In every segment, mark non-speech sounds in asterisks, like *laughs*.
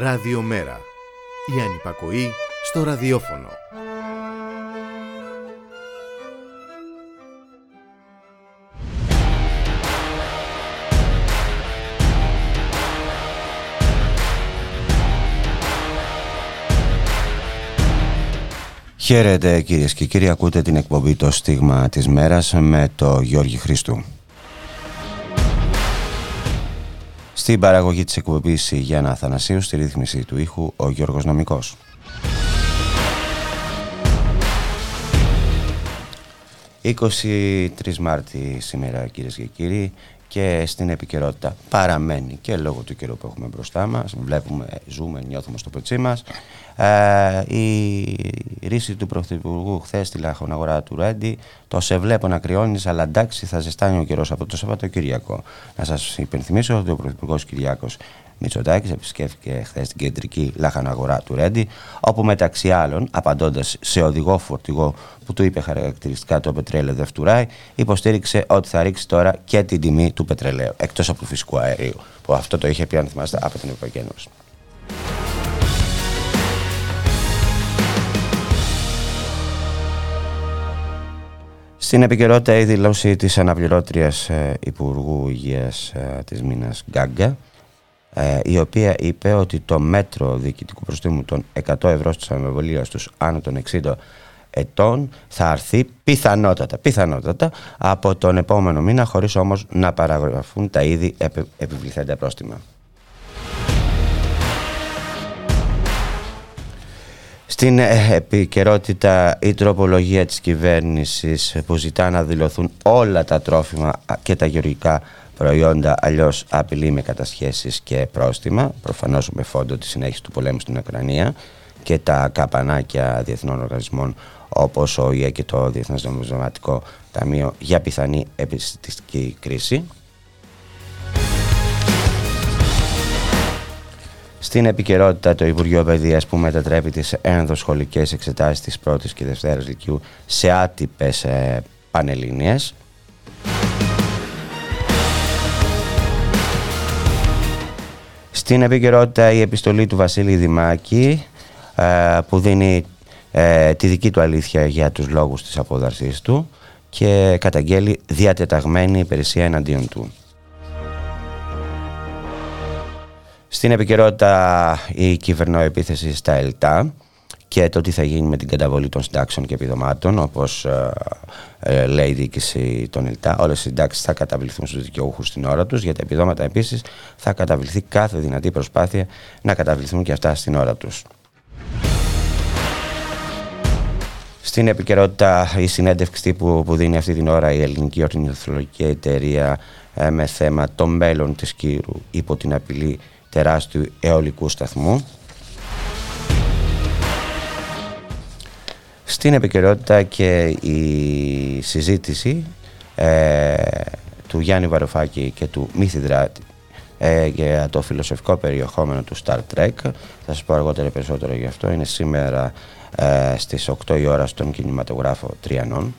Ραδιομέρα. Η ανυπακοή στο ραδιόφωνο. Χαίρετε κυρίες και κύριοι, ακούτε την εκπομπή «Το στίγμα της μέρας» με το Γιώργη Χριστού. Στην παραγωγή της εκπομπής Γιάννα Αθανασίου, στη ρύθμιση του ήχου, ο Γιώργος Νομικός. «23 Μάρτη σήμερα κυρίες και κύριοι και στην επικαιρότητα παραμένει και λόγω του καιρού που έχουμε μπροστά μας βλέπουμε, ζούμε, νιώθουμε στο πετσί μας ε, η ρίση του Πρωθυπουργού χθες στη αγορά του Ρέντι το σε βλέπω να κρυώνεις, αλλά εντάξει θα ζεστάνει ο καιρός από το Σαββατοκύριακο. Να σας υπενθυμίσω ότι ο Πρωθυπουργός Κυριάκος Μητσοτάκης επισκέφθηκε χθες την κεντρική αγορά του Ρέντι, όπου μεταξύ άλλων, απαντώντας σε οδηγό φορτηγό που του είπε χαρακτηριστικά το πετρέλαιο δεν φτουράει, υποστήριξε ότι θα ρίξει τώρα και την τιμή του πετρελαίου, εκτός από του φυσικού αερίου, που αυτό το είχε πει, αν θυμάστε, από την Ευρωπαϊκή Ένωση. Στην επικαιρότητα η δηλώση της αναπληρώτριας ε, Υπουργού Υγείας ε, της Μίνας Γκάγκα ε, η οποία είπε ότι το μέτρο διοικητικού προστήμου των 100 ευρώ της αμεβολίας στους άνω των 60 ετών θα αρθεί πιθανότατα, πιθανότατα από τον επόμενο μήνα χωρίς όμως να παραγραφούν τα ήδη επιβληθέντα πρόστιμα. Στην ε, επικαιρότητα η τροπολογία της κυβέρνησης που ζητά να δηλωθούν όλα τα τρόφιμα και τα γεωργικά προϊόντα αλλιώς απειλεί με κατασχέσεις και πρόστιμα προφανώς με φόντο τη συνέχιση του πολέμου στην Ουκρανία και τα καπανάκια διεθνών οργανισμών όπως ο ΙΕ και το Διεθνές Νομισματικό Ταμείο για πιθανή επιστημική κρίση. Στην επικαιρότητα το Υπουργείο Παιδείας που μετατρέπει τις ενδοσχολικές εξετάσεις της πρώτης και δευτέρας λυκειού σε άτυπες ε, πανελλήνιες. Στην επικαιρότητα η επιστολή του Βασίλη Δημάκη ε, που δίνει ε, τη δική του αλήθεια για τους λόγους της απόδαρσής του και καταγγέλει διατεταγμένη υπηρεσία εναντίον του. Στην επικαιρότητα η κυβερνοεπίθεση στα ΕΛΤΑ και το τι θα γίνει με την καταβολή των συντάξεων και επιδομάτων όπως ε, ε, λέει η διοίκηση των ΕΛΤΑ. Όλες οι συντάξεις θα καταβληθούν στους δικαιούχους στην ώρα τους. Για τα επιδόματα επίσης θα καταβληθεί κάθε δυνατή προσπάθεια να καταβληθούν και αυτά στην ώρα τους. Στην επικαιρότητα η συνέντευξη που, που δίνει αυτή την ώρα η Ελληνική Ορνηθολογική Εταιρεία ε, με θέμα το μέλλον της Κύρου υπό την απειλή τεράστιου αιωλικού σταθμού. Στην επικαιρότητα και η συζήτηση ε, του Γιάννη Βαρουφάκη και του Μύθιδράτη ε, για το φιλοσοφικό περιεχόμενο του Star Trek. Θα σας πω αργότερα περισσότερο γι' αυτό. Είναι σήμερα ε, στις 8 η ώρα στον κινηματογράφο Τριανών.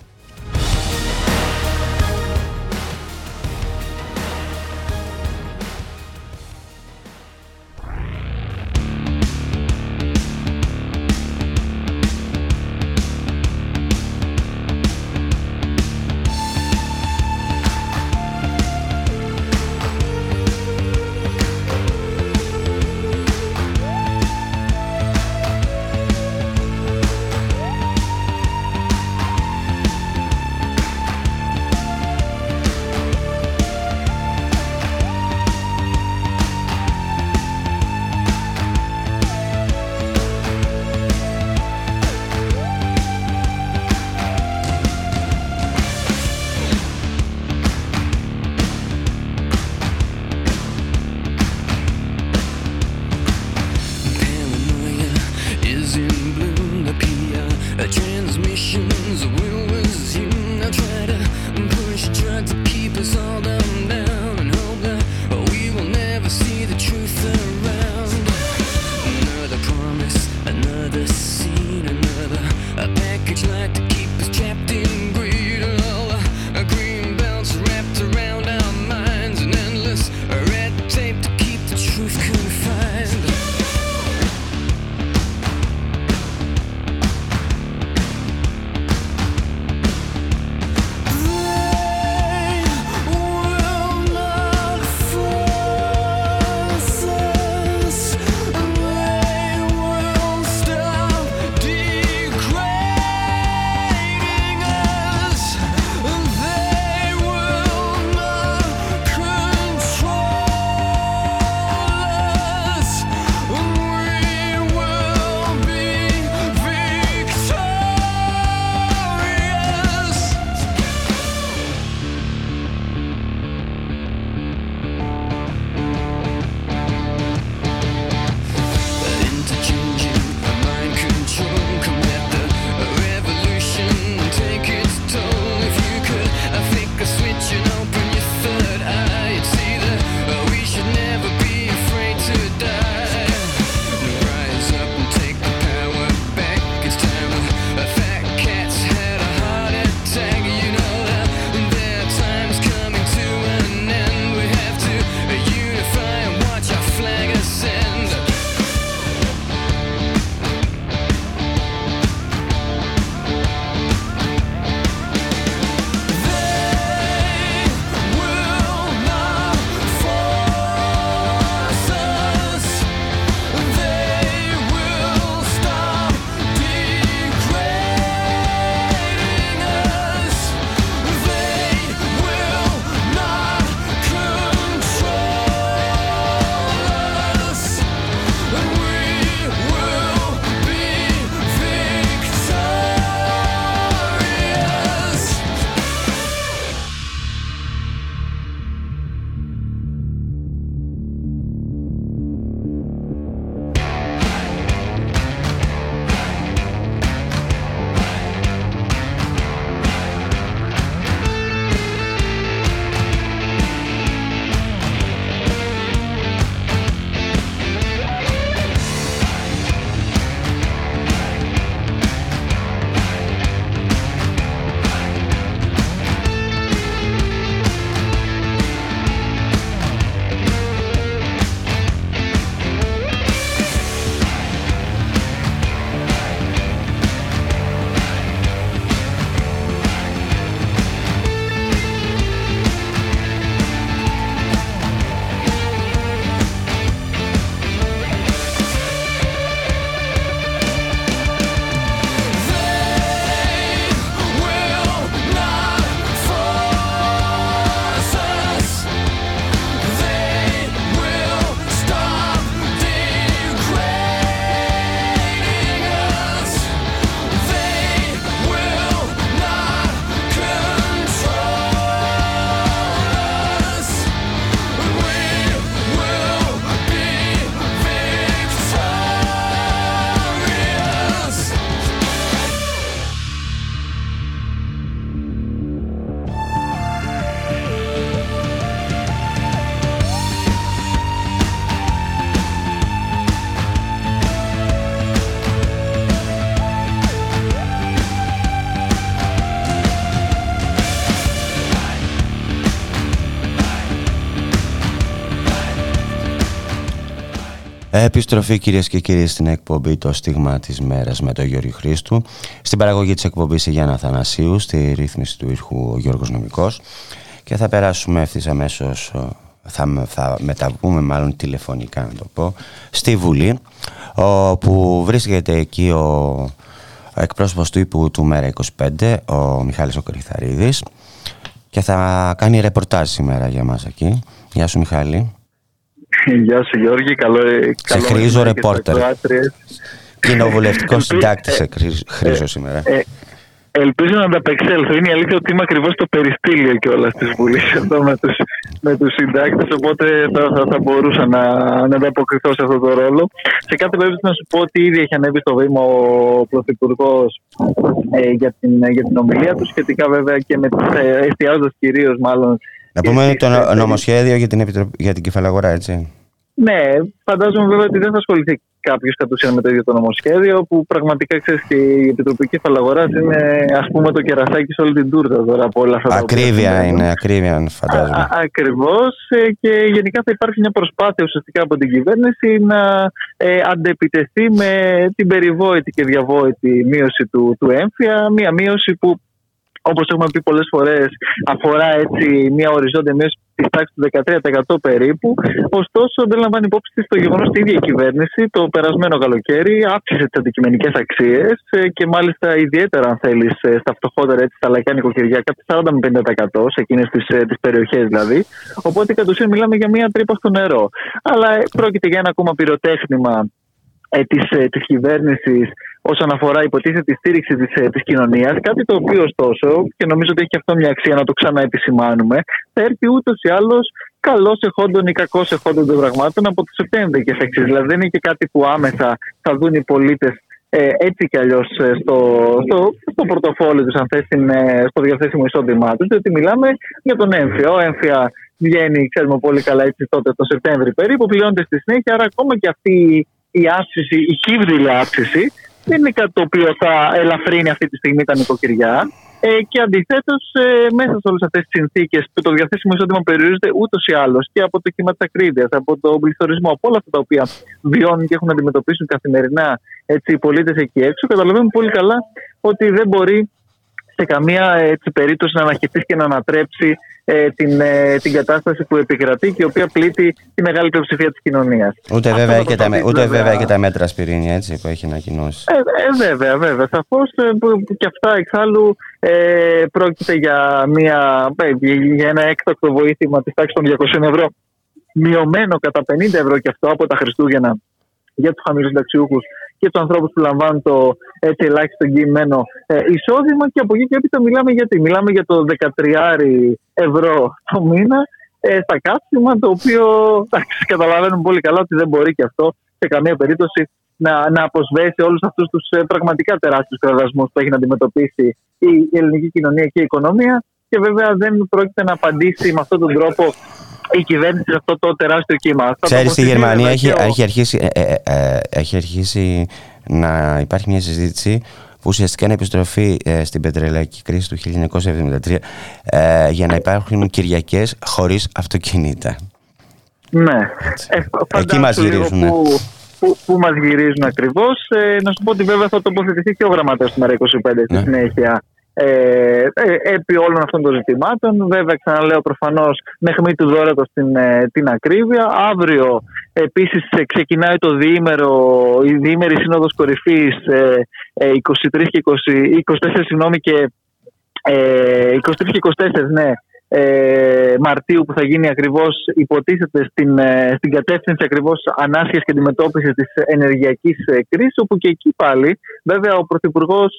Επιστροφή κυρίες και κύριοι στην εκπομπή το στίγμα της μέρας με τον Γιώργο Χρήστου. Στην παραγωγή της εκπομπής η Γιάννα Θανασίου στη ρύθμιση του ήχου ο Γιώργος Νομικός. Και θα περάσουμε ευθύς αμέσως θα, θα μεταβούμε μάλλον τηλεφωνικά να το πω στη Βουλή όπου βρίσκεται εκεί ο εκπρόσωπος του ύπου του Μέρα 25 ο Μιχάλης ο και θα κάνει ρεπορτάζ σήμερα για μας εκεί. Γεια σου Μιχάλη *laughs* Γεια σου Γιώργη, καλό Σε χρήζω ρεπόρτερ. Κοινοβουλευτικός συντάκτης σε χρήζω σήμερα. Ε, ελπίζω να ανταπεξέλθω. Είναι η αλήθεια ότι είμαι ακριβώς στο περιστήλιο κιόλας της Βουλής *laughs* εδώ με τους με τους συντάκτες. Οπότε θα, θα, θα μπορούσα να, να ανταποκριθώ σε αυτό το ρόλο. Σε κάθε περίπτωση να σου πω ότι ήδη έχει ανέβει στο βήμα ο Πρωθυπουργός ε, για, την, για την ομιλία του, σχετικά βέβαια και με τις ε, εστιάζοντας κυρίως μάλλον να πούμε το νομοσχέδιο για την, επιτροπ... για την κεφαλαγορά, έτσι. Ναι, φαντάζομαι βέβαια ότι δεν θα ασχοληθεί κάποιος κατ' ουσίαν με το ίδιο το νομοσχέδιο, που πραγματικά ξέρεις και η Επιτροπή Κεφαλαγοράς είναι ας πούμε το κερασάκι σε όλη την τούρτα τώρα από όλα αυτά τα Ακρίβεια είναι, ακρίβεια φαντάζομαι. Ακριβώς ε, και γενικά θα υπάρχει μια προσπάθεια ουσιαστικά από την κυβέρνηση να ε, αντεπιτεθεί με την περιβόητη και διαβόητη μείωση του, του έμφυα, μια μείωση που όπως έχουμε πει πολλές φορές, αφορά έτσι μια οριζόντια μείωση της τάξης του 13% περίπου. Ωστόσο, δεν λαμβάνει υπόψη της το γεγονός ότι η ίδια η κυβέρνηση το περασμένο καλοκαίρι αύξησε τις αντικειμενικές αξίες ε, και μάλιστα ιδιαίτερα, αν θέλεις, ε, στα φτωχότερα έτσι, στα λαϊκά νοικοκυριά, κάτι 40 με 50% σε εκείνες τις τις ε, περιοχές δηλαδή. Οπότε κατ' ουσίαν μιλάμε για μια τρύπα στο νερό. Αλλά πρόκειται για ένα ακόμα πυροτέχνημα ε, της, ε, της κυβέρνησης όσον αφορά υποτίθεται τη στήριξη της, ε, της κοινωνίας κάτι το οποίο ωστόσο και νομίζω ότι έχει αυτό μια αξία να το ξαναεπισημάνουμε θα έρθει ούτως ή άλλως καλός εχόντων ή κακός εχόντων των πραγμάτων από το Σεπτέμβριο και εξής. Δηλαδή δεν είναι και κάτι που άμεσα θα δουν οι πολίτες ε, έτσι κι αλλιώς στο, στο, στο πορτοφόλι τους, αν θες, στο διαθέσιμο εισόδημά τους, διότι μιλάμε για τον έμφυα. Ο έμφυα βγαίνει, ξέρουμε πολύ καλά, έτσι τότε το Σεπτέμβριο περίπου, πληρώνεται στη συνέχεια, άρα ακόμα και αυτή η αύξηση, η κύβριλη αύξηση, δεν είναι κάτι το οποίο θα ελαφρύνει αυτή τη στιγμή τα νοικοκυριά. Ε, και αντιθέτως, ε, μέσα σε όλες αυτές τις συνθήκες που το διαθέσιμο εισόδημα περιορίζεται ούτως ή άλλως και από το κύμα της ακρίβειας, από τον πληθωρισμό, από όλα αυτά τα οποία βιώνουν και έχουν να αντιμετωπίσουν καθημερινά έτσι, οι πολίτες εκεί έξω, καταλαβαίνουμε πολύ καλά ότι δεν μπορεί σε καμία έτσι, περίπτωση να αναχαιτήσει και να ανατρέψει ε, την, ε, την κατάσταση που επικρατεί και η οποία πλήττει τη μεγάλη πλειοψηφία της κοινωνίας. Ούτε, βέβαια, και τα, ούτε βέβαια και τα μέτρα σπιρίνια έτσι, που έχει ανακοινώσει. Ε, ε, βέβαια, βέβαια. Σαφώς ε, και αυτά εξάλλου ε, πρόκειται για, μια, για ένα έκτακτο βοήθημα της τάξης των 200 ευρώ. Μειωμένο κατά 50 ευρώ και αυτό από τα Χριστούγεννα για τους χαμηλούς συνταξιούχους και του ανθρώπους που λαμβάνουν το έτσι ελάχιστο εγγυημένο ε, εισόδημα. Και από εκεί και έπειτα μιλάμε γιατί. Μιλάμε για το 13 ευρώ το μήνα ε, στα καύσιμα, το οποίο εντάξει, καταλαβαίνουμε πολύ καλά ότι δεν μπορεί και αυτό σε καμία περίπτωση να, να αποσβέσει όλους αυτούς τους ε, πραγματικά τεράστιους κραδασμού που έχει να αντιμετωπίσει η ελληνική κοινωνία και η οικονομία. Και βέβαια δεν πρόκειται να απαντήσει με αυτόν τον τρόπο η κυβέρνηση σε αυτό το τεράστιο κύμα. Ξέρεις, στη Γερμανία έχει, έχει, αρχίσει, ε, ε, ε, έχει αρχίσει να υπάρχει μια συζήτηση που ουσιαστικά είναι επιστροφή στην πετρελαϊκή κρίση του 1973 για να υπάρχουν Κυριακές χωρίς αυτοκίνητα. Ναι. Εκεί μας γυρίζουν. Που, που, που μας γυρίζουν ακριβώς. να σου πω ότι βέβαια θα τοποθετηθεί και ο γραμματέας του ΜΕΡΑ 25 στη ναι. συνέχεια ε, ε, επί όλων αυτών των ζητημάτων. Βέβαια, ξαναλέω προφανώς μέχρι του δόρατο την, ε, την ακρίβεια. Αύριο επίσης ε, ξεκινάει το διήμερο, η διήμερη σύνοδος κορυφής 23 και 20, 24 συγγνώμη, και 23 και 24, ναι, ε, Μαρτίου που θα γίνει ακριβώς υποτίθεται στην, στην κατεύθυνση ακριβώς ανάσχεσης και αντιμετώπισης της ενεργειακής κρίσης όπου και εκεί πάλι βέβαια ο Πρωθυπουργός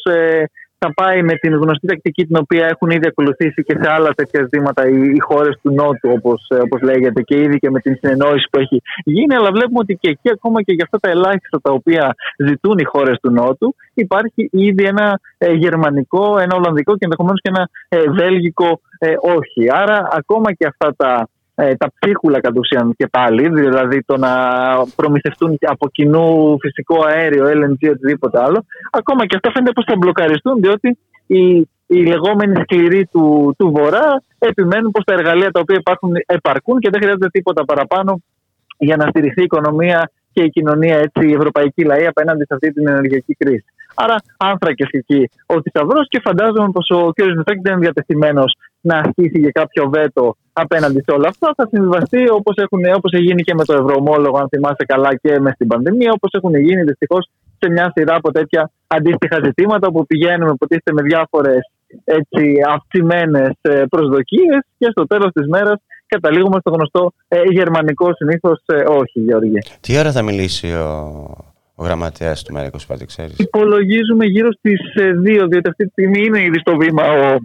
θα πάει με την γνωστή τακτική την οποία έχουν ήδη ακολουθήσει και σε άλλα τέτοια ζητήματα οι, οι χώρες του Νότου, όπως όπως λέγεται, και ήδη και με την συνεννόηση που έχει γίνει. Αλλά βλέπουμε ότι και εκεί, ακόμα και για αυτά τα ελάχιστα τα οποία ζητούν οι χώρες του Νότου, υπάρχει ήδη ένα ε, γερμανικό, ένα ολλανδικό και ενδεχομένως και ένα ε, βέλγικο ε, όχι. Άρα, ακόμα και αυτά τα ε, τα ψίχουλα κατ' ουσίαν και πάλι, δηλαδή το να προμηθευτούν από κοινού φυσικό αέριο, LNG, οτιδήποτε άλλο, ακόμα και αυτά φαίνεται πως θα μπλοκαριστούν, διότι οι, οι λεγόμενοι σκληροί του, του Βορρά επιμένουν πως τα εργαλεία τα οποία υπάρχουν επαρκούν και δεν χρειάζεται τίποτα παραπάνω για να στηριχθεί η οικονομία και η κοινωνία, έτσι, η ευρωπαϊκή λαή απέναντι σε αυτή την ενεργειακή κρίση. Άρα, άνθρακες εκεί ο θησαυρός και φαντάζομαι πως ο κ. Μητσοτάκη δεν είναι διατεθειμένος να ασκήσει για κάποιο βέτο απέναντι σε όλα αυτά. Θα συμβιβαστεί όπως όπως γίνει και με το ευρωομόλογο, αν θυμάστε καλά, και μες στην πανδημία, όπως έχουν γίνει δυστυχώς σε μια σειρά από τέτοια αντίστοιχα ζητήματα, όπου πηγαίνουμε, υποτίθεται, με διάφορες αυξημένες προσδοκίες και στο τέλος της μέρας καταλήγουμε στο γνωστό ε, γερμανικό συνήθως ε, όχι, Γεωργία. Τι ώρα θα μιλήσει ο, ο γραμματέας του ΜΕΡΑ25, ξέρεις; Υπολογίζουμε γύρω στις 2, ε, διότι αυτή τη στιγμή είναι ήδη στο βήμα ο,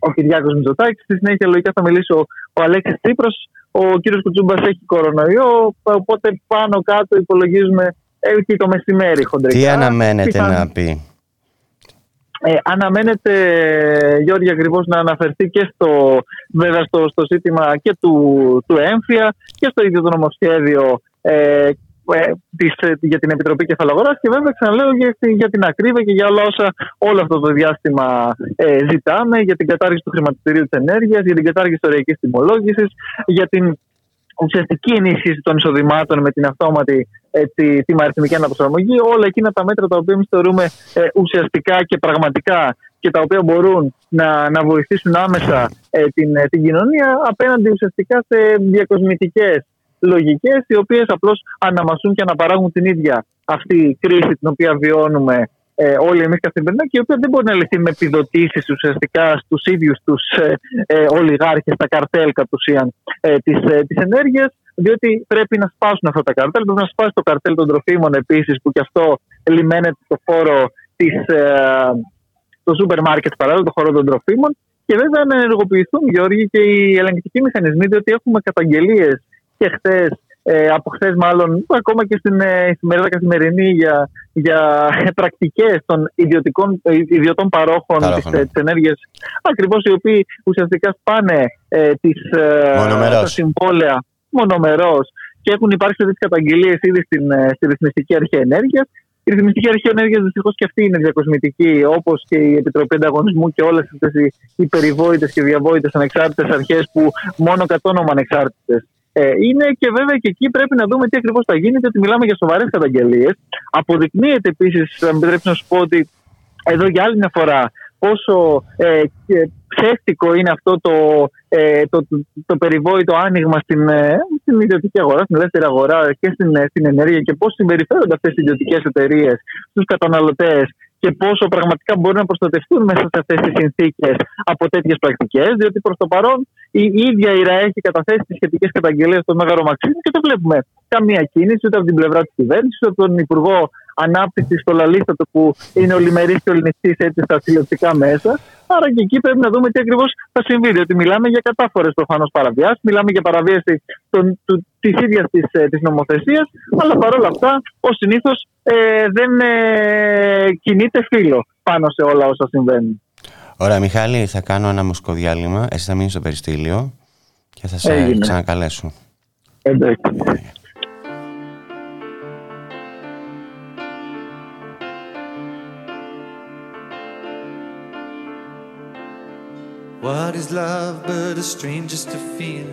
ο Κυριάκος Μητσοτάκης. Στη συνέχεια, λογικά θα μιλήσει ο, ο Αλέξης Τσίπρας. Ο κύριος Κουτσούμπας έχει κορονοϊό. Οπότε πάνω κάτω υπολογίζουμε εκεί το μεσημέρι χοντρικά. Τι αναμένετε να πει; Ε, αναμένεται, Γιώργη, ακριβώς να αναφερθεί και στο, βέβαια στο, στο ζήτημα και του, του έμφυα και στο ίδιο το νομοσχέδιο ε, ε, της, για την Επιτροπή Κεφαλαγοράς. Και βέβαια ξαναλέω για, για την ακρίβεια και για όλα όσα όλο αυτό το διάστημα ε, ζητάμε για την κατάργηση του χρηματιστηρίου της ενέργειας, για την κατάργηση της ωραϊκής τιμολόγησης, για την ουσιαστική ενίσχυση των εισοδημάτων με την αυτόματη έτσι, τη αριθμική αναπροσαρμογή, όλα εκείνα τα μέτρα τα οποία εμείς θεωρούμε ε, ουσιαστικά και πραγματικά και τα οποία μπορούν να, να βοηθήσουν άμεσα ε, την, ε, την κοινωνία απέναντι ουσιαστικά σε διακοσμητικές λογικές οι οποίες απλώς αναμασούν και αναπαράγουν την ίδια αυτή κρίση την οποία βιώνουμε ε, όλοι εμείς καθημερινά και η οποία δεν μπορεί να λυθεί με επιδοτήσεις ουσιαστικά στους ίδιους τους ε, ε, ολιγάρχες, τα καρτέλ κατ' ουσίαν ε, της ε, ενέργειας, διότι πρέπει να σπάσουν αυτά τα καρτέλ. Πρέπει να σπάσει το καρτέλ των τροφίμων επίσης, που και αυτό λιμένεται στο φόρο της, ε, το σούπερ μάρκετ παράλληλα, το χώρο των τροφίμων. Και βέβαια να ενεργοποιηθούν, Γιώργη, και οι ελεγκτικοί μηχανισμοί, διότι έχουμε καταγγελίες και χθες ε, από χθες μάλλον, ακόμα και στην ε, καθημερινή για, για πρακτικές των ιδιωτικών, ε, ιδιωτών παρόχων της ε, ενέργειας. Ακριβώς οι οποίοι ουσιαστικά σπάνε ε, τις, ε, τα συμβόλαια μονομερός και έχουν υπάρξει τέτοιες καταγγελίες ήδη στην, ε, στη Ρυθμιστική Αρχή Ενέργειας. Η Ρυθμιστική Αρχή Ενέργειας δυστυχώς και αυτή είναι διακοσμητική, όπως και η Επιτροπή Ανταγωνισμού και όλες αυτές οι περιβόητες και διαβόητες ανεξάρτητες αρχές που μόνο κατ' όνομα ανεξάρτητες ε, είναι και βέβαια και εκεί πρέπει να δούμε τι ακριβώς θα γίνει, γιατί μιλάμε για σοβαρές καταγγελίες. Αποδεικνύεται επίσης, θα με επιτρέψεις να σου πω ότι εδώ για άλλη μια φορά πόσο ε, ψεύτικο είναι αυτό το, ε, το, το, το, περιβόητο άνοιγμα στην, ε, στην ιδιωτική αγορά, στην ελεύθερη αγορά και στην, ε, στην ενέργεια και πώς συμπεριφέρονται αυτές οι ιδιωτικές εταιρείες στους καταναλωτές και πόσο πραγματικά μπορούν να προστατευτούν μέσα σε αυτές τις συνθήκες από τέτοιες πρακτικές. Διότι προς το παρόν η ίδια η ΡΑΕ έχει καταθέσει τις σχετικές καταγγελίες στο Μέγαρο Μαξίμου και δεν βλέπουμε καμία κίνηση ούτε από την πλευρά της κυβέρνησης, ούτε από τον Υπουργό Ανάπτυξης στο Λαλίστατο που είναι ολιμερή και ολινιστή έτσι στα τηλεοπτικά μέσα. Άρα και εκεί πρέπει να δούμε τι ακριβώς θα συμβεί. Διότι μιλάμε για κατάφορες προφανώς παραβιάσεις, μιλάμε για παραβίαση της ίδιας της της νομοθεσίας, αλλά παρόλα αυτά, ως συνήθως, ε, δεν ε, κινείται φίλο πάνω σε όλα όσα συμβαίνουν. Ωραία, Μιχάλη, θα κάνω ένα μουσικό διάλειμμα. Εσύ θα μείνει στο περιστήλιο και θα σε Έγινε. ξανακαλέσω. Εντάξει. What is love but a stranger's to feel?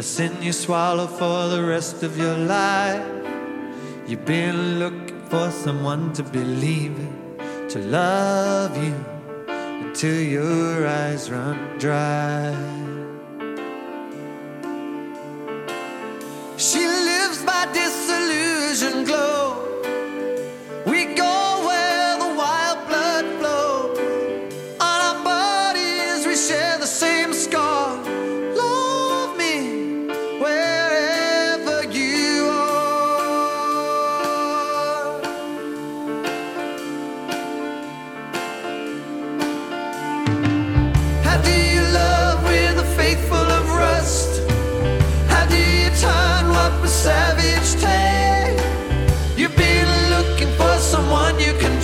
A sin you swallow for the rest of your life. You've been looking for someone to believe in, to love you until your eyes run dry. She lives by disillusion glow. We go.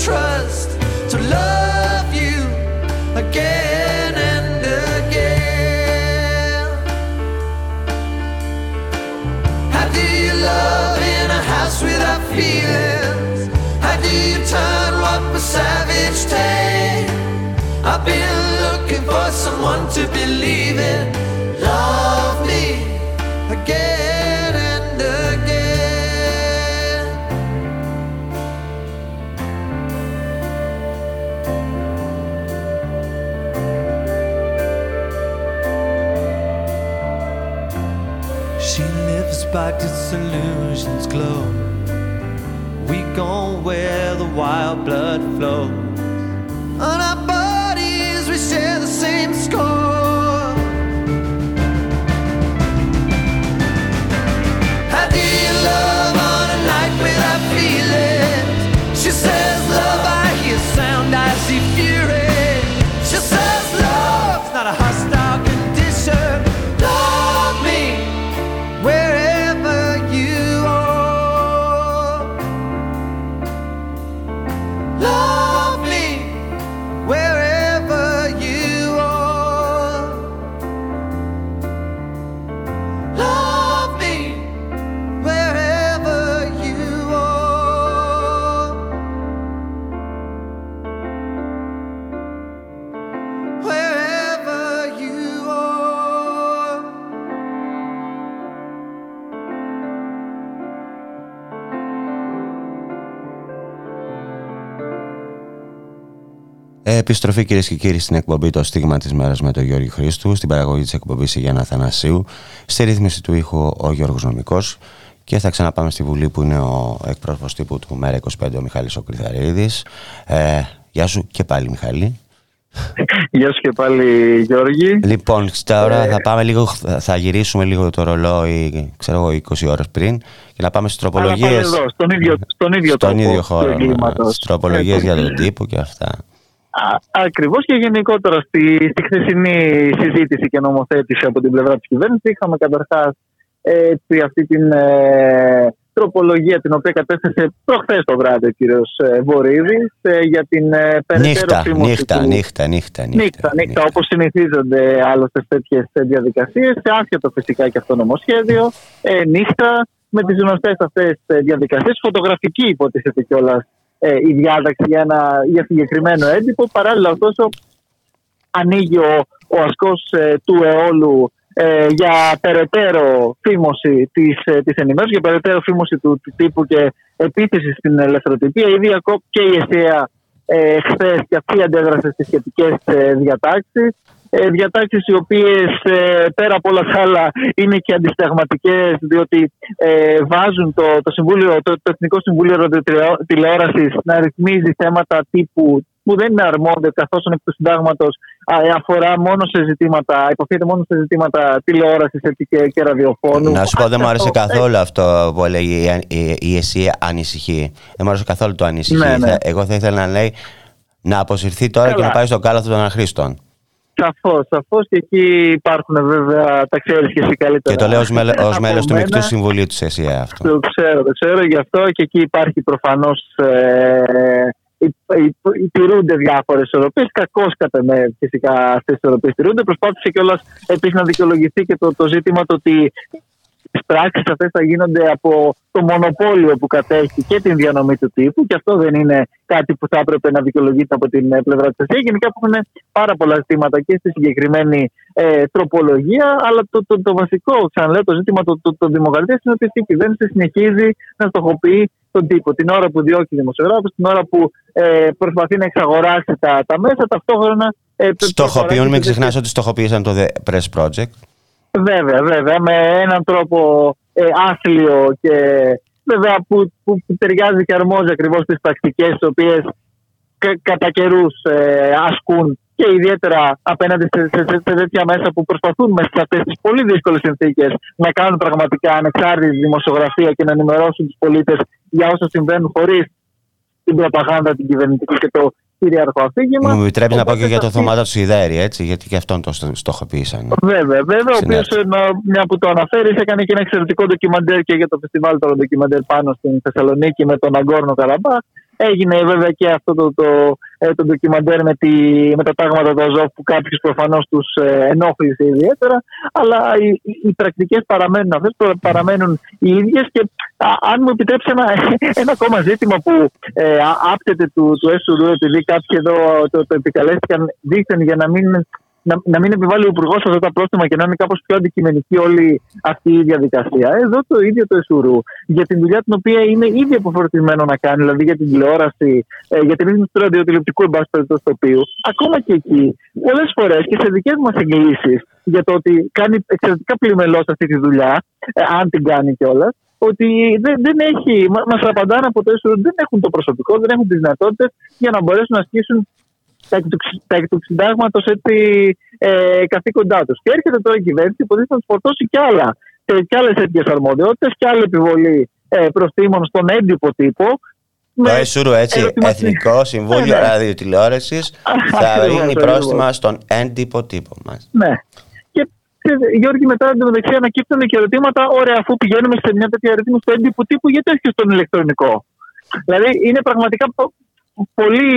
trust to love you again and again. How do you love in a house without feelings? How do you turn what was savage take? I've been looking for someone to believe in. Love me again. By disillusion's glow. We gon' where the wild blood flows. Επιστροφή κυρίες και κύριοι στην εκπομπή Το Στίγμα της Μέρας με τον Γιώργο Χρήστου, στην παραγωγή της εκπομπής η Γιάννα Θανασίου, στη ρύθμιση του ήχου ο Γιώργος Νομικός. Και θα ξαναπάμε στη Βουλή που είναι ο εκπρόσωπος τύπου του Μέρα 25, ο Μιχάλης ο Κρυθαρίδης. Ε, γεια σου και πάλι, Μιχάλη. Γεια σου και πάλι Γιώργη. Λοιπόν, στα ώρα Ε, θα πάμε λίγο, θα γυρίσουμε λίγο το ρολόι, ξέρω εγώ, 20 ώρες πριν και να πάμε στις Αλλά πάλι τροπολογίες. εδώ, στον ίδιο, στον ίδιο Στον τόπο ίδιο του χώρο, ναι, εγκλήματος. στις τροπολογίες Ε, για τον τύπο και αυτά. Α, ακριβώς και γενικότερα στη, στη χθεσινή συζήτηση και νομοθέτηση από την πλευρά της κυβέρνησης είχαμε καταρχάς ε, αυτή την ε, τροπολογία την οποία κατέθεσε προχθές το βράδυ ο κύριος ε, Βορύδης ε, για την ε, περαιτέρω Νύχτα, φήμωση νύχτα, του- νύχτα, νύχτα, Νύχτα, νύχτα, όπως συνηθίζονται άλλωστε σε τέτοιες διαδικασίες, σε άσχετο φυσικά και αυτό νομοσχέδιο, ε, νύχτα, με τις γνωστές αυτές ε, διαδικασίες, φωτογραφική υποτίθεται κιόλας ε, η διάταξη για, ένα, για συγκεκριμένο έντυπο, παράλληλα ωστόσο ανοίγει ο, ο ασκός ε, του αιώλου ε, για περαιτέρω φήμωση της, ε, της ενημέρωσης, για περαιτέρω φήμωση του, του τύπου και επίθεσης στην ελευθεροτυπία. Ήδη ακόμα και η ΕΣΥΑ ε, χθες και αυτή αντέδρασε στις σχετικές ε, διατάξεις. Ε, διατάξεις οι οποίες ε, πέρα από όλα τα άλλα είναι και αντισταγματικές διότι ε, βάζουν το, το, συμβούλιο, το, το Εθνικό Συμβούλιο Ραδιοτηλεόρασης να ρυθμίζει θέματα τύπου που δεν είναι αρμόδιο καθώς εκ του συντάγματος α, ε, αφορά μόνο σε ζητήματα, υποφέρεται μόνο σε ζητήματα τηλεόρασης έτσι, και, και ραδιοφώνου. Να σου πω, δεν μου άρεσε Αυτό, καθόλου αυτό που έλεγε η, η, η ΕΣΥ ανησυχεί. Δεν μου άρεσε καθόλου το ανησυχεί. Ναι, ναι. Θα- Εγώ θα ήθελα να λέει να αποσυρθεί τώρα και Καλά. να πάει στο κάλαθο των αχρήστων. Σαφώς, σαφώς και εκεί υπάρχουν βέβαια, τα ξέρεις και εσύ καλύτερα. Και το λέω ως, μέλο- ως από μέλος του μένα. Μεκτού Συμβουλίου της ΕΣΥ αυτό. Το ξέρω, το ξέρω γι' αυτό και εκεί υπάρχει προφανώς. Ε, υ- υ- υ- τηρούνται διάφορες ισορροπίες. Κακώς κατά με φυσικά αυτές τις ισορροπίες τηρούνται. Προσπάθησε κιόλας επίσης να δικαιολογηθεί και το, το ζήτημα το ότι τις πράξεις αυτές θα γίνονται από το μονοπόλιο που κατέχει και την διανομή του τύπου και αυτό δεν είναι κάτι που θα έπρεπε να δικαιολογείται από την ε, πλευρά της ΕΣΥΑ. Γενικά υπάρχουν πάρα πολλά ζητήματα και στη συγκεκριμένη ε, τροπολογία, αλλά το, το, το βασικό, ξαναλέω, το ζήτημα των το, το, δημοκρατίας είναι ότι η κυβέρνηση συνεχίζει να στοχοποιεί τον τύπο. Την ώρα που διώκει δημοσιογράφους, την ώρα που ε, προσπαθεί να εξαγοράσει τα, τα μέσα, ταυτόχρονα. Ε, Στοχοποιούν, μην προχωράει και- ξεχνάς ότι στοχοποίησαν το The Press Project. Βέβαια, βέβαια, με έναν τρόπο ε, άθλιο και βέβαια που, που, που ταιριάζει και αρμόζει ακριβώς στι πρακτικές τις οποίες κατά καιρούς ε, ασκούν και ιδιαίτερα απέναντι σε, σε, σε, σε τέτοια μέσα που προσπαθούν μέσα σε αυτές τις πολύ δύσκολες συνθήκες να κάνουν πραγματικά ανεξάρτητη δημοσιογραφία και να ενημερώσουν τους πολίτες για όσα συμβαίνουν χωρίς την προπαγάνδα, την κυβερνητική και το κυρίαρχο αφήγημα. Μου επιτρέπεις να πω και Οπότε για το αυτή- θωμάτο του Σιδέρη, έτσι, γιατί και αυτόν το στο- στοχοποίησαν. Βέβαια, βέβαια. Ο οποίος, Συνέχεια. μια που το αναφέρει, έκανε και ένα εξαιρετικό ντοκιμαντέρ και για το φεστιβάλ των ντοκιμαντέρ πάνω στην Θεσσαλονίκη με τον Αγκόρνο Καραμπάχ. Έγινε βέβαια και αυτό το, το, ε, το ντοκιμαντέρ με, τη, με τα τάγματα του Αζόφ που κάποιου προφανώς τους ε, ενόχλησε ιδιαίτερα. Αλλά οι, οι, οι πρακτικές παραμένουν αυτές, παραμένουν οι ίδιες. Και α, αν μου επιτρέψει ένα, *laughs* ένα ακόμα ζήτημα που ε, α- άπτεται του, του έσουρου, επειδή κάποιοι εδώ το, το επικαλέστηκαν δίθεν για να μην να, να μην επιβάλλει ο Υπουργός αυτά τα πρόστιμα και να είναι κάπως πιο αντικειμενική όλη αυτή η διαδικασία. Εδώ το ίδιο το Εσουρού για την δουλειά την οποία είναι ήδη αποφορτισμένο να κάνει, δηλαδή για την τηλεόραση, ε, για την ρύθμιση του ραδιοτηλεοπτικού εμπάσχευτο τοπίου. Ακόμα και εκεί, πολλές φορές και σε δικές μας εγγυήσει για το ότι κάνει εξαιρετικά πλημελώ αυτή τη δουλειά, ε, αν την κάνει κιόλας, ότι δεν, δεν έχει, μα απαντάνε από το έσοδο, δεν έχουν το προσωπικό, δεν έχουν τις δυνατότητες για να μπορέσουν να ασκήσουν τα εκ του συντάγματο ε, καθήκοντά τους. Και έρχεται τώρα η κυβέρνηση που θα τους φορτώσει κι άλλα και άλλες τέτοιες αρμοδιότητες και άλλη επιβολή ε, προστήμων στον έντυπο τύπο. Το ΕΣΟΥΡΟ, έτσι, Εθνικό Συμβούλιο *laughs* ναι, ναι. Ραδιοτηλεόραση, θα ρίχνει πρόστιμα στον έντυπο τύπο μας. Ναι. Και Γιώργη, μετά εντωμεταξύ ανακύπτουν και ερωτήματα. Ωραία, αφού πηγαίνουμε σε μια τέτοια ρύθμιση του έντυπου τύπου, γιατί όχι στον ηλεκτρονικό; Δηλαδή, είναι πραγματικά πολύ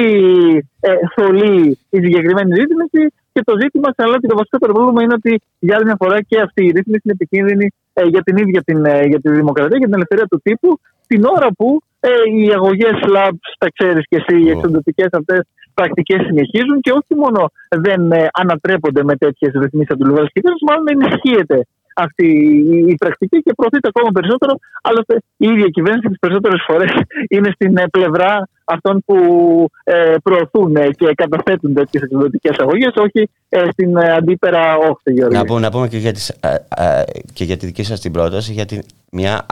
ε, θολή η συγκεκριμένη ρύθμιση και το ζήτημα, αλλά και το βασικό πρόβλημα είναι ότι για άλλη μια φορά και αυτή η ρύθμιση είναι επικίνδυνη ε, για την ίδια την, ε, για τη δημοκρατία και την ελευθερία του τύπου, την ώρα που ε, οι αγωγές labs, τα ξέρεις και εσύ, οι εξοντοτικές αυτές πρακτικές συνεχίζουν και όχι μόνο δεν ε, ανατρέπονται με τέτοιες ρυθμίσεις από την πλευρά της μάλλον ενισχύεται αυτή η πρακτική και προωθείται ακόμα περισσότερο. Άλλωστε, η ίδια κυβέρνηση τις περισσότερες φορές *laughs* είναι στην ε, πλευρά αυτών που ε, προωθούν και καταθέτουν τέτοιες εκδοτικές αγωγές, όχι ε, στην αντίπερα όχθη. Να, πούμε, να πούμε και για, τις, και για τη δική σας την πρόταση για τη, μια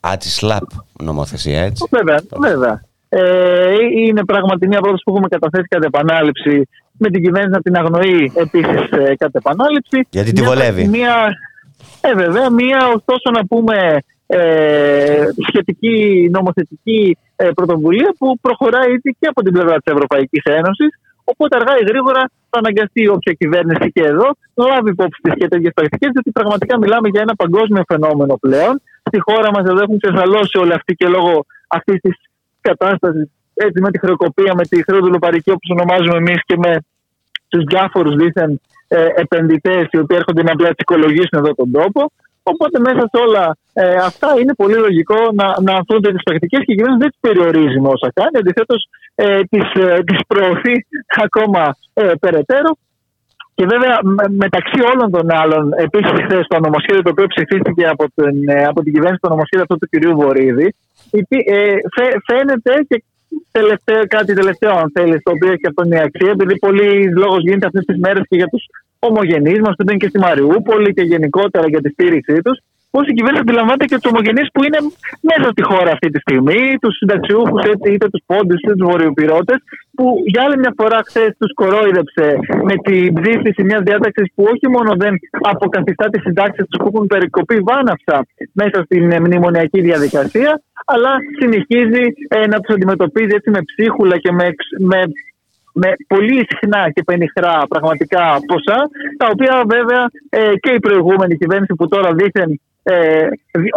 άτι-σλαπ νομοθεσία, έτσι. Βέβαια, βέβαια. Ε, είναι πράγματι μια πρόταση που έχουμε καταθέσει κατά επανάληψη με την κυβέρνηση να την αγνοεί επίσης ε, κατά επανάληψη. Γιατί τη βολεύει. Μια, ε, βέβαια, μία ωστόσο να πούμε ε, σχετική νομοθετική ε, πρωτοβουλία που προχωράει ήδη και από την πλευρά της Ευρωπαϊκής Ένωσης Οπότε αργά ή γρήγορα θα αναγκαστεί όποια κυβέρνηση και εδώ να λάβει υπόψη τι και τέτοιες πρακτικές, διότι πραγματικά μιλάμε για ένα παγκόσμιο φαινόμενο πλέον. Στη χώρα μας εδώ έχουν ξεσαλώσει όλοι αυτοί και λόγω αυτής της κατάστασης, έτσι με τη χρεοκοπία, με τη χρεοδουλοπαρική όπως ονομάζουμε εμείς και με τους διάφορους δίθεν ε, επενδυτές οι οποίοι έρχονται να απλά οικολογήσουν εδώ τον τόπο. Οπότε μέσα σε όλα ε, αυτά είναι πολύ λογικό να, να αυτούνται τις πρακτικές και η κυβέρνηση δεν τις περιορίζει με όσα κάνει. Αντιθέτως, ε, τις ε, προωθεί ακόμα ε, περαιτέρω. Και βέβαια, μεταξύ όλων των άλλων, επίσης χθες το νομοσχέδιο το οποίο ψηφίστηκε από την, ε, από την κυβέρνηση, το νομοσχέδιο αυτό του κυρίου Βορύδη, ε, φαίνεται και τελευταίο, κάτι τελευταίο, αν θέλεις, το οποίο έχει αυτό μια αξία, επειδή πολλοί λόγος γίνεται αυτές τις μέρες και για τους ομογενείς μας που ήταν και στη Μαριούπολη και γενικότερα για τη στήριξή τους, πώ η κυβέρνηση αντιλαμβάνεται και τους ομογενείς που είναι μέσα στη χώρα αυτή τη στιγμή, τους συνταξιούχους, είτε τους πόντους είτε τους βορειοπυρώτε, που για άλλη μια φορά χθες τους κορόιδεψε με την ψήφιση μιας διάταξης που όχι μόνο δεν αποκαθιστά τις συντάξεις τους που έχουν περικοπεί βάναυσα μέσα στην μνημονιακή διαδικασία, αλλά συνεχίζει ε, να τους αντιμετωπίζει έτσι με ψίχουλα και με, με με πολύ συχνά και πενιχρά πραγματικά ποσά, τα οποία βέβαια ε, και η προηγούμενη κυβέρνηση που τώρα δήθεν ε,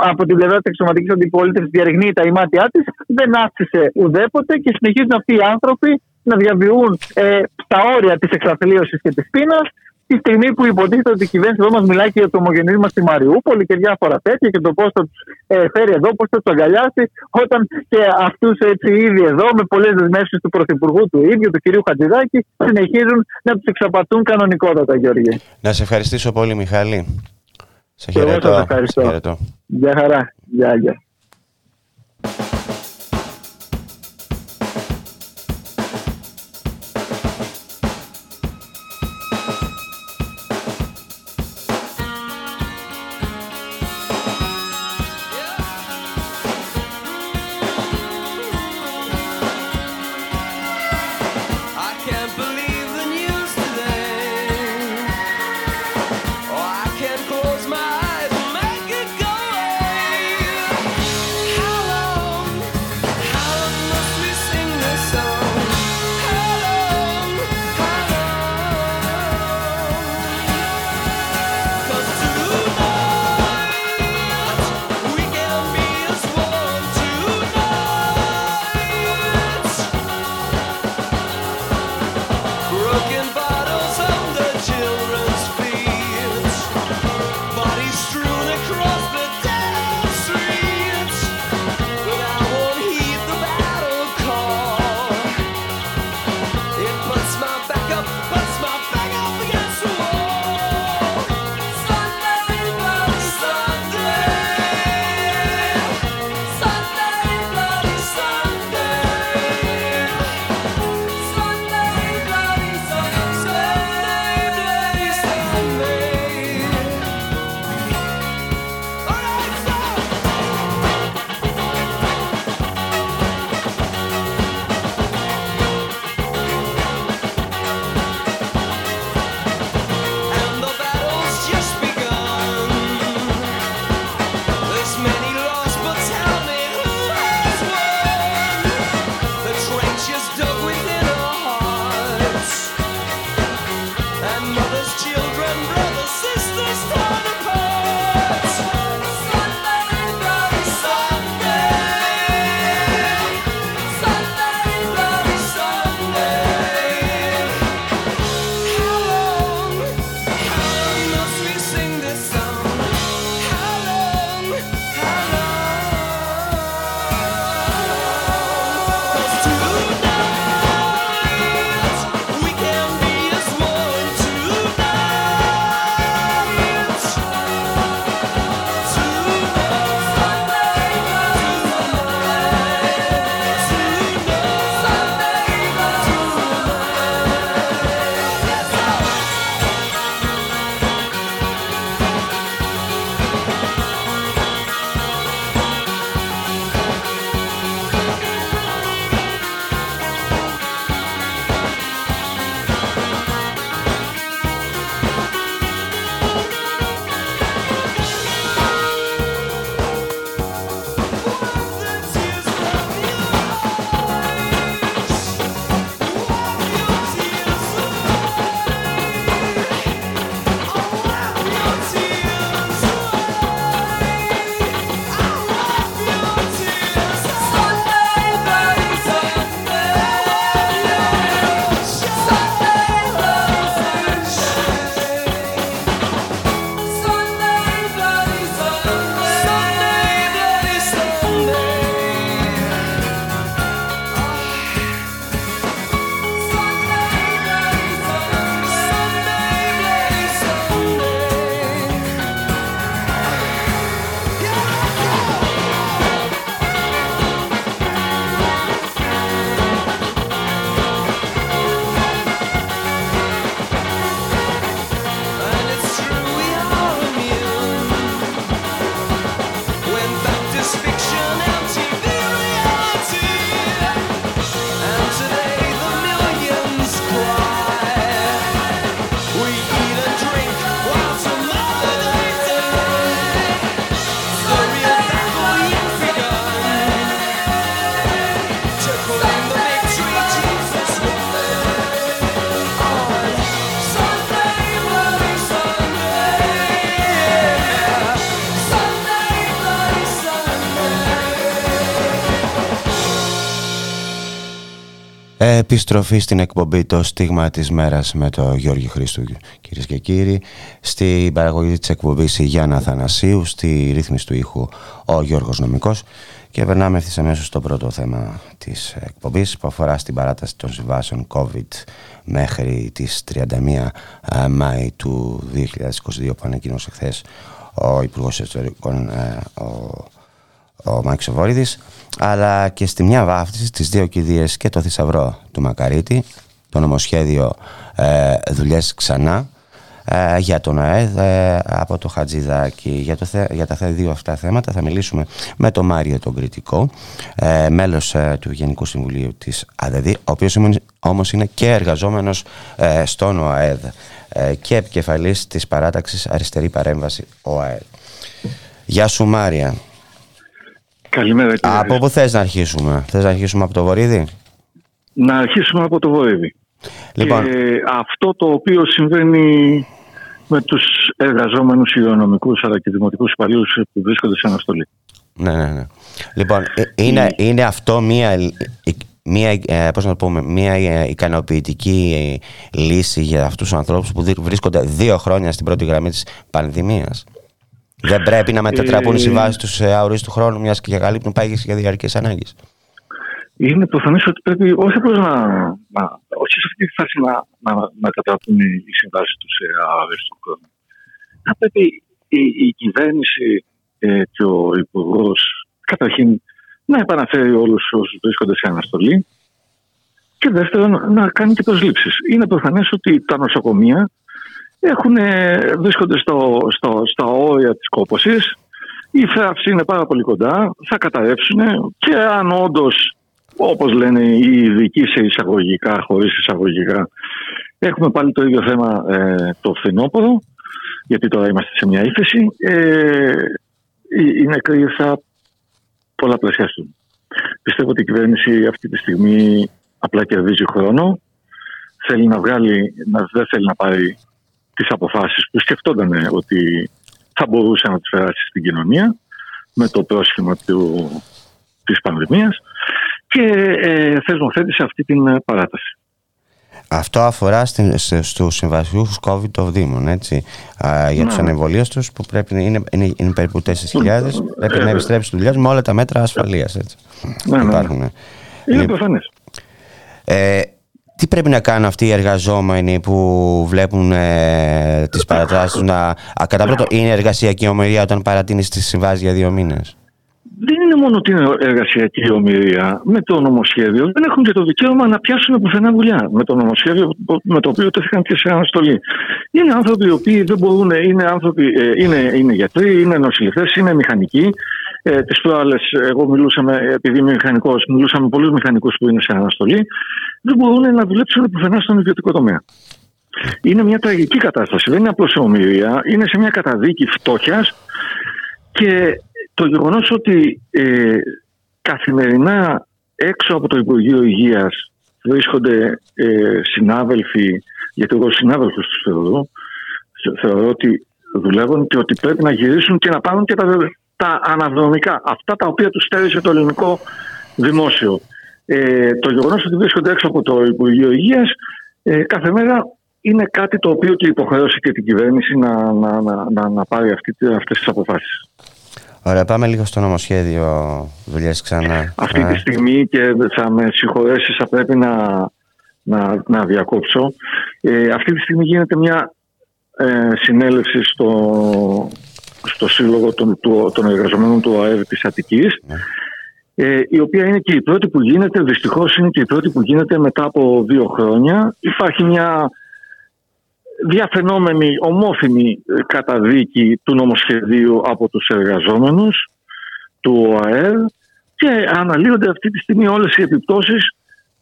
από την πλευρά της εξωματικής αντιπολίτευσης διαρριγνύει τα ημάτια της, δεν άφησε ουδέποτε και συνεχίζουν αυτοί οι άνθρωποι να διαβιούν ε, στα όρια της εξαθλίωσης και της πείνας τη στιγμή που υποτίθεται ότι η κυβέρνηση εδώ μας μιλάει και για το ομογενή στη Μαριούπολη και διάφορα τέτοια και το πώς θα τους ε, φέρει εδώ, πώς θα τους αγκαλιάσει, όταν και αυτούς έτσι ήδη εδώ με πολλές δεσμεύσεις του Πρωθυπουργού του ίδιου, του κυρίου Χατζηδάκη, συνεχίζουν να τους εξαπατούν κανονικότατα, Γιώργη. Να σε ευχαριστήσω πολύ, Μιχάλη. Σε χαιρετώ. ευχαριστώ. Γεια χαρά. Γεια, γεια. Επιστροφή στην εκπομπή το στίγμα της μέρας με το Γιώργη Χρήστου κυρίες και κύριοι. Στην παραγωγή της εκπομπής η Γιάννα Θανασίου Στη ρύθμιση του ήχου ο Γιώργος Νομικός. Και περνάμε ευθύς αμέσως στο πρώτο θέμα της εκπομπής Που αφορά στην παράταση των συμβάσεων COVID Μέχρι τις 31 Μάη του 2022 Που ανακοίνωσε χθες ο Υπουργός Εσωτερικών ο ο Μάκης Βόρυδης αλλά και στη μια βάφτιση στις δύο κηδείες και το θησαυρό του Μακαρίτη το νομοσχέδιο ε, δουλειές ξανά ε, για τον ΑΕΔ ε, από το Χατζηδάκι για, το, για τα δύο αυτά θέματα θα μιλήσουμε με τον Μάριο τον Κριτικό ε, μέλος ε, του Γενικού Συμβουλίου της ΑΔΔ ο οποίος όμως είναι και εργαζόμενος ε, στον ΟΑΕΔ και επικεφαλής της παράταξης Αριστερή Παρέμβαση ΟΑΕΔ. Γεια σου Μάρια Καλημέρα κύριε. Από πού θες να αρχίσουμε, θες να αρχίσουμε από το Βορύδι; Να αρχίσουμε από το Βορύδι. Λοιπόν. Και αυτό το οποίο συμβαίνει με τους εργαζόμενους υγειονομικούς αλλά και δημοτικούς υπαλλήλους που βρίσκονται σε αναστολή. Ναι, ναι, ναι. Λοιπόν, ε, είναι, είναι αυτό μία, μία, ε, πώς να το πούμε, μία ε, ικανοποιητική λύση για αυτούς τους ανθρώπους που βρίσκονται δύο χρόνια στην πρώτη γραμμή της πανδημίας; Δεν πρέπει να μετατραπούν οι συμβάσεις τους σε αορίστου χρόνου, μιας και καλύπτουν πάγιες για διαρκές ανάγκες. Είναι προφανές ότι πρέπει όχι απλώς να, να, όχι σε αυτή τη φάση να, να μετατραπούν οι συμβάσεις τους σε αορίστου χρόνου. Θα πρέπει η, η κυβέρνηση ε, και ο Υπουργός καταρχήν να επαναφέρει όλους όσους βρίσκονται σε αναστολή και δεύτερον να κάνει και προσλήψεις. Είναι προφανές ότι τα νοσοκομεία έχουν, βρίσκονται στο, στο, στα όρια της κόπωσης. Η φράυση είναι πάρα πολύ κοντά, θα καταρρεύσουν και αν όντως, όπως λένε οι ειδικοί σε εισαγωγικά, χωρίς εισαγωγικά, έχουμε πάλι το ίδιο θέμα ε, το φθινόπωρο, γιατί τώρα είμαστε σε μια ύφεση, ε, οι νεκροί θα πολλαπλασιαστούν. Πιστεύω ότι η κυβέρνηση αυτή τη στιγμή απλά κερδίζει χρόνο. Θέλει να βγάλει, να, δεν θέλει να πάρει τις αποφάσεις που σκεφτόταν ότι θα μπορούσε να τις περάσει στην κοινωνία με το πρόσχημα του, της πανδημίας και ε, θεσμοθέτησε αυτή την ε, παράταση. Αυτό αφορά στην, στους συμβασιούχους COVID των Δήμων, έτσι, α, για ναι. τους ανεμβολίαστους που πρέπει να είναι, είναι, είναι περίπου 4.000, πρέπει ε, να επιστρέψει δουλειά με όλα τα μέτρα ασφαλείας, έτσι. Ναι, ναι, ναι. Υπάρχουν. Είναι λοιπόν, προφανές. Ε, τι πρέπει να κάνουν αυτοί οι εργαζόμενοι που βλέπουν ε, τις παρατάσεις να... κατά πρώτο, είναι εργασιακή ομοιρία όταν παρατείνεις τις συμβάσεις για δύο μήνες; Δεν είναι μόνο ότι είναι εργασιακή ομοιρία. Με το νομοσχέδιο δεν έχουν και το δικαίωμα να πιάσουν πουθενά δουλειά. Με το νομοσχέδιο με το οποίο τέθηκαν και σε αναστολή. Είναι άνθρωποι οι οποίοι δεν μπορούν, είναι, άνθρωποι, ε, είναι, είναι γιατροί, είναι νοσηλευτές, είναι μηχανικοί. Ε, Τις προάλλες, εγώ μιλούσα με, επειδή είμαι μηχανικός, μιλούσα με πολλούς μηχανικούς που είναι σε αναστολή δεν μπορούν να δουλέψουν πουθενά στον ιδιωτικό τομέα. Είναι μια τραγική κατάσταση. Δεν είναι απλώς ομοιρία. Είναι σε μια καταδίκη φτώχειας και το γεγονός ότι ε, καθημερινά έξω από το Υπουργείο Υγείας βρίσκονται ε, συνάδελφοι, γιατί εγώ συνάδελφου τους θεωρώ, θεωρώ ότι δουλεύουν και ότι πρέπει να γυρίσουν και να πάρουν και τα, τα αναδρομικά, αυτά τα οποία τους στέρισε το ελληνικό δημόσιο. Ε, το γεγονός ότι βρίσκονται έξω από το Υπουργείο Υγείας ε, κάθε μέρα είναι κάτι το οποίο και υποχρέωσε και την κυβέρνηση να, να, να, να πάρει αυτές τις αποφάσεις. Ωραία, πάμε λίγο στο νομοσχέδιο δουλειέ ξανά. Αυτή τη στιγμή και θα με συγχωρέσεις, θα πρέπει να, να, να διακόψω. Ε, αυτή τη στιγμή γίνεται μια ε, συνέλευση στο, στο Σύλλογο των, των Εργαζομένων του ΑΕΒ της Αττικής. Ναι ε, η οποία είναι και η πρώτη που γίνεται, δυστυχώς είναι και η πρώτη που γίνεται μετά από δύο χρόνια. Υπάρχει μια διαφαινόμενη, ομόφημη καταδίκη του νομοσχεδίου από τους εργαζόμενους του ΟΑΕΡ και αναλύονται αυτή τη στιγμή όλες οι επιπτώσεις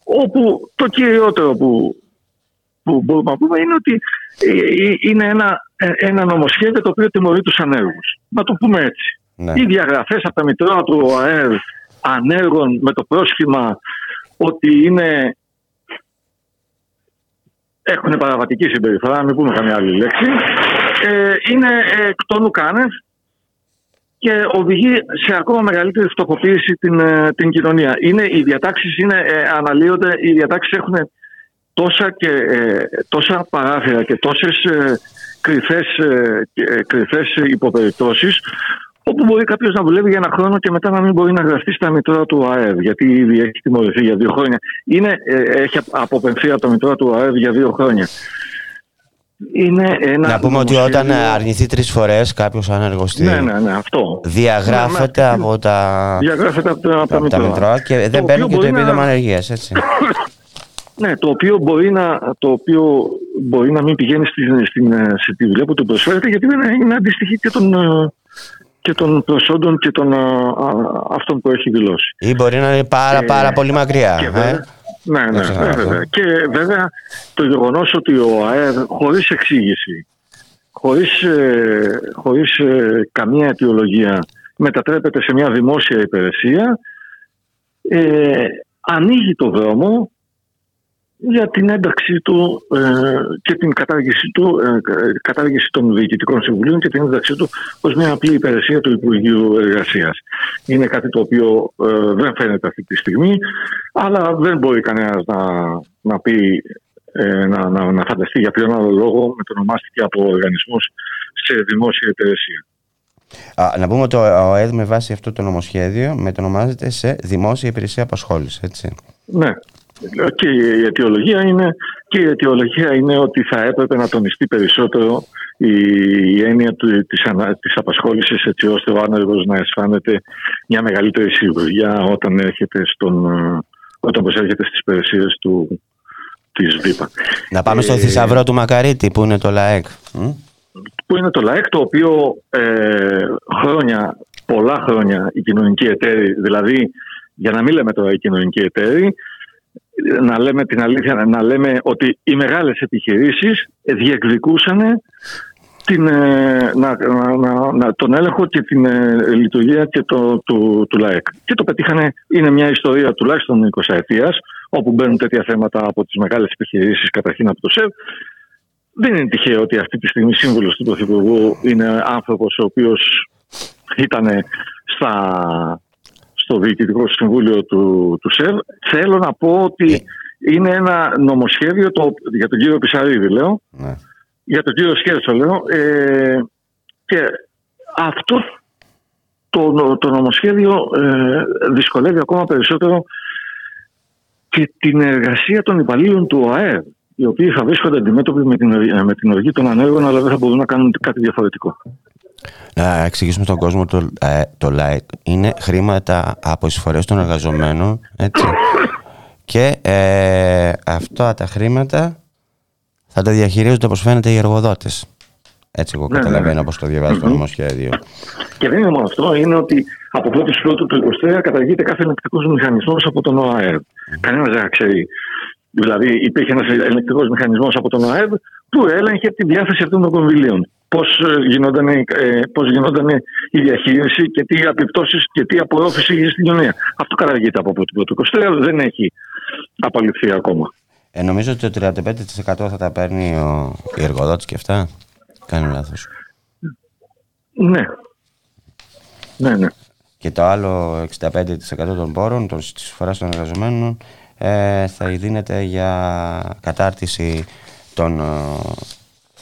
όπου το κυριότερο που, που μπορούμε να πούμε είναι ότι ε, είναι ένα, ε, ένα νομοσχέδιο το οποίο τιμωρεί τους ανέργους. Να το πούμε έτσι. Ναι. Οι διαγραφές από τα μητρώα του ΟΑΕΡ ανέργων με το πρόσχημα ότι είναι έχουν παραβατική συμπεριφορά, μην πούμε καμία άλλη λέξη, ε, είναι εκ των ουκάνευ και οδηγεί σε ακόμα μεγαλύτερη φτωχοποίηση την, ε, την κοινωνία. Είναι, οι διατάξεις είναι, ε, αναλύονται, οι διατάξεις έχουν τόσα, και, ε, τόσα παράθυρα και τόσες ε, κρυφές, ε, ε, κρυφές υποπεριπτώσεις όπου μπορεί κάποιος να δουλεύει για ένα χρόνο και μετά να μην μπορεί να γραφτεί στα μητρώα του ΑΕΒ, γιατί ήδη έχει τιμωρηθεί για δύο χρόνια. Είναι, ε, έχει αποπεμφθεί από τα μητρώα του ΑΕΒ για δύο χρόνια. Είναι ένα Να πούμε ότι νομοσχέδιο- όταν αρνηθεί τρεις φορές κάποιος ανεργοστή, Ναι, ναι, ναι, αυτό. διαγράφεται Ναι, ναι. από τα, Διαγράφεται από, τα- από τα από τα μητρώα. μητρώα και δεν Το παίρνει οποίο και το μπορεί να- επίδομα ανεργίας, έτσι. *coughs* Ναι, το οποίο μπορεί να, το οποίο μπορεί να μην πηγαίνει στην, στην, ε, σε τη δουλειά που του προσφέρεται, γιατί δεν είναι αντιστοιχεί και των, ε, και των προσόντων και των ε, α, αυτών που έχει δηλώσει. Ή μπορεί να είναι πάρα Και- πάρα πολύ μακριά. Και ε; βέβαια, ναι, ναι, ξεχνάμε ναι, αυτό. βέβαια. Και βέβαια το γεγονός ότι ο ΑΕΔ χωρίς εξήγηση, χωρίς χωρίς, ε, καμία αιτιολογία μετατρέπεται σε μια δημόσια υπηρεσία, ε, ανοίγει το δρόμο για την ένταξη του ε, και την κατάργηση, του, ε, κατάργηση των διοικητικών συμβουλίων και την ένταξή του ως μια απλή υπηρεσία του Υπουργείου Εργασίας. Είναι κάτι το οποίο ε, δεν φαίνεται αυτή τη στιγμή, αλλά δεν μπορεί κανένας να, να πει ε, να, να, να φανταστεί για ποιον άλλο λόγο μετονομάστηκε από οργανισμούς σε δημόσια υπηρεσία. Α, να πούμε ότι ο ΕΔ με βάση αυτό το νομοσχέδιο μετονομάζεται σε δημόσια υπηρεσία απασχόλησης. Έτσι. Ναι. Και η αιτιολογία είναι, και η αιτιολογία είναι ότι θα έπρεπε να τονιστεί περισσότερο η, η έννοια του, της, ανα, της απασχόλησης έτσι ώστε ο άνεργος να αισθάνεται μια μεγαλύτερη σιγουριά όταν, έρχεται στον, ε, όταν προσέρχεται στις υπηρεσίες του, της ΒΥΠΑ. Να πάμε στο Ε, θησαυρό του Μακαρίτη που είναι το ΛΑΕΚ. Μ; που είναι το ΛΑΕΚ, το οποίο ε, χρόνια, πολλά χρόνια οι κοινωνικοί εταίροι, δηλαδή για να μην λέμε τώρα οι κοινωνικοί εταίροι, να λέμε την αλήθεια, να λέμε ότι οι μεγάλες επιχειρήσεις διεκδικούσαν την, ε, να, να, να, να- τον έλεγχο και την ε, λειτουργία και το, του, του ΛΑΕΚ. Και το πετύχανε, είναι μια ιστορία τουλάχιστον 20 ετίας, όπου μπαίνουν τέτοια θέματα από τις μεγάλες επιχειρήσεις, καταρχήν από το ΣΕΒ, δεν είναι τυχαίο ότι αυτή τη στιγμή σύμβουλος του Πρωθυπουργού είναι άνθρωπος ο οποίος ήταν στα, στο Διοικητικό Συμβούλιο του, του ΣΕΒ. Θέλω να πω ότι είναι ένα νομοσχέδιο το, για τον κύριο Πισαρίδη, λέω, Ναι. για τον κύριο Σκέρτσο, λέω, ε, και αυτό το, το νομοσχέδιο ε, δυσκολεύει ακόμα περισσότερο και την εργασία των υπαλλήλων του ΟΑΕΔ, οι οποίοι θα βρίσκονται αντιμέτωποι με την, με την οργή των ανέργων, αλλά δεν θα μπορούν να κάνουν κάτι διαφορετικό. Να εξηγήσουμε στον κόσμο το, ε, το ΛΑΕΚ. Είναι χρήματα από εισφορές των εργαζομένων. Έτσι. Και ε, αυτά τα χρήματα θα τα διαχειρίζονται όπως φαίνεται οι εργοδότες. Έτσι εγώ Ναι, ναι, καταλαβαίνω ναι. όπως το διαβάζω το νομοσχέδιο. Και δεν είναι μόνο αυτό, είναι ότι από 1η Πρώτου του 2023 καταργείται κάθε ελεκτρικό μηχανισμός από τον ΟΑΕΔ. Κανένας δεν ξέρει. Δηλαδή, υπήρχε ένας ελεκτρικό μηχανισμός από τον ΟΑΕΔ που έλεγχε τη διάθεση αυτών των κονδυλίων. Πώς γινόταν, ε, πώς γινόταν η διαχείριση και τι επιπτώσεις και τι απορρόφηση είχε στην κοινωνία. Αυτό καταργείται από 1η Πρώτου του 2023, δεν έχει απαλληφθεί ακόμα. Ε, νομίζω ότι το 35% θα τα παίρνει ο, η εργοδότης και αυτά. Κάνει λάθος. Ναι. Ναι, ναι. Και το άλλο 65% των πόρων, των εισφοράς των εργαζομένων, ε, θα δίνεται για κατάρτιση των ε,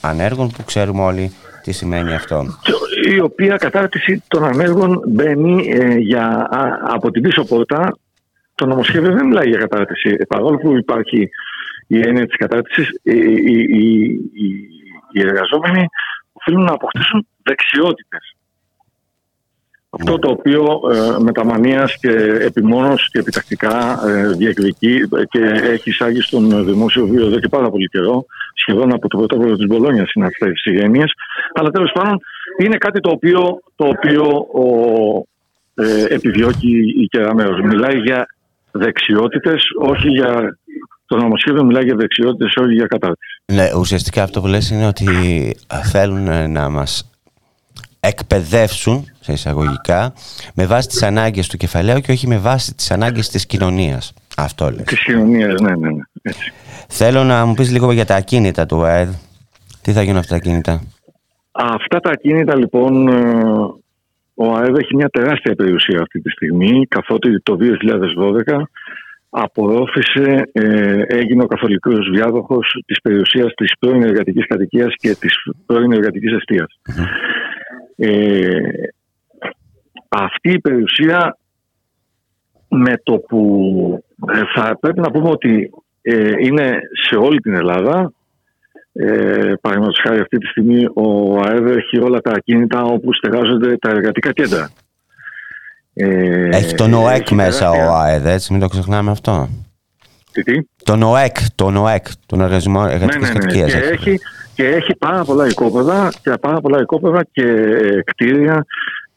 ανέργων που ξέρουμε όλοι τι σημαίνει αυτό. η οποία κατάρτιση των ανέργων μπαίνει ε, για, α, από την πίσω πόρτα. Το νομοσχέδιο δεν μιλάει για κατάρτιση. Ε, Παρόλο που υπάρχει η έννοια της κατάρτισης, οι, οι, οι, οι- οι εργαζόμενοι οφείλουν να αποκτήσουν δεξιότητες. Αυτό το οποίο ε, με τα μανίας και επιμόνως και επιτακτικά ε, διεκδικεί και έχει εισάγει στον δημόσιο βίο εδώ και πάρα πολύ καιρό, σχεδόν από το πρωτόκολλο της Μπολόνιας είναι αυτές οι έννοιες, αλλά τέλος πάντων είναι κάτι το οποίο, το οποίο ο, ε, επιδιώκει η Κεραμέως. Μιλάει για δεξιότητες, όχι για... Το νομοσχέδιο μιλάει για δεξιότητες, όχι για κατάρτιση. Ναι, ουσιαστικά αυτό που λες είναι ότι θέλουν ε, να μας εκπαιδεύσουν, σε εισαγωγικά, με βάση τις ανάγκες του κεφαλαίου και όχι με βάση τις ανάγκες της κοινωνίας. Αυτό λες. Της κοινωνίας, ναι, ναι, ναι. Έτσι. Θέλω να μου πεις λίγο για τα ακίνητα του ΑΕΔ. Τι θα γίνουν αυτά τα ακίνητα; Αυτά τα ακίνητα λοιπόν ε, ο ΑΕΔ έχει μια τεράστια περιουσία αυτή τη στιγμή, καθότι το 2012 απορρόφησε, ε, έγινε ο καθολικός διάδοχος της περιουσίας της πρώην εργατικής κατοικίας και της πρώην εργατικής Ε, αυτή η περιουσία με το που ε, θα πρέπει να πούμε ότι ε, είναι σε όλη την Ελλάδα ε, Παραδείγματος χάρη αυτή τη στιγμή ο ΑΕΔ έχει όλα τα ακίνητα όπου στεγάζονται τα εργατικά κέντρα. Ε, έχει τον ΟΕΚ μέσα ο ΑΕΔ, έτσι, μην το ξεχνάμε αυτό. Τι, τι; Τον ΟΕΚ, τον ΟΕΚ, τον Οργανισμό Εργατική ναι, ναι, ναι. Και, έχει, και έχει πάρα πολλά οικόπεδα και πάρα πολλά οικόπεδα και κτίρια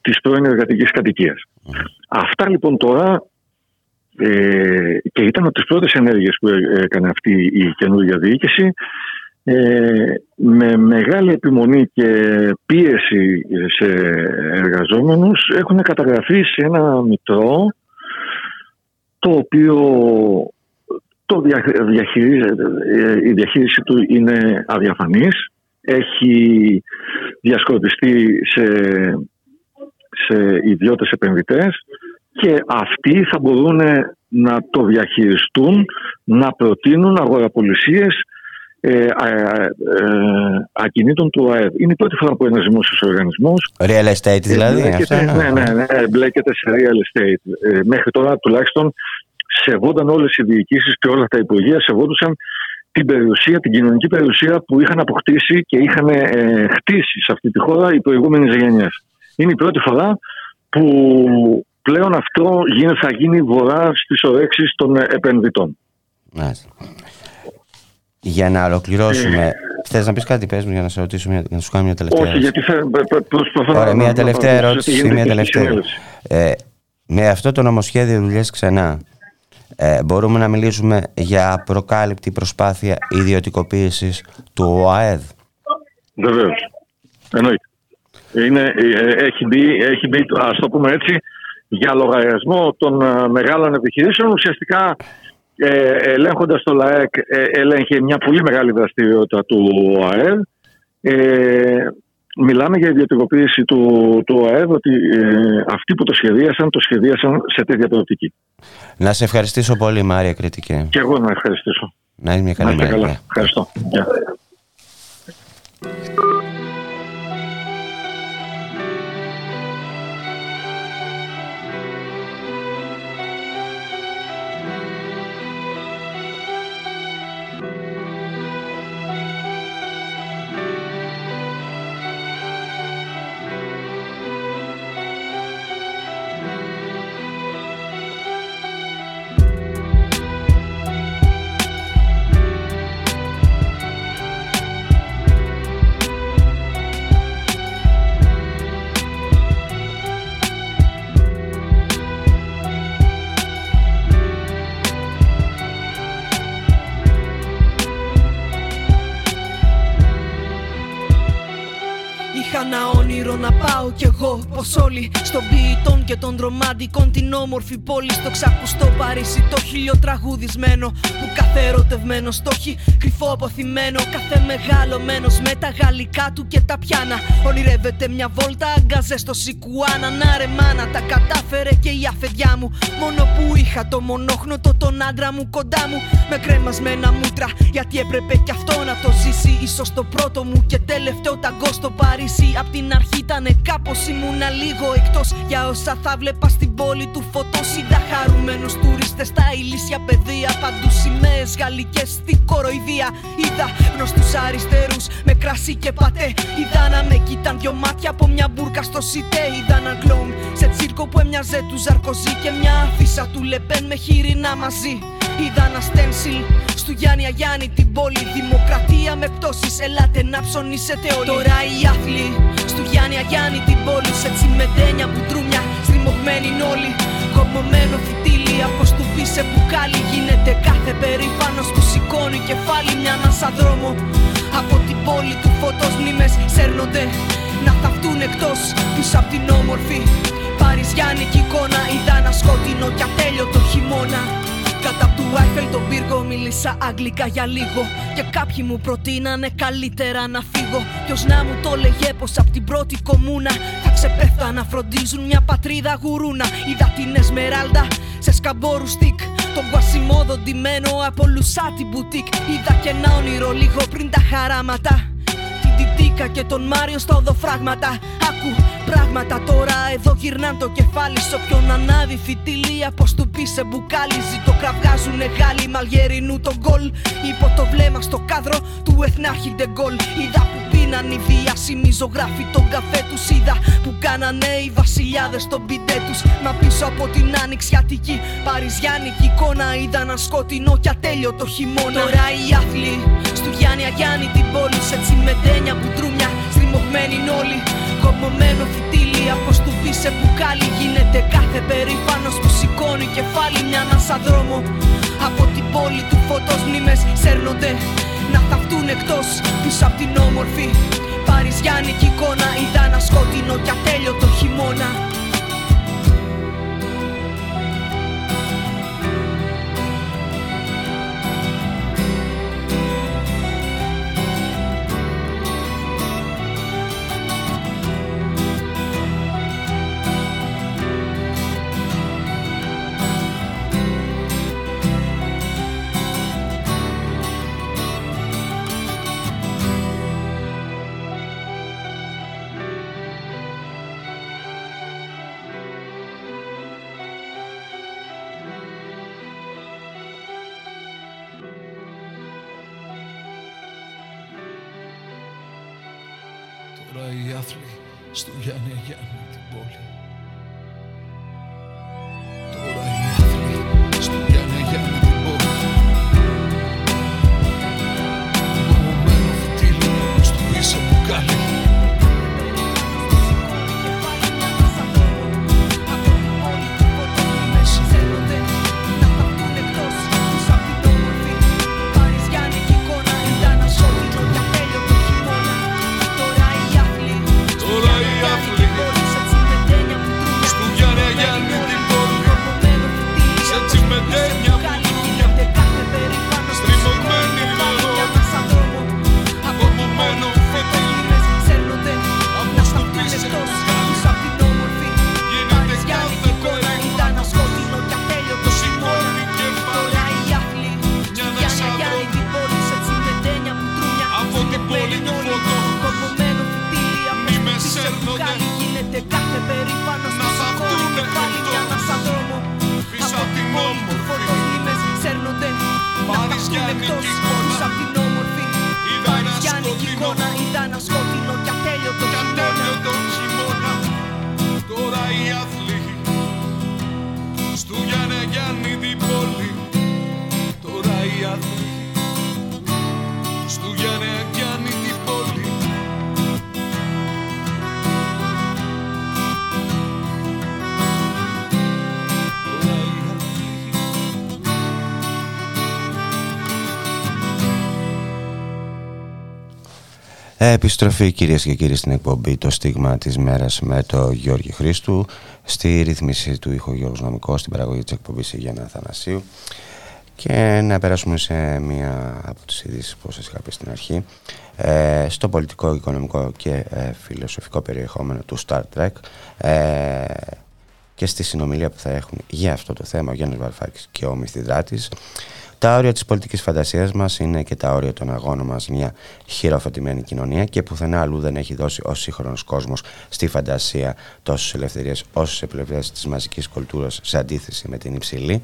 της πρώην εργατικής κατοικίας. Αυτά λοιπόν τώρα ε, και ήταν από τις πρώτες ενέργειες που έκανε αυτή η καινούργια διοίκηση ε, με μεγάλη επιμονή και πίεση σε εργαζόμενους έχουν καταγραφεί σε ένα μητρό το οποίο το διαχειρίζεται, η διαχείριση του είναι αδιαφανής έχει διασκορπιστεί σε, σε ιδιώτες επενδυτές και αυτοί θα μπορούν να το διαχειριστούν, να προτείνουν αγοραπολισίες ε, ε, ακινήτων του ΑΕΔ. Είναι η πρώτη φορά που ένας δημόσιος οργανισμός. Real estate δηλαδή. Μπλέκεται, ναι, ναι, ναι, μπλέκεται σε real estate. Ε, μέχρι τώρα τουλάχιστον σεβόταν όλε οι διοικήσει και όλα τα υπουργεία σεβόντουσαν την περιουσία, την κοινωνική περιουσία που είχαν αποκτήσει και είχαν ε, χτίσει σε αυτή τη χώρα οι προηγούμενε γενιέ. Είναι η πρώτη φορά που πλέον αυτό θα γίνει βορρά στι ορέξει των επενδυτών. Μάλιστα. Για να ολοκληρώσουμε, ε, θε να πει κάτι, πες μου, για να σε ρωτήσω, για να σου κάνω μια τελευταία Όχι, γιατί προσπαθώ Ωραία, μια τελευταία ερώτηση. Μια τελευταία. Ε, με αυτό το νομοσχέδιο δουλειέ ξανά, ε, μπορούμε να μιλήσουμε για προκάλυπτη προσπάθεια ιδιωτικοποίησης του ΟΑΕΔ; Βεβαίως. Εννοείται. Είναι, ε, έχει, μπει, έχει μπει, ας το πούμε έτσι, για λογαριασμό των ε, μεγάλων επιχειρήσεων ουσιαστικά ε, ελέγχοντας το ΛΑΕΚ ε, ελέγχει μια πολύ μεγάλη δραστηριότητα του ΑΕΔ. Ε, μιλάμε για ιδιωτικοποίηση του, του ΑΕΔ ότι ε, αυτοί που το σχεδίασαν, το σχεδίασαν σε τέτοια προοπτική. Να σε ευχαριστήσω πολύ Μάρια Κριτική. Και εγώ να ευχαριστήσω. Να είναι μια καλή μέρα. Ευχαριστώ. Όλοι Στον ποιητών και των τρομαντικών την όμορφη πόλη Στο ξακουστό Παρίσι. Το χίλιο τραγουδισμένο Που κάθε ερωτευμένο το έχει κρυφό αποθυμένο Κάθε μεγαλωμένος με τα γαλλικά του και τα πιάνα. Ονειρεύεται μια βόλτα αγκαζέ στο Σικουάνα. Να ρε μάνα τα κατάφερε και η αφεντιά μου. Μόνο που είχα το μονόχνοτο τον άντρα μου κοντά μου. Με κρέμασμένα μούτρα γιατί έπρεπε κι αυτό να το ζήσει. Ίσως το πρώτο μου και τελευταίο ταγκό στο Παρίσι. Απ' την αρχή ήταν κάπως ήμουνα λίγο εκτός για όσα θα βλέπα στην πόλη του φωτό. Είδα χαρούμενου τουρίστες στα ηλίσια παιδεία. Παντού σημαίε γαλλικές στην κοροϊδία. Είδα γνωστούς αριστερούς με κρασί και πατέ. Είδα να με κοίταν δυο μάτια από μια μπουρκα στο σιτέ. Είδα έναν κλόουν σε τσίρκο που έμοιαζε του Ζαρκοζή και μια αφίσα του Λεπέν με χείρινα μαζί. Είδα ένα στένσιλ του Γιάννη Αγιάννη την πόλη. Δημοκρατία με πτώσεις, ελάτε να ψωνίσετε όλοι. Τώρα οι άθλοι του Γιάννη Αγιάννη την πόλη. Σε τσιμεντένια μπουντρούμια, στριμωγμένοι όλοι. Κομμωμένο φυτίλι από στουπί σε μπουκάλι. Γίνεται κάθε περήφανος που σηκώνει κεφάλι μια ανάσα δρόμο. Από την πόλη του φωτός μνήμες σέρνονται να θαυτούν εκτός πίσω από την όμορφη. Παριζιάνικη εικόνα, είδα ένα σκότεινο και ατέλειωτο χειμώνα. Κατά του Άιφελ τον πύργο μίλησα αγγλικά για λίγο. Και κάποιοι μου προτείνανε καλύτερα να φύγω. Ποιος να μου το λέγε πως απ' την πρώτη κομμούνα Θα ξεπέφτα να φροντίζουν μια πατρίδα γουρούνα Είδα την Εσμεράλτα σε σκαμπόρου στικ. Τον Κουασιμόδο ντυμένο από λουσάτι μπουτίκ. Είδα και ένα όνειρο λίγο πριν τα χαράματα Τιτίκα και τον Μάριο στα οδοφράγματα. Άκου πράγματα τώρα εδώ γυρνάν το κεφάλι Σ' όποιον ανάβει φιτιλία πως του πεις σε μπουκάλι Ζήτω κραυγάζουνε Γάλλοι μαλγερινού τον γκολ. Υπό το βλέμμα στο κάδρο του Εθνάρχη Ντεγκόλ. Είδα που πίναν οι διάσημοι ζωγράφοι τον καφέ τους Είδα που κάνανε οι βασιλιάδες τον πιντέ τους. Μα πίσω από την άνοιξιατική παριζιάνικη εικόνα Είδα ένα σκοτεινό και ατέλειωτο χειμώνα. Τώρα οι άθλοι στου Γιάννη Αγιάννη την πόλη Σε τσιμεντένια μπουντρούμια στριμωγμένοι όλοι Κομμωμένο φυτίλι από του πει σε μπουκάλι Γίνεται κάθε περήφανος που σηκώνει κεφάλι Μια ανάσα δρόμο. Από την πόλη του φωτός μνήμες σέρνονται να θαυτούν εκτός πίσω απ' την όμορφη Παριζιάνικη εικόνα. Είδα ένα σκότεινο και ατέλειωτο χειμώνα Επιστροφή κυρίες και κύριοι στην εκπομπή το στίγμα της μέρας με το Γιώργη Χρήστου στη ρύθμιση του ήχου Γιώργος Νομικός στην παραγωγή της εκπομπής Γιάννα Αθανασίου και να περάσουμε σε μία από τις ειδήσεις που σας είχα πει στην αρχή ε, στο πολιτικό, οικονομικό και ε, φιλοσοφικό περιεχόμενο του Star Trek ε, και στη συνομιλία που θα έχουν για αυτό το θέμα ο Γιάννης Βαρφάκης και ο Μυθιδράτης τα όρια της πολιτικής φαντασίας μας είναι και τα όρια των αγώνων μας μια χειροφωτημένη κοινωνία και πουθενά αλλού δεν έχει δώσει ο σύγχρονος κόσμος στη φαντασία τόσες ελευθερίες όσες επιλογές της μαζικής κουλτούρας σε αντίθεση με την υψηλή.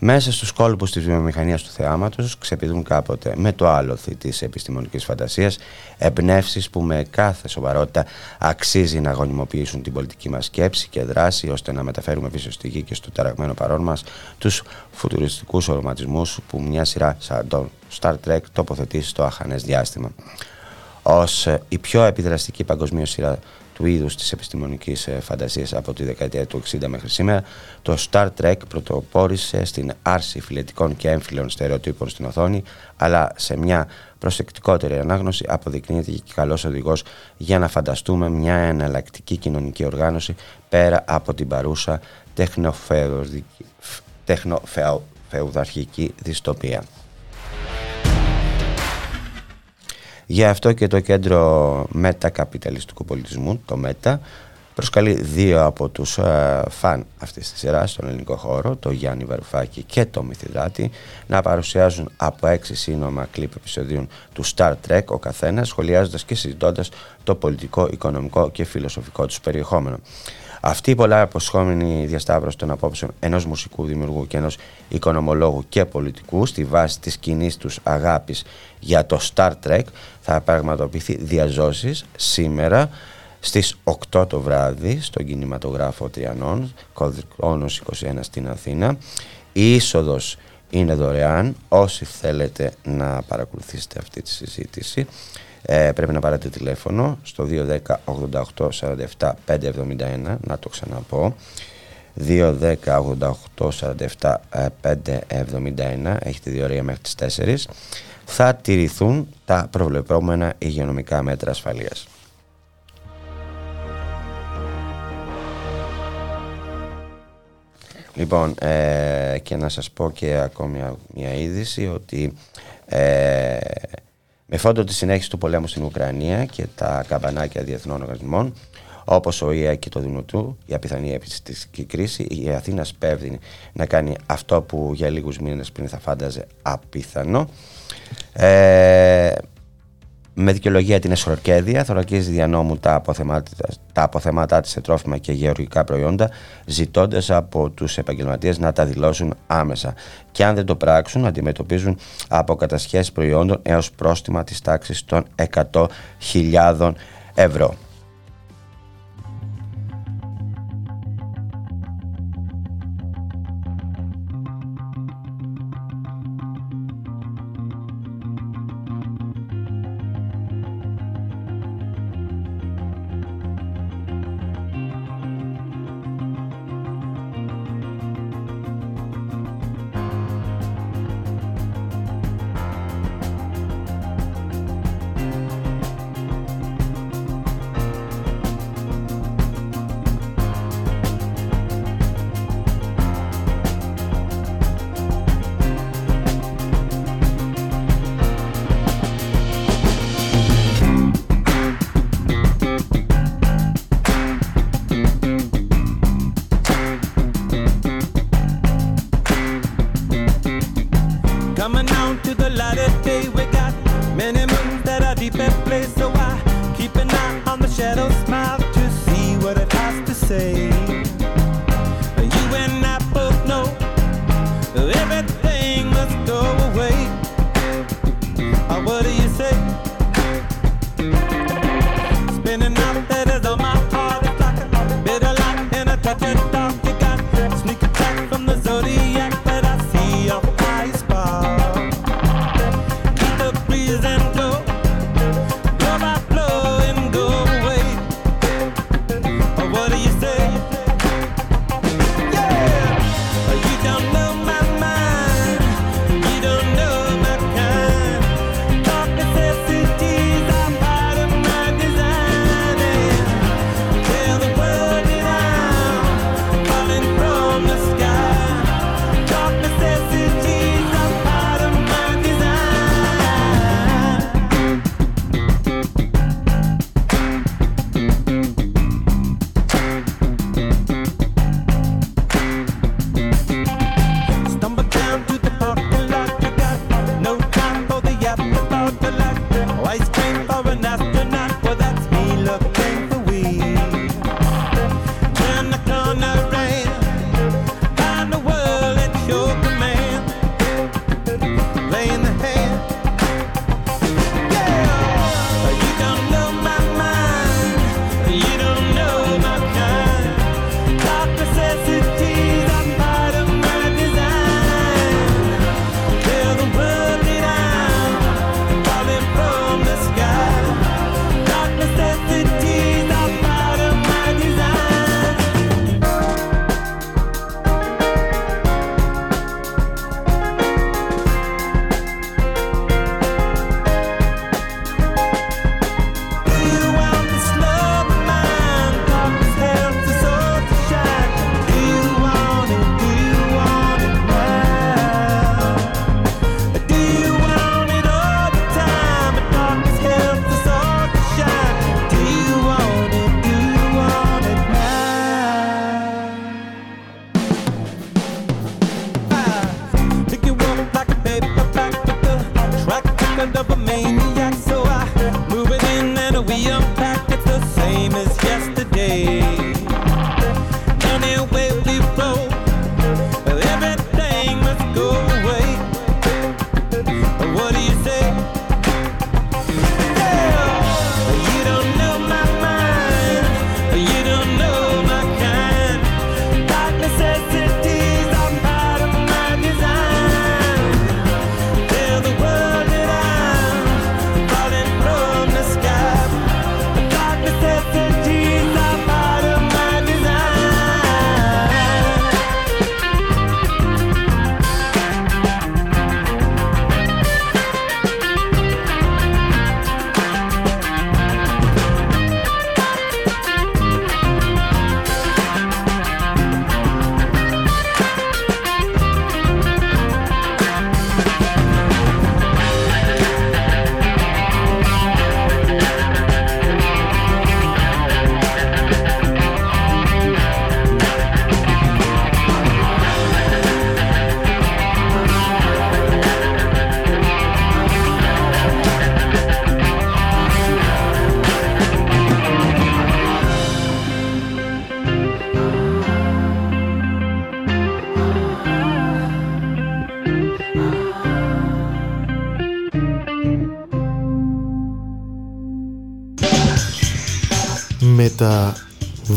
Μέσα στους κόλπους της βιομηχανίας του θεάματος ξεπηδούν κάποτε με το άλοθη της επιστημονικής φαντασίας εμπνεύσεις που με κάθε σοβαρότητα αξίζει να γονιμοποιήσουν την πολιτική μας σκέψη και δράση ώστε να μεταφέρουμε πίσω στη γη και στο ταραγμένο παρόν μας τους φουτουριστικούς οροματισμούς που μια σειρά σαν το Star Trek τοποθετεί στο αχανές διάστημα. Ως ε, η πιο επιδραστική παγκοσμίως σειρά του είδους της επιστημονικής ε, φαντασίας από τη δεκαετία του 60 μέχρι σήμερα, το Star Trek πρωτοπόρησε στην άρση φιλετικών και έμφυλων στερεοτύπων στην οθόνη, αλλά σε μια προσεκτικότερη ανάγνωση αποδεικνύεται και καλός οδηγός για να φανταστούμε μια εναλλακτική κοινωνική οργάνωση πέρα από την παρούσα τεχνοφεοδική- φεουδαρχική δυστοπία. Γι' αυτό και το κέντρο μετακαπιταλιστικού πολιτισμού, το ΜΕΤΑ, προσκαλεί δύο από τους ε, φαν αυτής της σειράς στον ελληνικό χώρο, το Γιάννη Βαρουφάκη και το Μυθιδάτη, να παρουσιάζουν από έξι σύνομα κλιπ επεισοδίων του Star Trek ο καθένας, σχολιάζοντας και συζητώντας το πολιτικό, οικονομικό και φιλοσοφικό τους περιεχόμενο. Αυτή η πολλά αποσχόμενη διασταύρωση των απόψεων ενός μουσικού δημιουργού και ενός οικονομολόγου και πολιτικού στη βάση της κοινής τους αγάπης για το Star Trek θα πραγματοποιηθεί διαζώσεις σήμερα στις 8 το βράδυ στον κινηματογράφο Τριανών, Κοδρικόνος 21 στην Αθήνα. Η είσοδος είναι δωρεάν. Όσοι θέλετε να παρακολουθήσετε αυτή τη συζήτηση ε, πρέπει να πάρετε τηλέφωνο στο 210 88 47 571 να το ξαναπώ 210 88 47 571 έχετε διορία μέχρι τις 4 θα τηρηθούν τα προβλεπόμενα υγειονομικά μέτρα ασφαλείας. Λοιπόν, ε, και να σας πω και ακόμη μια είδηση ότι ε, με φόντο τη συνέχιση του πολέμου στην Ουκρανία και τα καμπανάκια διεθνών οργανισμών, όπως ο ΙΕ και το Δημοτού, η απιθανή επιστημική κρίση, η Αθήνας σπέβδει να κάνει αυτό που για λίγους μήνες πριν θα φάνταζε απίθανο. Ε, με δικαιολογία την εσχροκέδια, θωρακίζει δια νόμου τα αποθέματα, τα αποθέματά της σε τρόφιμα και γεωργικά προϊόντα, ζητώντας από τους επαγγελματίες να τα δηλώσουν άμεσα. Και αν δεν το πράξουν, αντιμετωπίζουν αποκατασχέσεις προϊόντων έως πρόστιμα της τάξης των 100.000 ευρώ.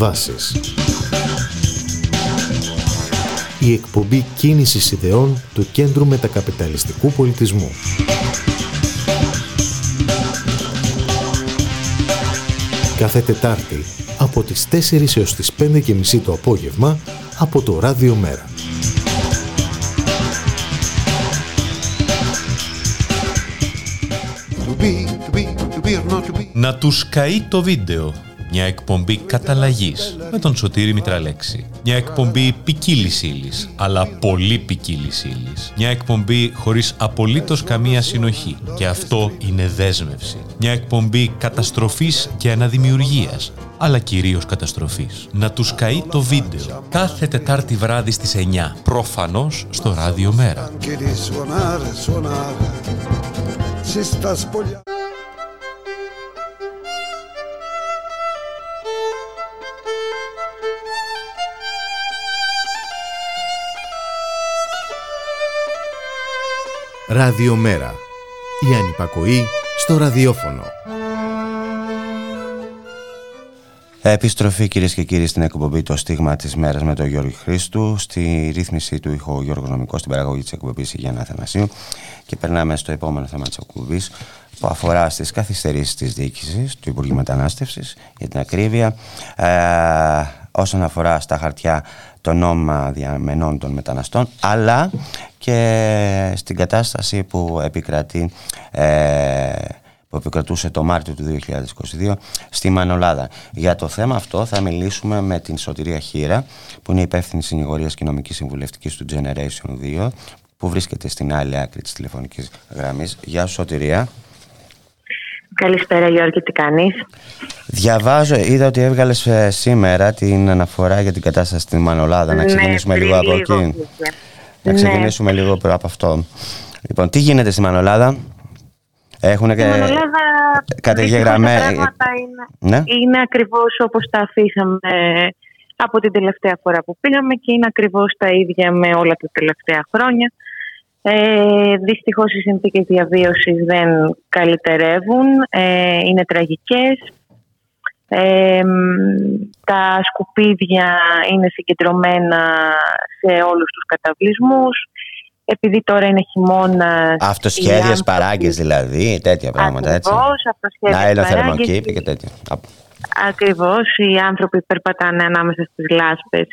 Μεταβάσεις Η εκπομπή κίνησης ιδεών του Κέντρου Μετακαπιταλιστικού Πολιτισμού Κάθε Τετάρτη από τις 4 έως τις 5 και μισή το απόγευμα από το Ράδιο Μέρα. Να τους καεί το βίντεο. Μια εκπομπή καταλλαγής με τον Σωτήρη Μητραλέξη. Μια εκπομπή ποικίλη ύλη, αλλά πολύ ποικίλη ύλη. Μια εκπομπή χωρίς απολύτως καμία συνοχή. Και αυτό είναι δέσμευση. Μια εκπομπή καταστροφής και αναδημιουργίας αλλά κυρίως καταστροφής. Να τους καεί το βίντεο. Κάθε Τετάρτη βράδυ στις 9. Προφανώς στο Ράδιο Μέρα. Ραδιομέρα. Η ανυπακοή στο ραδιόφωνο. Επιστροφή κυρίες και κύριοι στην εκπομπή Το Στίγμα της Μέρας με τον Γιώργο Χρήστου. Στη ρύθμιση του ήχου ο Γιώργος Νομικός, στην παραγωγή της εκπομπής Γιάννα Αθανασίου. Και περνάμε στο επόμενο θέμα της εκπομπής που αφορά στις καθυστερήσεις της διοίκησης του Υπουργείου Μετανάστευσης για την ακρίβεια. Ε, όσον αφορά στα χαρτιά των νόμων διαμενών των μεταναστών, αλλά και στην κατάσταση που επικρατεί. Ε, που επικρατούσε το Μάρτιο του 2022 στη Μανολάδα. Για το θέμα αυτό θα μιλήσουμε με την Σωτηρία Χίρα, που είναι υπεύθυνη συνηγορίας και νομικής συμβουλευτικής του Generation 2, που βρίσκεται στην άλλη άκρη της τηλεφωνικής γραμμής. Γεια σου, Σωτηρία. Καλησπέρα Γιώργη, τι κάνεις; Διαβάζω, είδα ότι έβγαλες σήμερα την αναφορά για την κατάσταση στην Μανολάδα. Να Ναι, ξεκινήσουμε πριν λίγο από λίγο εκεί. βγήκε. Να Ναι. ξεκινήσουμε λίγο από αυτό. Λοιπόν, τι γίνεται στη Μανολάδα; Έχουν Στην και Μανολάδα καταγεγραμμέ- δυστυχώς τα πράγματα είναι, Ναι. είναι ακριβώς όπως τα αφήσαμε από την τελευταία φορά που πήγαμε και είναι ακριβώς τα ίδια με όλα τα τελευταία χρόνια. Ε, δυστυχώς οι συνθήκες διαβίωσης δεν καλυτερεύουν, ε, είναι τραγικές. Ε, μ, τα σκουπίδια είναι συγκεντρωμένα σε όλους τους καταβλισμούς. Επειδή τώρα είναι χειμώνας. Αυτοσχέδιες παράγκες δηλαδή, τέτοια πράγματα έτσι. Ακριβώς, αυτοσχέδιες Νάιλο παράγκες. θερμοκήπη και τέτοια. Α, Ακριβώς, οι άνθρωποι περπατάνε ανάμεσα στις λάσπες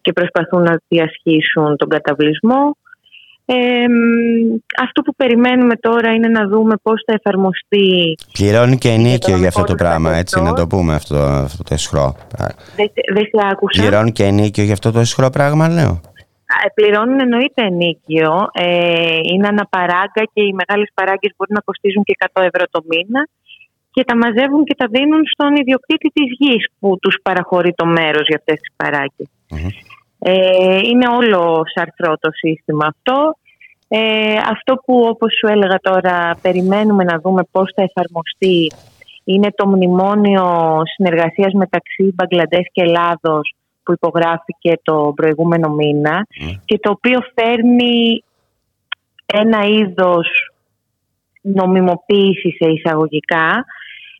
και προσπαθούν να διασχίσουν τον καταβλισμό. Ε, μ, αυτό που περιμένουμε τώρα είναι να δούμε πώς θα εφαρμοστεί. Πληρώνει και ενίκιο για αυτό το νομικό πράγμα, έτσι, καθεστώς. να το πούμε αυτό, αυτό το εσχρό. Δεν, δεν σε άκουσα. Πληρώνει και ενίκιο για αυτό το εσχρό πράγμα, λέω. Ε, Πληρώνουν εννοείται ενίκιο. Ε, είναι αναπαράγκα και οι μεγάλες παράγκες μπορεί να κοστίζουν και 100 ευρώ το μήνα και τα μαζεύουν και τα δίνουν στον ιδιοκτήτη της γης που τους παραχωρεί το μέρος για αυτές τις παράγκες. Ε, είναι όλο σαρθρό το σύστημα αυτό. Ε, αυτό που όπως σου έλεγα τώρα περιμένουμε να δούμε πώς θα εφαρμοστεί είναι το μνημόνιο συνεργασίας μεταξύ Μπαγκλαντές και Ελλάδος που υπογράφηκε το προηγούμενο μήνα και το οποίο φέρνει ένα είδος νομιμοποίηση σε εισαγωγικά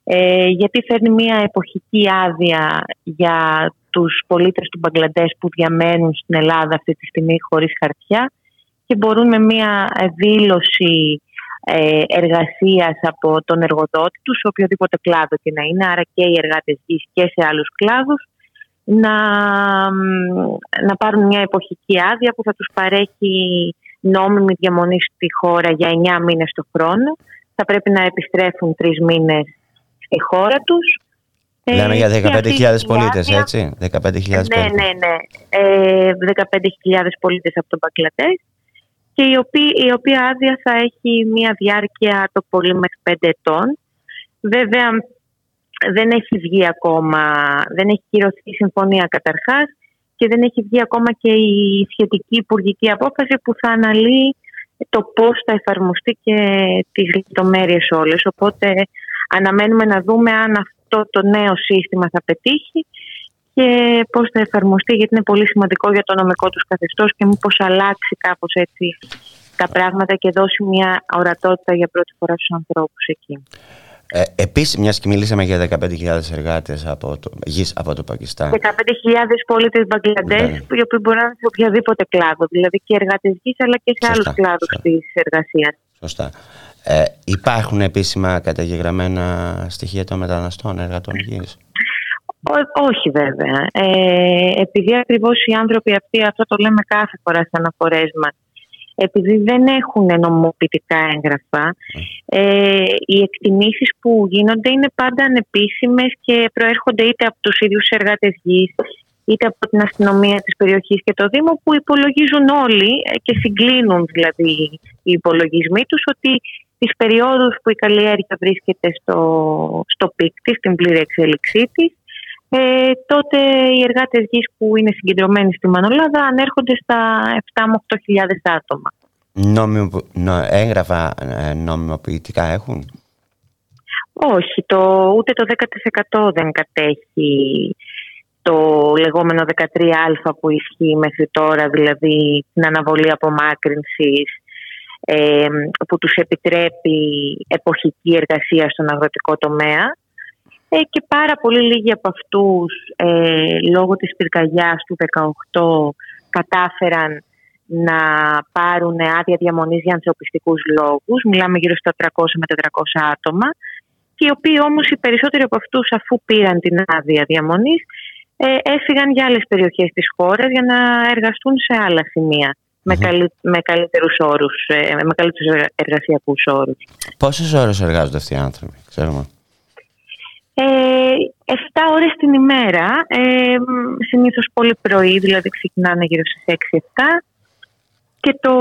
ε, γιατί φέρνει μια εποχική άδεια για τους πολίτες του Μπαγκλαντές που διαμένουν στην Ελλάδα αυτή τη στιγμή χωρίς χαρτιά και μπορούν με μια δήλωση ε, εργασίας από τον εργοδότη τους, σε οποιοδήποτε κλάδο και να είναι, άρα και οι εργάτες γης και σε άλλους κλάδους, να, να πάρουν μια εποχική άδεια που θα τους παρέχει νόμιμη διαμονή στη χώρα για 9 μήνες το χρόνο. Θα πρέπει να επιστρέφουν τρεις μήνες στη χώρα τους. Λέμε για Ε, και αυτή 15.000 η πολίτες, άδεια- έτσι; 15.000 ναι, πολίτες. ναι, ναι. Ε, 15.000 πολίτες από τον Μπαγκλαντές και η οποία, η οποία άδεια θα έχει μια διάρκεια το πολύ μέχρι 5 ετών. Βέβαια δεν έχει βγει ακόμα, δεν έχει κυρωθεί η συμφωνία καταρχάς και δεν έχει βγει ακόμα και η σχετική υπουργική απόφαση που θα αναλύει το πώς θα εφαρμοστεί και τις λεπτομέρειες όλες. Οπότε αναμένουμε να δούμε αν αυτό το νέο σύστημα θα πετύχει και πώς θα εφαρμοστεί γιατί είναι πολύ σημαντικό για το νομικό τους καθεστώς και μήπως αλλάξει κάπως έτσι τα πράγματα και δώσει μια ορατότητα για πρώτη φορά στους ανθρώπους εκεί. Ε, Επίσης, μιας και μιλήσαμε για 15.000 εργάτες από το, γης από το Πακιστάν. 15.000 πολίτες Μπαγκλαντές Ναι. οι οποίοι μπορεί να είναι σε οποιαδήποτε κλάδο, δηλαδή και εργάτες γης αλλά και σε Σωστά, άλλους κλάδους της εργασίας. Σωστά. Ε, υπάρχουν επίσημα καταγεγραμμένα στοιχεία των μεταναστών εργατών γης. Ό- όχι βέβαια. Ε, επειδή ακριβώς οι άνθρωποι αυτοί, αυτό το λέμε κάθε φορά στις αναφορές μας, επειδή δεν έχουν νομοποιητικά έγγραφα, ε, οι εκτιμήσεις που γίνονται είναι πάντα ανεπίσημες και προέρχονται είτε από τους ίδιους εργάτες γης, είτε από την αστυνομία της περιοχής και το Δήμο που υπολογίζουν όλοι ε, και συγκλίνουν δηλαδή οι υπολογισμοί τους ότι τις περιόδους που η καλλιέργεια βρίσκεται στο, στο peak της, στην πλήρη εξέλιξή της, ε, τότε οι εργάτες γης που είναι συγκεντρωμένοι στη Μανολάδα ανέρχονται στα 7 με 8.000 άτομα. Νόμιμο, νο, έγγραφα ε, νομιμοποιητικά έχουν; Όχι, το, ούτε το 10% δεν κατέχει το λεγόμενο 13α που ισχύει μέχρι τώρα, δηλαδή την αναβολή απομάκρυνσης ε, που τους επιτρέπει εποχική εργασία στον αγροτικό τομέα. Ε, και πάρα πολύ λίγοι από αυτούς, ε, λόγω της πυρκαγιάς του 18, κατάφεραν να πάρουν άδεια διαμονής για ανθρωπιστικούς λόγους. Μιλάμε γύρω στα 300 με 400 άτομα. Και οι οποίοι όμως οι περισσότεροι από αυτούς αφού πήραν την άδεια διαμονής ε, έφυγαν για άλλες περιοχές της χώρας για να εργαστούν σε άλλα σημεία με, καλύ, με καλύτερους όρους, ε, με καλύτερους εργα- εργασιακούς όρους. Πόσες ώρες εργάζονται αυτοί οι άνθρωποι, ξέρουμε; Ε, 7 ώρες την ημέρα, ε, μ, συνήθως πολύ πρωί, δηλαδή ξεκινάνε γύρω στις 6-7 και το,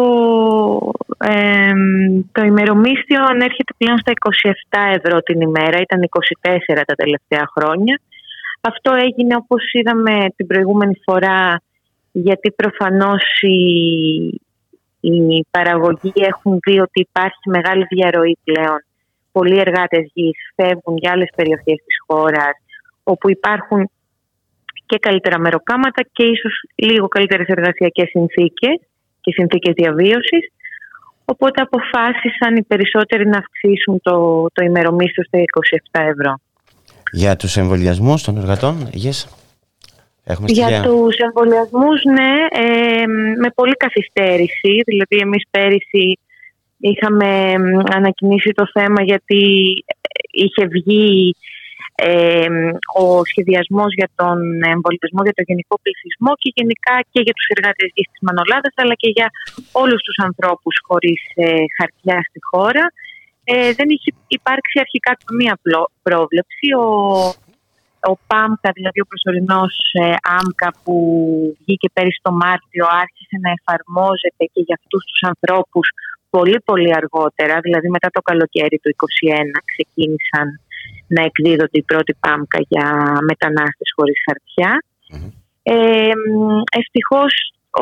ε, το ημερομίσθιο ανέρχεται πλέον στα 27 ευρώ την ημέρα, ήταν 24 τα τελευταία χρόνια. Αυτό έγινε όπως είδαμε την προηγούμενη φορά γιατί προφανώς οι, οι παραγωγοί έχουν δει ότι υπάρχει μεγάλη διαρροή πλέον. Πολλοί εργάτες γης φεύγουν για άλλες περιοχές της χώρας όπου υπάρχουν και καλύτερα μεροκάματα και ίσως λίγο καλύτερες εργασιακές συνθήκες και συνθήκες διαβίωσης. Οπότε αποφάσισαν οι περισσότεροι να αυξήσουν το, το ημερομίσθιο στα 27 ευρώ. Για τους εμβολιασμούς των εργατών γης. Έχουμε Για στοιχεία. τους εμβολιασμούς, ναι, ε, με πολύ καθυστέρηση. Δηλαδή, εμείς πέρυσι είχαμε μ, ανακοινήσει το θέμα γιατί είχε βγει ε, ο σχεδιασμός για τον εμβολιασμό για το γενικό πληθυσμό και γενικά και για τους εργάτες γης της Μανολάδας αλλά και για όλους τους ανθρώπους χωρίς ε, χαρτιά στη χώρα. Ε, δεν είχε υπάρξει αρχικά καμία πλο- πρόβλεψη. Ο, ο ΠΑΜΚΑ, δηλαδή ο προσωρινός ε, ΆΜΚΑ που βγήκε πέρυσι το Μάρτιο άρχισε να εφαρμόζεται και για αυτούς τους ανθρώπους πολύ πολύ αργότερα, δηλαδή μετά το καλοκαίρι του 2021 ξεκίνησαν να εκδίδονται οι πρώτοι ΠΑΜΚΑ για μετανάστες χωρίς χαρτιά. Ε, μ, ευτυχώς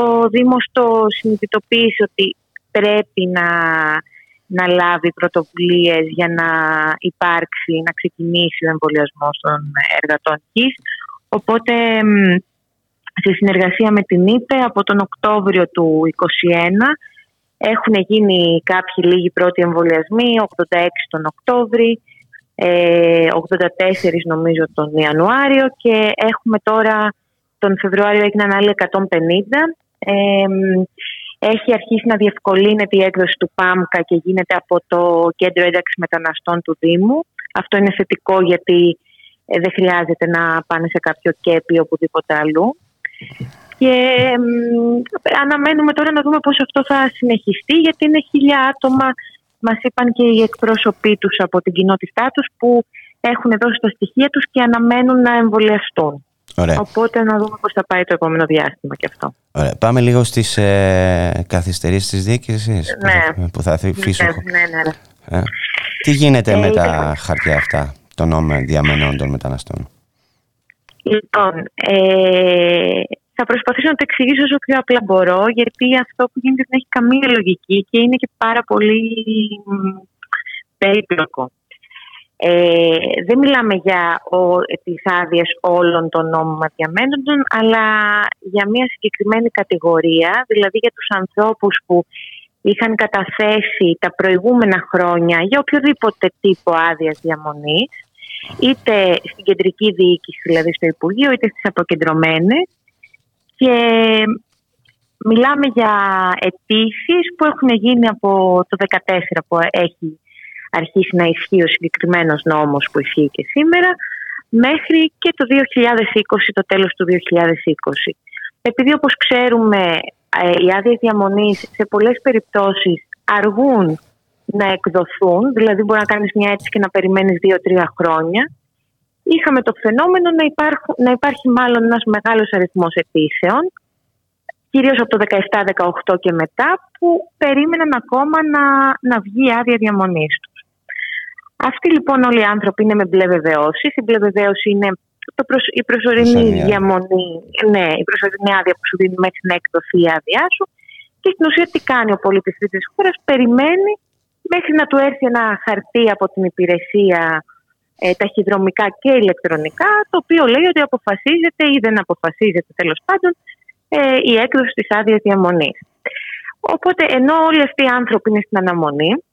ο Δήμος το συνειδητοποίησε ότι πρέπει να, να λάβει πρωτοβουλίες για να υπάρξει, να ξεκινήσει ο εμβολιασμός των εργατών ΚΙΣ. Οπότε μ, σε συνεργασία με την ΙΠΕ από τον Οκτώβριο του 2021 έχουν γίνει κάποιοι λίγοι πρώτοι εμβολιασμοί, 86 τον Οκτώβρη, ε, 84 νομίζω τον Ιανουάριο και έχουμε τώρα τον Φεβρουάριο έγιναν άλλοι 150. Ε, έχει αρχίσει να διευκολύνεται η έκδοση του ΠΑΜΚΑ και γίνεται από το Κέντρο Ένταξης Μεταναστών του Δήμου. Αυτό είναι θετικό γιατί ε, δεν χρειάζεται να πάνε σε κάποιο κέπι οπουδήποτε αλλού. Και μ, αναμένουμε τώρα να δούμε πώς αυτό θα συνεχιστεί γιατί είναι χίλια άτομα μας είπαν και οι εκπρόσωποι τους από την κοινότητά τους που έχουν δώσει τα στοιχεία τους και αναμένουν να εμβολιαστούν. Ωραία. Οπότε να δούμε πώς θα πάει το επόμενο διάστημα και αυτό. Ωραία. Πάμε λίγο στις ε, καθυστερήσεις της διοίκησης που Ναι. θα- που θα αφήσω. Ναι, ναι, ναι, ναι. Ε, Τι γίνεται Ε, με τα ήταν- χαρτιά αυτά των όμα- διαμενών των μεταναστών; Λοιπόν, ε, θα προσπαθήσω να το εξηγήσω όσο πιο απλά μπορώ, γιατί αυτό που γίνεται δεν έχει καμία λογική και είναι και πάρα πολύ μ, περίπλοκο. Ε, δεν μιλάμε για ο, τις άδειες όλων των νόμιμα διαμένοντων, αλλά για μια συγκεκριμένη κατηγορία, δηλαδή για τους ανθρώπους που είχαν καταθέσει τα προηγούμενα χρόνια για οποιοδήποτε τύπο άδειας διαμονής, είτε στην κεντρική διοίκηση, δηλαδή στο Υπουργείο, είτε στις αποκεντρωμένες. Και μιλάμε για αιτήσεις που έχουν γίνει από το 2014 που έχει αρχίσει να ισχύει ο συγκεκριμένος νόμος που ισχύει και σήμερα, μέχρι και το 2020, το τέλος του 2020. Επειδή όπως ξέρουμε ε, οι άδειες διαμονής σε πολλές περιπτώσεις αργούν να εκδοθούν, δηλαδή μπορεί να κάνεις μια αίτηση και να περιμένεις δύο-τρία χρόνια, είχαμε το φαινόμενο να, υπάρχουν, να υπάρχει μάλλον ένας μεγάλος αριθμός αιτήσεων, κυρίως από το 17-18 και μετά, που περίμεναν ακόμα να, να βγει η άδεια διαμονής τους. Αυτοί λοιπόν όλοι οι άνθρωποι είναι με μπλε βεβαιώσεις. Η μπλε βεβαίωση είναι το προσ... η προσωρινή Προσωρινή άδεια. διαμονή, ναι, η προσωρινή άδεια που σου δίνει μέχρι να εκδοθεί η άδειά σου. Και στην ουσία τι κάνει ο πολίτης της χώρας, περιμένει μέχρι να του έρθει ένα χαρτί από την υπηρεσία ε, ταχυδρομικά και ηλεκτρονικά, το οποίο λέει ότι αποφασίζεται ή δεν αποφασίζεται τέλος πάντων ε, η έκδοση της άδειας διαμονής. Οπότε ενώ όλοι αυτοί οι άνθρωποι είναι στην αναμονή, η-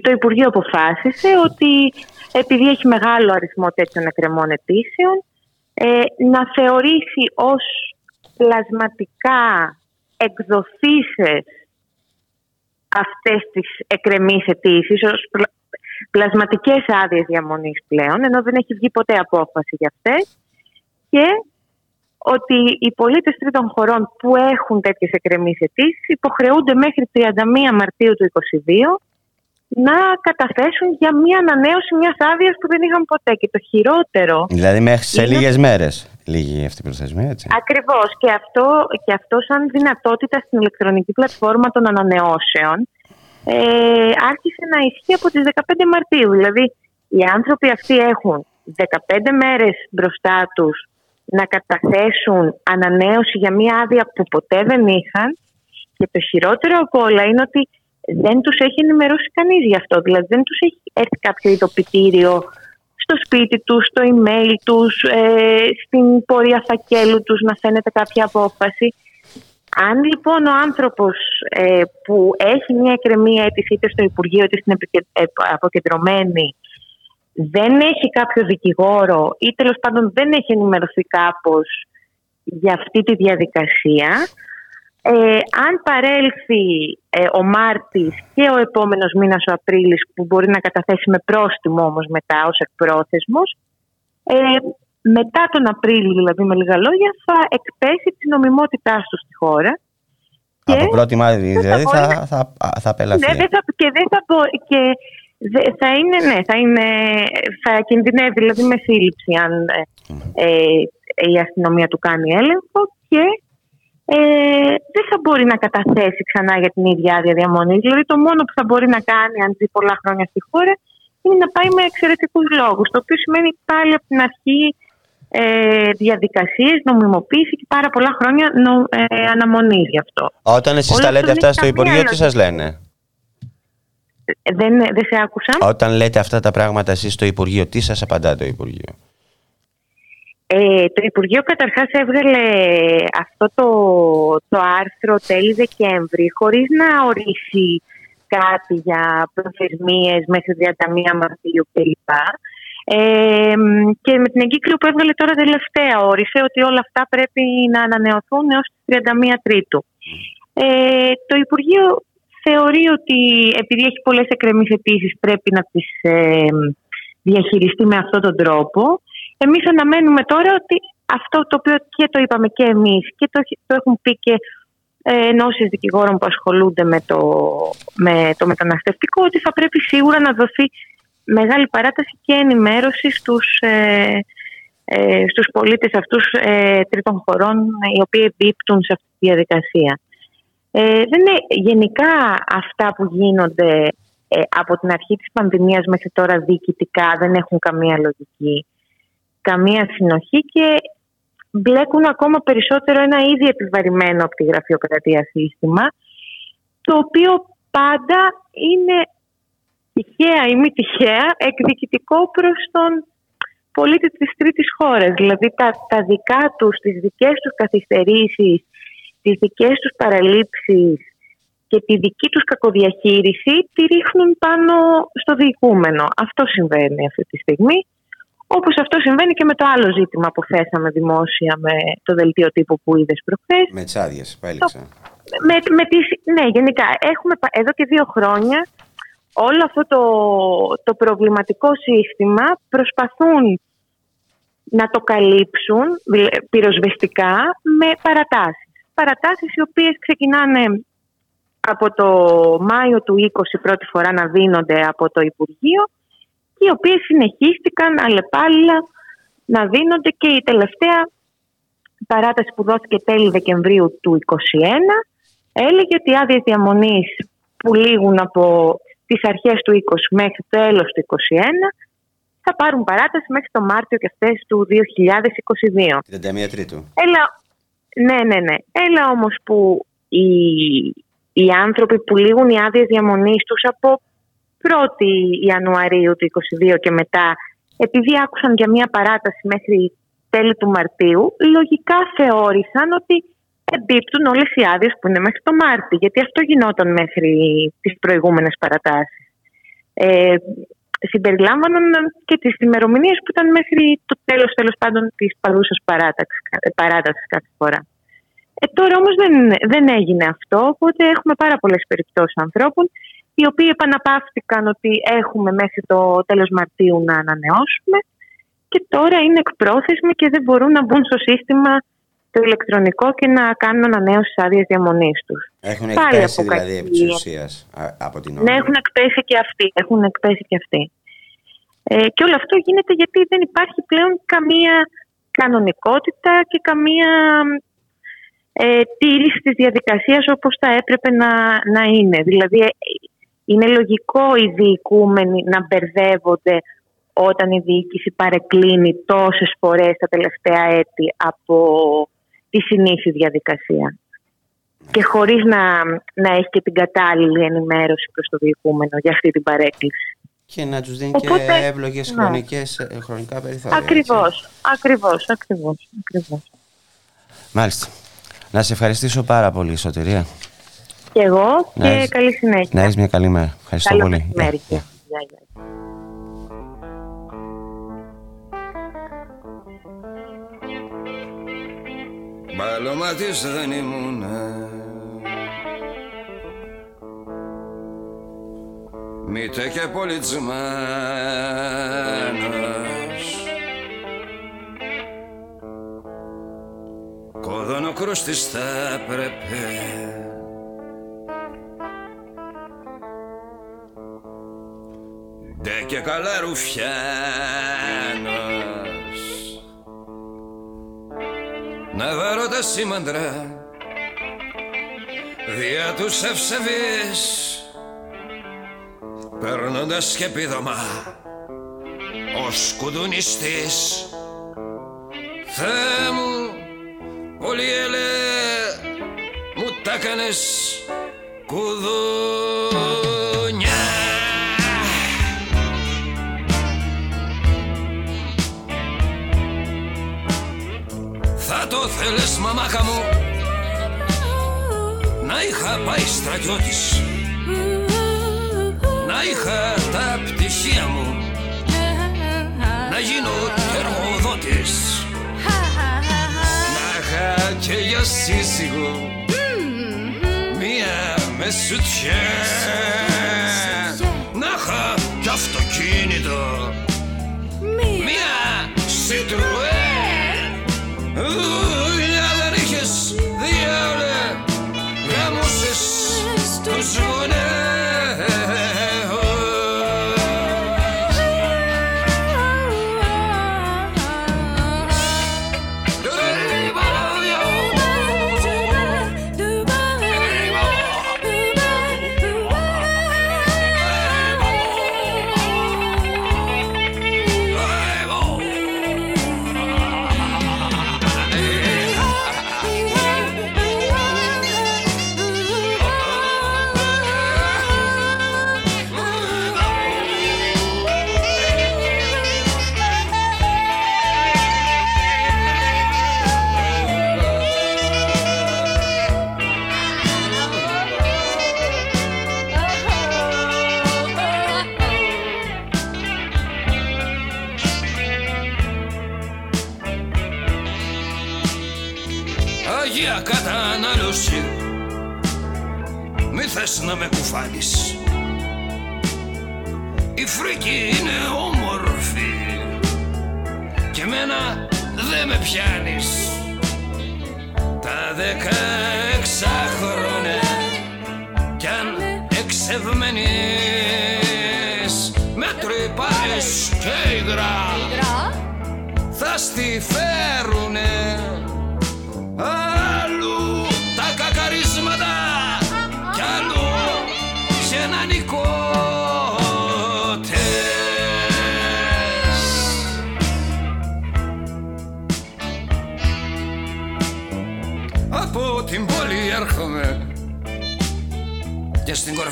το Υπουργείο αποφάσισε ότι επειδή έχει μεγάλο αριθμό τέτοιων εκκρεμών αιτήσεων, ε, να θεωρήσει ως πλασματικά εκδοθήσεις αυτές τις εκκρεμείς αιτήσεις ως πλα- πλασματικές άδειες διαμονής πλέον, ενώ δεν έχει βγει ποτέ απόφαση για αυτές και ότι οι πολίτες τρίτων χωρών που έχουν τέτοιες εκκρεμείς αιτήσεις υποχρεούνται μέχρι 31 Μαρτίου του 2022 να καταθέσουν για μια ανανέωση μιας άδειας που δεν είχαν ποτέ. Και το χειρότερο Δηλαδή μέχρι σε Είναι- λίγες μέρες λίγη αυτή η προθεσμία, έτσι. Ακριβώς και αυτό, και αυτό σαν δυνατότητα στην ηλεκτρονική πλατφόρμα των ανανεώσεων ε, άρχισε να ισχύει από τις 15 Μαρτίου. Δηλαδή οι άνθρωποι αυτοί έχουν 15 μέρες μπροστά τους να καταθέσουν ανανέωση για μια άδεια που ποτέ δεν είχαν και το χειρότερο από όλα είναι ότι δεν τους έχει ενημερώσει κανείς γι' αυτό. Δηλαδή δεν τους έχει έρθει κάποιο ειδοποιητήριο στο σπίτι τους, στο email τους, ε, στην πορεία φακέλου τους να φαίνεται κάποια απόφαση. Αν λοιπόν ο άνθρωπος ε, που έχει μια εκκρεμή αίτηση είτε στο Υπουργείο είτε στην επικε- ε, αποκεντρωμένη δεν έχει κάποιο δικηγόρο ή τέλος πάντων δεν έχει ενημερωθεί κάπως για αυτή τη διαδικασία ε, αν παρέλθει ε, ο Μάρτης και ο επόμενος μήνας ο Απρίλης που μπορεί να καταθέσει με πρόστιμο όμως μετά ως εκπρόθεσμος ε, μετά τον Απρίλιο δηλαδή με λίγα λόγια θα εκπέσει τη νομιμότητά του στη χώρα Από πρώτη Μάη δηλαδή μπορεί θα, θα, θα απελαθεί. ναι, δεν θα, και δεν θα μπορεί. Και δε- θα είναι, ναι, θα, είναι, θα κινδυνεύει δηλαδή με σύλληψη αν ε, ε, η αστυνομία του κάνει έλεγχο και ε, δεν θα μπορεί να καταθέσει ξανά για την ίδια άδεια διαμονής. Δηλαδή το μόνο που θα μπορεί να κάνει αν ζει πολλά χρόνια στη χώρα είναι να πάει με εξαιρετικούς λόγους. Το οποίο σημαίνει πάλι από την αρχή ε, διαδικασίες, νομιμοποίηση και πάρα πολλά χρόνια νο, ε, αναμονής γι' αυτό. Όταν εσείς Όλα τα αυτό λέτε δεν αυτά έχει στο καμία Υπουργείο, τι σας λογική. λένε; Ε, Δεν, δεν σε άκουσα. Όταν λέτε αυτά τα πράγματα εσείς στο Υπουργείο, τι σας απαντά το Υπουργείο; Ε, το Υπουργείο καταρχάς έβγαλε αυτό το, το άρθρο τέλη Δεκέμβρη χωρίς να ορίσει κάτι για προθεσμίες μέχρι 31 Μαρτίου κλπ. Ε, και με την εγκύκλιο που έβγαλε τώρα τελευταία όρισε ότι όλα αυτά πρέπει να ανανεωθούν έως τις 31 Τρίτου. Ε, το Υπουργείο θεωρεί ότι επειδή έχει πολλές εκκρεμείς αιτήσεις πρέπει να τις ε, διαχειριστεί με αυτόν τον τρόπο. Εμείς αναμένουμε τώρα ότι αυτό το οποίο και το είπαμε και εμείς και το, το έχουν πει και ε, ενώσεις δικηγόρων που ασχολούνται με το, με το μεταναστευτικό ότι θα πρέπει σίγουρα να δοθεί μεγάλη παράταση και ενημέρωση στους, ε, ε, στους πολίτες αυτούς ε, τρίτων χωρών οι οποίοι εμπίπτουν σε αυτή τη διαδικασία. Ε, δεν είναι γενικά αυτά που γίνονται ε, από την αρχή της πανδημίας μέχρι τώρα διοικητικά δεν έχουν καμία λογική, καμία συνοχή και μπλέκουν ακόμα περισσότερο ένα ήδη επιβαρημένο από τη γραφειοκρατία σύστημα το οποίο πάντα είναι τυχαία ή μη τυχαία εκδικητικό προς τον πολίτη της τρίτης χώρας. Δηλαδή τα, τα δικά τους, τις δικές τους καθυστερήσεις, τις δικές τους παραλήψεις και τη δική τους κακοδιαχείριση τη ρίχνουν πάνω στο διοικούμενο. Αυτό συμβαίνει αυτή τη στιγμή. Όπως αυτό συμβαίνει και με το άλλο ζήτημα που θέσαμε δημόσια με το δελτίο τύπου που είδες προχθές. Με τις άδειες, πέληξα. Με, με τις, ναι, γενικά. Έχουμε πα- εδώ και δύο χρόνια όλο αυτό το, το προβληματικό σύστημα προσπαθούν να το καλύψουν δηλα- πυροσβεστικά με παρατάσεις. Παρατάσεις οι οποίες ξεκινάνε από το Μάιο του 20 πρώτη φορά να δίνονται από το Υπουργείο και οι οποίες συνεχίστηκαν αλλεπάλληλα να δίνονται και η τελευταία παράταση που δόθηκε τέλη Δεκεμβρίου του 2021 έλεγε ότι οι άδειες διαμονής που λήγουν από τις αρχές του 20 μέχρι το τέλος του 2021 θα πάρουν παράταση μέχρι το Μάρτιο και αυτές του 2022. 31 Τρίτου. Έλα, ναι, ναι, ναι. Έλα όμως που οι, οι άνθρωποι που λήγουν οι άδειες διαμονής τους από 1η Ιανουαρίου του 2022 και μετά, επειδή άκουσαν για μια παράταση μέχρι τέλη του Μαρτίου, λογικά θεώρησαν ότι εμπίπτουν όλες οι άδειες που είναι μέχρι το Μάρτι, γιατί αυτό γινόταν μέχρι τις προηγούμενες παρατάσεις. Ε, συμπεριλάμβαναν και τις ημερομηνίες που ήταν μέχρι το τέλος, τέλος πάντων της παρούσας παράταξης, παράτασης κάθε φορά. Ε, τώρα όμως δεν, δεν έγινε αυτό, οπότε έχουμε πάρα πολλές περιπτώσεις ανθρώπων οι οποίοι επαναπαύτηκαν ότι έχουμε μέχρι το τέλος Μαρτίου να ανανεώσουμε και τώρα είναι εκπρόθεσμοι και δεν μπορούν να μπουν στο σύστημα το ηλεκτρονικό και να κάνουν ανανέωση άδειας διαμονής τους. Έχουν Πάλι εκπέσει από δηλαδή κακή- επί της ουσίας α- από την Ναι, ώρα. έχουν εκπέσει και αυτοί. Έχουν εκπέσει και αυτοί. Ε, και όλο αυτό γίνεται γιατί δεν υπάρχει πλέον καμία κανονικότητα και καμία ε, τήρηση της διαδικασίας όπως θα έπρεπε να, να είναι. Δηλαδή ε, είναι λογικό οι διοικούμενοι να μπερδεύονται όταν η διοίκηση παρεκκλίνει τόσες φορές τα τελευταία έτη από τη συνήθη διαδικασία και χωρίς να, να έχει και την κατάλληλη ενημέρωση προς το διοικούμενο για αυτή την παρέκκληση. Και να τους δίνει Οπότε, και εύλογες ναι. χρονικές, ε, χρονικά περιθώρια. έτσι. Ακριβώς, ακριβώς, ακριβώς, ακριβώς. Μάλιστα. Να σε ευχαριστήσω πάρα πολύ, Σωτηρία. Και εγώ Να και έχεις- καλή συνέχεια. Να έχεις μια καλή μέρα. Ευχαριστώ Καλό πολύ. μεσημέρι. Γεια, γεια. Γεια, γεια. Μπαλωμάτης δεν ήμουνα Μήτε και πολιτσμένος Κόδωνο κρούστης θα έπρεπε και καλά ρουφιάνος να βαρώ τα σήμαντρα δια τους ευσεβείς περνώντας και επίδομα ο σκουδουνιστής Θεέ μου, Πολυέλε, μου τα κάνες κουδούνια Θα το θέλες μαμάκα μου Να είχα πάει στρατιώτης. Να είχα τα πτυχία μου. Να γίνω εργοδότης. Να είχα και για σύζυγο. Μία με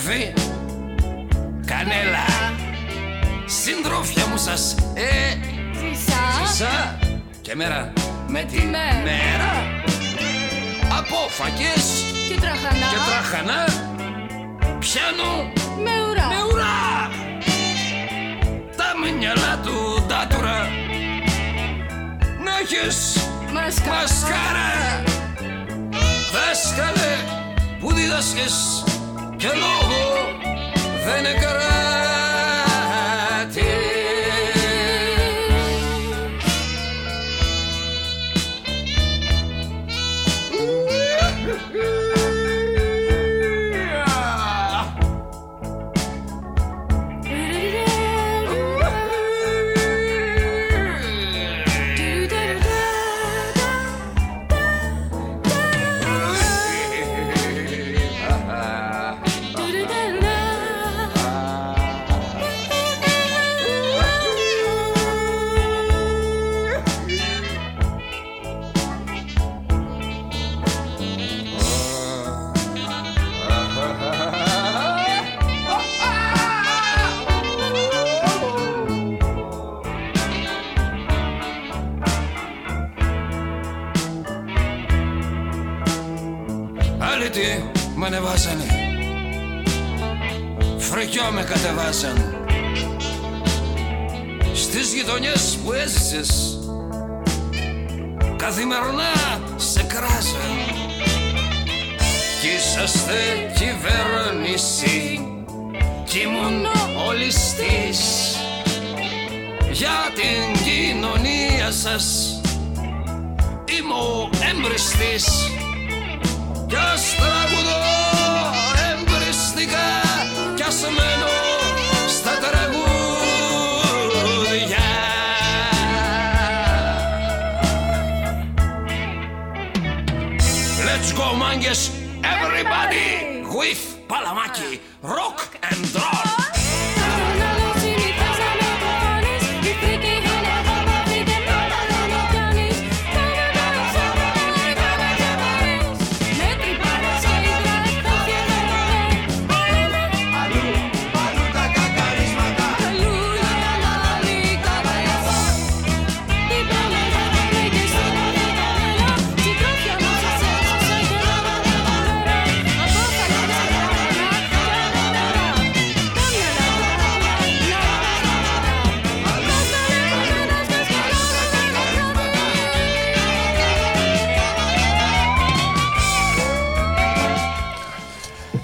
και στην κορφή κανέλα. Συντρόφια μου σας. Ε, ζήσα. και μέρα. Με τη μέρα. από φακές. Και τραχανά. και τραχανά. Πιάνω. Με ουρά. με ουρά. Τα μυαλά του τάτουρα να έχεις Μασκάρα. μασκάρα. Δάσκαλε που διδάσκες και λόγο δεν έκανα κατεβάσαν. Στις γειτονιές που έζησες Καθημερινά σε κράζαν Κι είσαστε κυβέρνηση Κι ήμουν ο ληστής Για την κοινωνία σας Είμαι ο έμπριστης κι ας τραγουδώ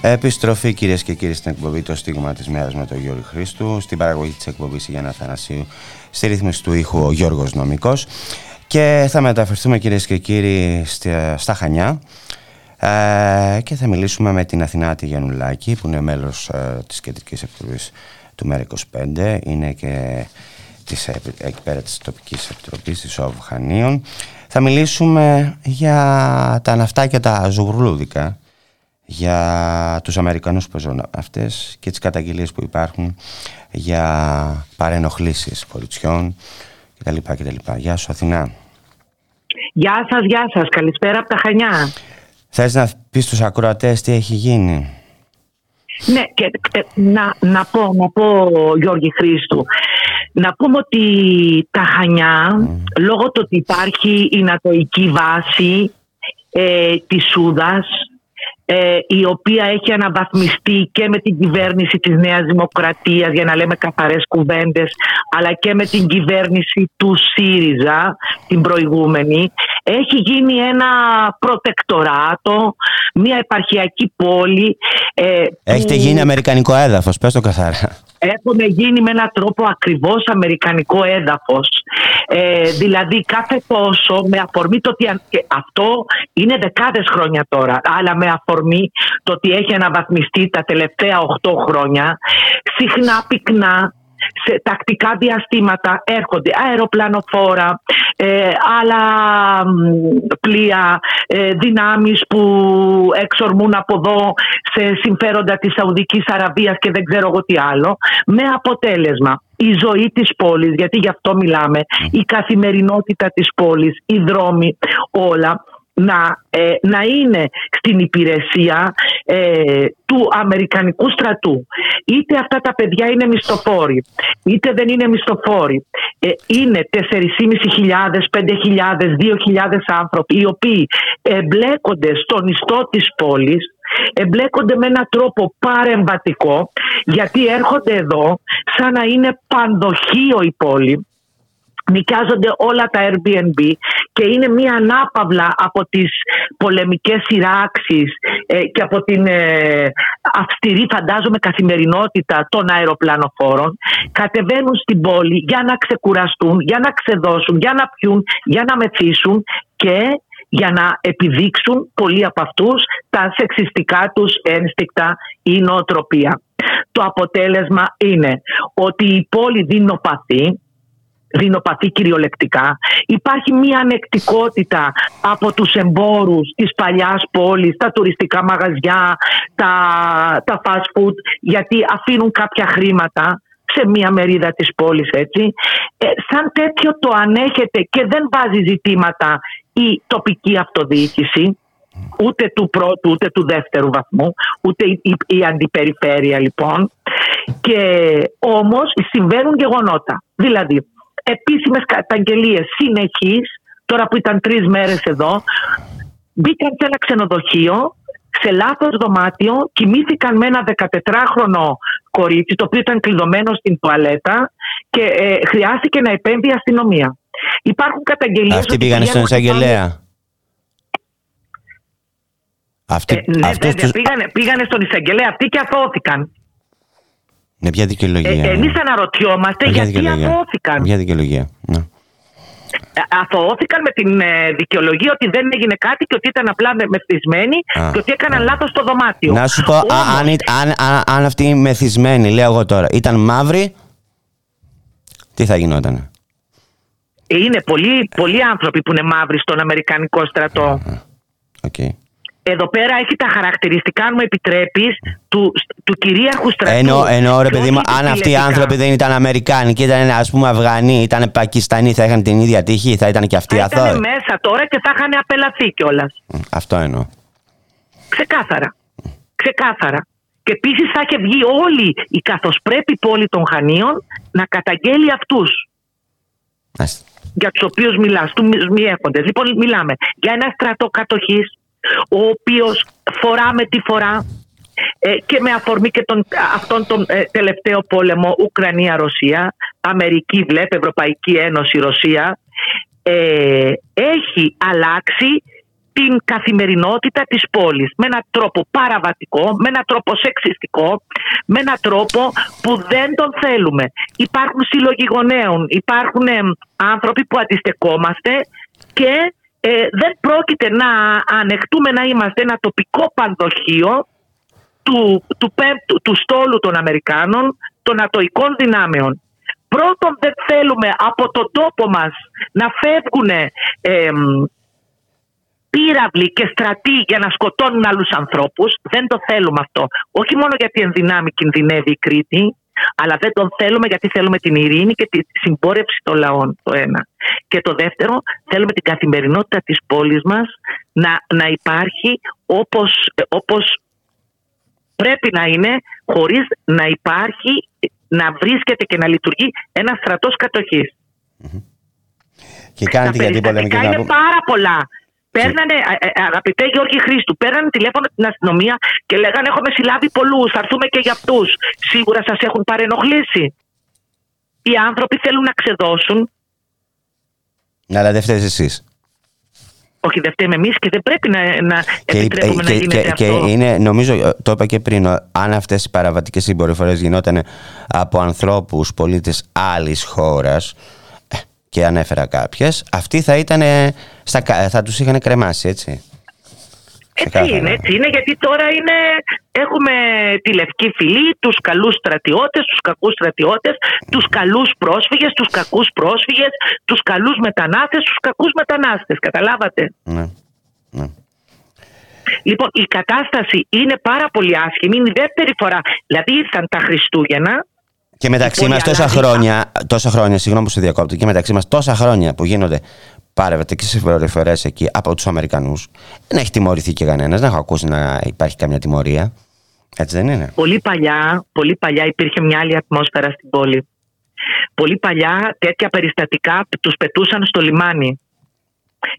Επιστροφή κυρίες και κύριοι στην εκπομπή Το Στίγμα της Μέρας με τον Γιώργο Χρήστου Στην παραγωγή της εκπομπής η Γιάννα Θανασίου Στη ρύθμιση του ήχου ο Γιώργος Νομικός. Και θα μεταφερθούμε κυρίες και κύριοι στα, στα Χανιά. Ε, Και θα μιλήσουμε με την Αθηνάτη Γιαννουλάκη Που είναι μέλος ε, της Κεντρικής Επιτροπής του ΜΕΡΑ25 Είναι και της, ε, εκεί πέρα της τοπικής επιτροπής της ΟΒ Χανίων. Θα μιλήσουμε για τα ναυτάκια τα ζουγρουλούδικα για τους Αμερικανούς που παίζουν αυτές και τις καταγγελίες που υπάρχουν για παρενοχλήσεις πολιτιών κτλ. κτλ. Γεια σου Αθηνά. Γεια σας, γεια σας. Καλησπέρα από τα Χανιά. Θες να πεις στους ακροατές τι έχει γίνει; Ναι, και ε, να, να πω, να πω Γιώργη Χρήστου, να πούμε ότι τα Χανιά, λόγω του ότι υπάρχει η νατοική βάση ε, της Σούδας, ε, η οποία έχει αναβαθμιστεί και με την κυβέρνηση της Νέας Δημοκρατίας για να λέμε καθαρές κουβέντες αλλά και με την κυβέρνηση του ΣΥΡΙΖΑ την προηγούμενη έχει γίνει ένα προτεκτοράτο μια επαρχιακή πόλη ε, Έχετε που γίνει αμερικανικό έδαφος, πες το καθαρά. Έχουν γίνει με έναν τρόπο ακριβώς αμερικανικό έδαφος. Ε, δηλαδή κάθε τόσο με αφορμή το ότι αν- και αυτό είναι δεκάδες χρόνια τώρα αλλά με αφορμή το ότι έχει αναβαθμιστεί τα τελευταία 8 χρόνια συχνά πυκνά σε τακτικά διαστήματα έρχονται. Αεροπλανοφόρα, ε, άλλα μ, πλοία, ε, δυνάμεις που εξορμούν από εδώ σε συμφέροντα της Σαουδικής Αραβίας και δεν ξέρω εγώ τι άλλο, με αποτέλεσμα η ζωή της πόλης, γιατί γι' αυτό μιλάμε, η καθημερινότητα της πόλης, οι δρόμοι, όλα, να, ε, να είναι στην υπηρεσία ε, του Αμερικανικού στρατού. Είτε αυτά τα παιδιά είναι μισθοφόροι, είτε δεν είναι μισθοφόροι. Ε, είναι 4.500, 5.000, 2.000 άνθρωποι οι οποίοι εμπλέκονται στον ιστό της πόλης εμπλέκονται με έναν τρόπο παρεμβατικό γιατί έρχονται εδώ σαν να είναι πανδοχείο η πόλη νοικιάζονται όλα τα Airbnb και είναι μια ανάπαυλα από τις πολεμικές σειράξεις ε, και από την ε, αυστηρή φαντάζομαι καθημερινότητα των αεροπλανοφόρων κατεβαίνουν στην πόλη για να ξεκουραστούν, για να ξεδώσουν, για να πιούν, για να μεθύσουν και για να επιδείξουν πολλοί από αυτούς τα σεξιστικά τους ένστικτα ή νοοτροπία. Το αποτέλεσμα είναι ότι η πόλη δεινοπαθεί δεινοπαθεί κυριολεκτικά. Υπάρχει μια ανεκτικότητα από τους εμπόρους της παλιάς πόλης, τα τουριστικά μαγαζιά, τα, τα fast food, γιατί αφήνουν κάποια χρήματα σε μια μερίδα της πόλης έτσι. Ε, σαν τέτοιο το ανέχεται και δεν βάζει ζητήματα η τοπική αυτοδιοίκηση ούτε του πρώτου ούτε του δεύτερου βαθμού ούτε η, η, η αντιπεριφέρεια λοιπόν και όμως συμβαίνουν γεγονότα δηλαδή επίσημες καταγγελίες συνεχείς τώρα που ήταν τρεις μέρες εδώ μπήκαν σε ένα ξενοδοχείο σε λάθος δωμάτιο κοιμήθηκαν με ένα 14χρονο κορίτσι το οποίο ήταν κλειδωμένο στην τουαλέτα και ε, χρειάστηκε να επέμβει η αστυνομία. Υπάρχουν καταγγελίες Αυτοί ότι πήγανε στον πηγαίνουν εισαγγελέα. Αυτοί, Ε, ναι, αυτούς βέβαια, τους... πήγανε, πήγανε στον εισαγγελέα αυτοί και αθώθηκαν. Με ποια δικαιολογία. Ε, Εμείς αναρωτιόμαστε Με ποια γιατί δικαιολογία. αθώθηκαν. Με ποια δικαιολογία. Ναι. Ε, Αθωώθηκαν με την ε, δικαιολογία ότι δεν έγινε κάτι και ότι ήταν απλά με- μεθυσμένοι Α, και ότι έκαναν λάθος στο δωμάτιο. Να σου πω, α, Όμως, αν, εί- αν, αν, αν αυτοί οι μεθυσμένοι, λέω εγώ τώρα, ήταν μαύροι, τι θα γινότανε; Είναι πολλοί, πολλοί άνθρωποι που είναι μαύροι στον Αμερικανικό στρατό. Okay. Εδώ πέρα έχει τα χαρακτηριστικά, αν μου επιτρέπεις, του, του κυρίαρχου στρατού. Εννοώ, εννοώ ρε Και παιδί μου, όχι αν αυτοί οι επιλεκτικά. άνθρωποι δεν ήταν Αμερικάνοι και ήταν ας πούμε Αφγανοί, ήταν Πακιστανοί, θα είχαν την ίδια τύχη, θα ήταν και αυτοί Θα ήταν αθώοι. μέσα τώρα και θα είχαν απελαθεί κιόλας. Αυτό εννοώ. Ξεκάθαρα. Ξεκάθαρα. Και επίσης θα είχε βγει όλη η καθοσπρέπει πόλη των Χανίων να καταγγέλει αυτούς για τους οποίους μιλάς, τους μη έχοντες. Λοιπόν, μιλάμε για ένα στρατό κατοχής, ο οποίος φορά με τη φορά ε, και με αφορμή και τον, αυτόν τον ε, τελευταίο πόλεμο Ουκρανία-Ρωσία, Αμερική βλέπε, Ευρωπαϊκή Ένωση, Ρωσία, ε, έχει αλλάξει την καθημερινότητα της πόλης με έναν τρόπο παραβατικό, με έναν τρόπο σεξιστικό, με έναν τρόπο που δεν τον θέλουμε. Υπάρχουν σύλλογοι γονέων, υπάρχουν ε, άνθρωποι που αντιστεκόμαστε και ε, δεν πρόκειται να ανεχτούμε να είμαστε ένα τοπικό πανδοχείο του, του, πέμπτου- του στόλου των Αμερικάνων, των ατοικών δυνάμεων. Πρώτον δεν θέλουμε από τον τόπο μας να φεύγουν πύραυλοι και στρατοί για να σκοτώνουν άλλους ανθρώπους. Δεν το θέλουμε αυτό. Όχι μόνο γιατί εν δυνάμει κινδυνεύει η Κρήτη, αλλά δεν τον θέλουμε γιατί θέλουμε την ειρήνη και τη συμπόρευση των λαών το ένα. Και το δεύτερο, θέλουμε την καθημερινότητα της πόλης μας να, να υπάρχει όπως, όπως πρέπει να είναι χωρίς να υπάρχει, να βρίσκεται και να λειτουργεί ένα στρατός κατοχής. Και κάνετε Τα για την πολεμική περιστατικά είναι να πούμε. πάρα πολλά. Παίρνανε, ε, ε, αγαπητέ Γιώργη Χρήστου, παίρνανε τηλέφωνο την αστυνομία και λέγανε: Έχουμε συλλάβει πολλούς, θα έρθουμε και για αυτούς. Σίγουρα σας έχουν παρενοχλήσει. Οι άνθρωποι θέλουν να ξεδώσουν. Ναι, αλλά δεν φταίεις εσείς. Όχι, δεν φταίμε εμείς και δεν πρέπει να, να Και, επιτρέπουμε να και, γίνεται και, και αυτό. είναι, νομίζω, ε, το είπα και πριν, ο- αν αυτές οι παραβατικές συμπεριφορές γινόταν από ανθρώπους, πολίτες άλλης χώρας, ε, και ανέφερα κάποιες, αυτοί θα, ήταν, στα, κα- θα τους είχαν κρεμάσει, έτσι. Έτσι Ξεκάθαρα. είναι, έτσι είναι, γιατί τώρα είναι, έχουμε τη λευκή φυλή, τους καλούς στρατιώτες, τους κακούς στρατιώτες, τους καλούς πρόσφυγες, τους κακούς πρόσφυγες, τους καλούς μετανάστες, τους κακούς μετανάστες, καταλάβατε; Ναι. Λοιπόν, η κατάσταση είναι πάρα πολύ άσχημη, είναι η δεύτερη φορά, δηλαδή ήρθαν τα Χριστούγεννα, Και μεταξύ Πολύ μας τόσα αλλάζει. χρόνια, τόσα χρόνια, συγγνώμη που σε διακόπτω, και μεταξύ μας τόσα χρόνια που γίνονται παραβατικές συμπεριφορές εκεί από τους Αμερικανούς, δεν έχει τιμωρηθεί και κανένας, δεν έχω ακούσει να υπάρχει καμιά τιμωρία. Έτσι δεν είναι. Πολύ παλιά, πολύ παλιά υπήρχε μια άλλη ατμόσφαιρα στην πόλη. Πολύ παλιά τέτοια περιστατικά τους πετούσαν στο λιμάνι.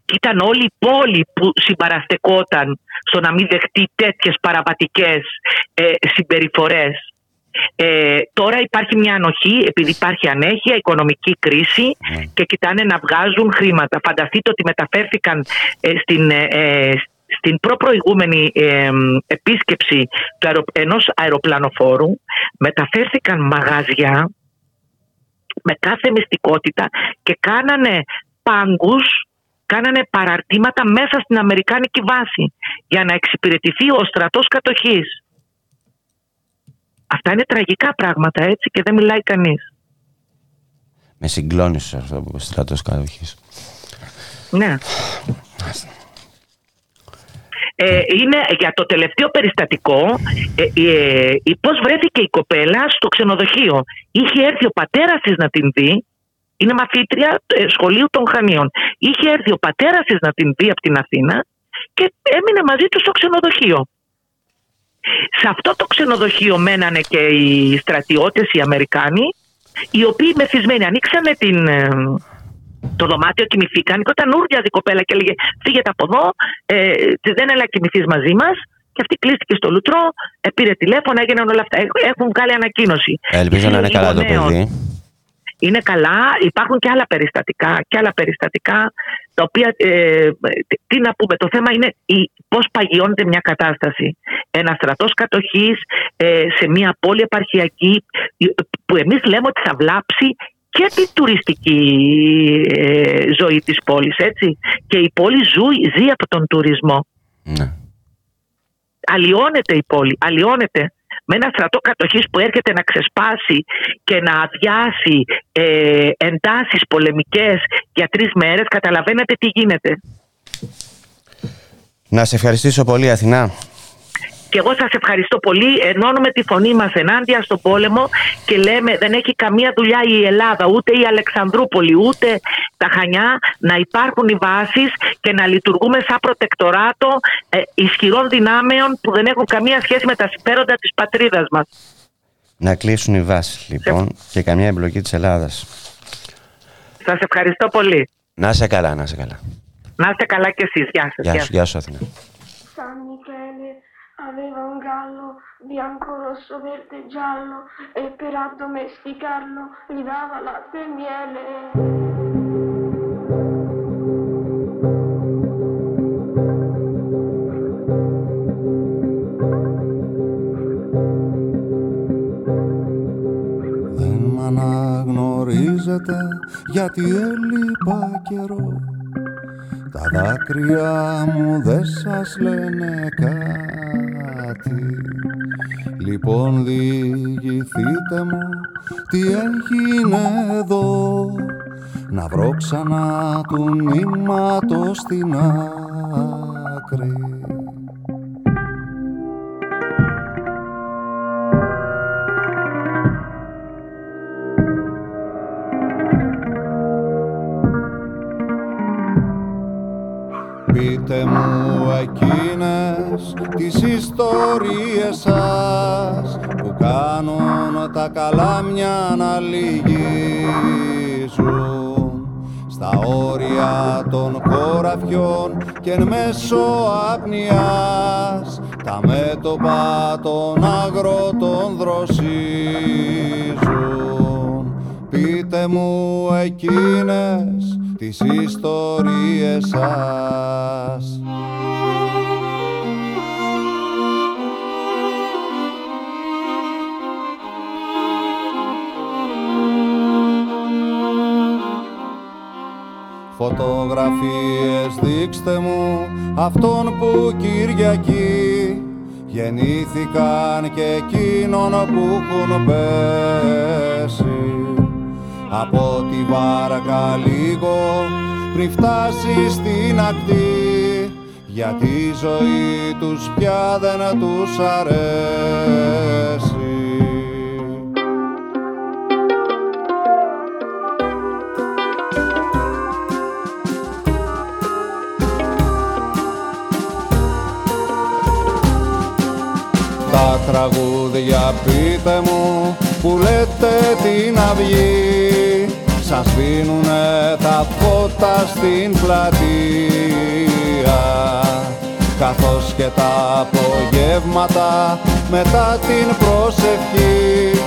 Και ήταν όλη η πόλη που συμπαραστεκόταν στο να μην δεχτεί τέτοιες παραβατικές ε, συμπεριφορές. Ε, τώρα υπάρχει μια ανοχή επειδή υπάρχει ανέχεια, οικονομική κρίση και κοιτάνε να βγάζουν χρήματα. Φανταστείτε ότι μεταφέρθηκαν ε, στην, ε, ε, στην προπροηγούμενη ε, επίσκεψη του αερο, ενός αεροπλανοφόρου μεταφέρθηκαν μαγαζιά με κάθε μυστικότητα και κάνανε πάγκους, κάνανε παραρτήματα μέσα στην Αμερικάνικη βάση για να εξυπηρετηθεί ο στρατός κατοχής. Αυτά είναι τραγικά πράγματα έτσι και δεν μιλάει κανείς. Με συγκλώνησε αυτό που είπε στρατός κατοχής. Ναι. Ε, είναι για το τελευταίο περιστατικό ε, ε, ε, πώς βρέθηκε η κοπέλα στο ξενοδοχείο. Είχε έρθει ο πατέρας της να την δει, είναι μαθήτρια ε, σχολείου των Χανίων. Είχε έρθει ο πατέρας της να την δει από την Αθήνα και έμεινε μαζί του στο ξενοδοχείο. Σε αυτό το ξενοδοχείο μένανε και οι στρατιώτες οι Αμερικάνοι οι οποίοι μεθυσμένοι ανοίξανε την, ε, το δωμάτιο, κοιμηθήκαν και όταν ούρλιαζε η κοπέλα και έλεγε φύγετε από εδώ, ε, δεν έλα κοιμηθείς μαζί μας. Και αυτή κλείστηκε στο λουτρό, ε, πήρε τηλέφωνο, έγιναν όλα αυτά. Έχουν- Έχουν βγάλει ανακοίνωση. Ελπίζω να είναι καλά το Γονέων. παιδί. Είναι καλά, υπάρχουν και άλλα περιστατικά, και άλλα περιστατικά τα οποία, ε, τι- τι να πούμε, το θέμα είναι η, πώς παγιώνεται μια κατάσταση. Ένας στρατός κατοχής ε, σε μια πόλη επαρχιακή ε, που εμείς λέμε ότι θα βλάψει και την τουριστική ε, ζωή της πόλης, έτσι. Και η πόλη ζούει, ζει από τον τουρισμό. Αλλοιώνεται η πόλη, αλλοιώνεται. Με ένα στρατό κατοχής που έρχεται να ξεσπάσει και να αδειάσει ε, εντάσεις πολεμικές για τρεις μέρες, καταλαβαίνετε τι γίνεται. Να σε ευχαριστήσω πολύ Αθηνά. Και εγώ σας ευχαριστώ πολύ. Ενώνουμε τη φωνή μας ενάντια στον πόλεμο και λέμε δεν έχει καμία δουλειά η Ελλάδα, ούτε η Αλεξανδρούπολη, ούτε τα Χανιά να υπάρχουν οι βάσεις και να λειτουργούμε σαν προτεκτοράτο ε, ισχυρών δυνάμεων που δεν έχουν καμία σχέση με τα συμφέροντα της πατρίδας μας. Να κλείσουν οι βάσεις λοιπόν και καμιά εμπλοκή της Ελλάδας. Σας ευχαριστώ πολύ. Να είσαι καλά, να είσαι καλά. Να είστε καλά κι εσείς. Γεια σας. Γεια σου, γεια σου Αθηνά. aveva un gallo bianco, rosso, verde e giallo e per addomesticarlo gli dava latte e miele. Δεν μ' αναγνωρίζετε γιατί έλειπα καιρό τα δάκρυα μου δεν σας λένε κάτι. Λοιπόν διηγηθείτε μου τι έγινε εδώ. Να βρω ξανά του νήματος στην άκρη Πείτε μου εκείνες τις ιστορίες σας που κάνουν τα καλάμια να λυγίζουν. Στα όρια των χωραφιών και εν μέσω απνιάς τα μέτωπα των αγρότων δροσίζουν Πείτε μου εκείνες τις ιστορίες σας. Φωτογραφίες δείξτε μου αυτόν που Κυριακή γεννήθηκαν και εκείνον που έχουν πέσει από τη βάρκα λίγο πριν φτάσει στην ακτή γιατί η ζωή τους πια δεν τους αρέσει. Τα τραγούδια πείτε μου που λέτε την αυγή Σας σβήνουνε τα φώτα στην πλατεία. Καθώς και τα απογεύματα μετά την προσευχή.